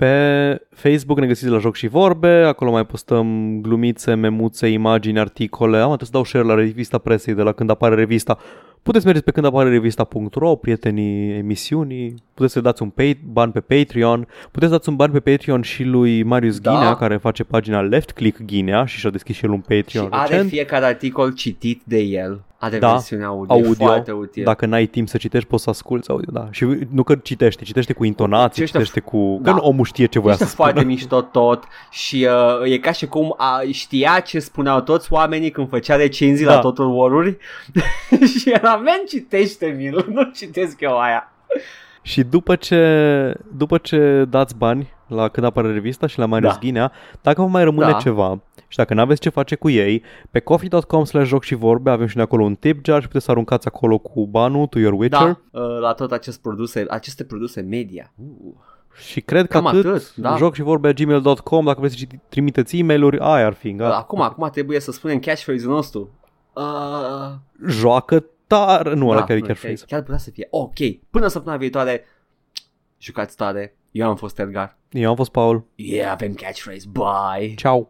Pe Facebook ne găsiți la Joc și Vorbe, acolo mai postăm glumițe, memuțe, imagini, articole. Am trebuie să dau share la revista presei de la când apare revista. Puteți mergeți pe când apare revista.ro, prietenii emisiunii, puteți să dați un pay, ban pe Patreon, puteți să dați un ban pe Patreon și lui Marius Da. Ghinea, care face pagina Left Click Ghinea și și-a deschis și el un Și Patreon are recent. fiecare articol citit de el. Are Da, versiunea audio, audio, e foarte util. Dacă n-ai timp să citești, poți să asculti audio, da. Și nu că citește, citește cu intonații, Ăștia- citește cu... da. Că nu omul știe ce voia Este să spună. foarte mișto tot și uh, e ca și cum a, știa ce spuneau toți oamenii când făcea recenzii Da. la Total War-uri și era, men, citește-mi nu citesc eu aia. Și după ce, după ce dați bani la când apare revista și la Marius Da. Ghinea, dacă vă mai rămâne Da. ceva și dacă nu aveți ce face cu ei, pe coffee.com slash joc și vorbe avem și noi acolo un tip jar și puteți să aruncați acolo cu banul to your Witcher. Da, uh, la tot acest produse, aceste produse media. Uh. Și cred că Cam atât, atât, da. joc și vorbe gmail.com, dacă vreți să trimiteți e-mail-uri, aia ar fi. Gata. Acum, acum trebuie să spunem catchphrase-ul nostru. Uh, Joacă tare, nu, ăla chiar e nu, chiar phrase. chiar putea să fie. Ok, până săptămâna viitoare, jucați tare. Eu am fost Edgar. Eu am fost Paul. Yeah, avem catchphrase. Bye! Ciao.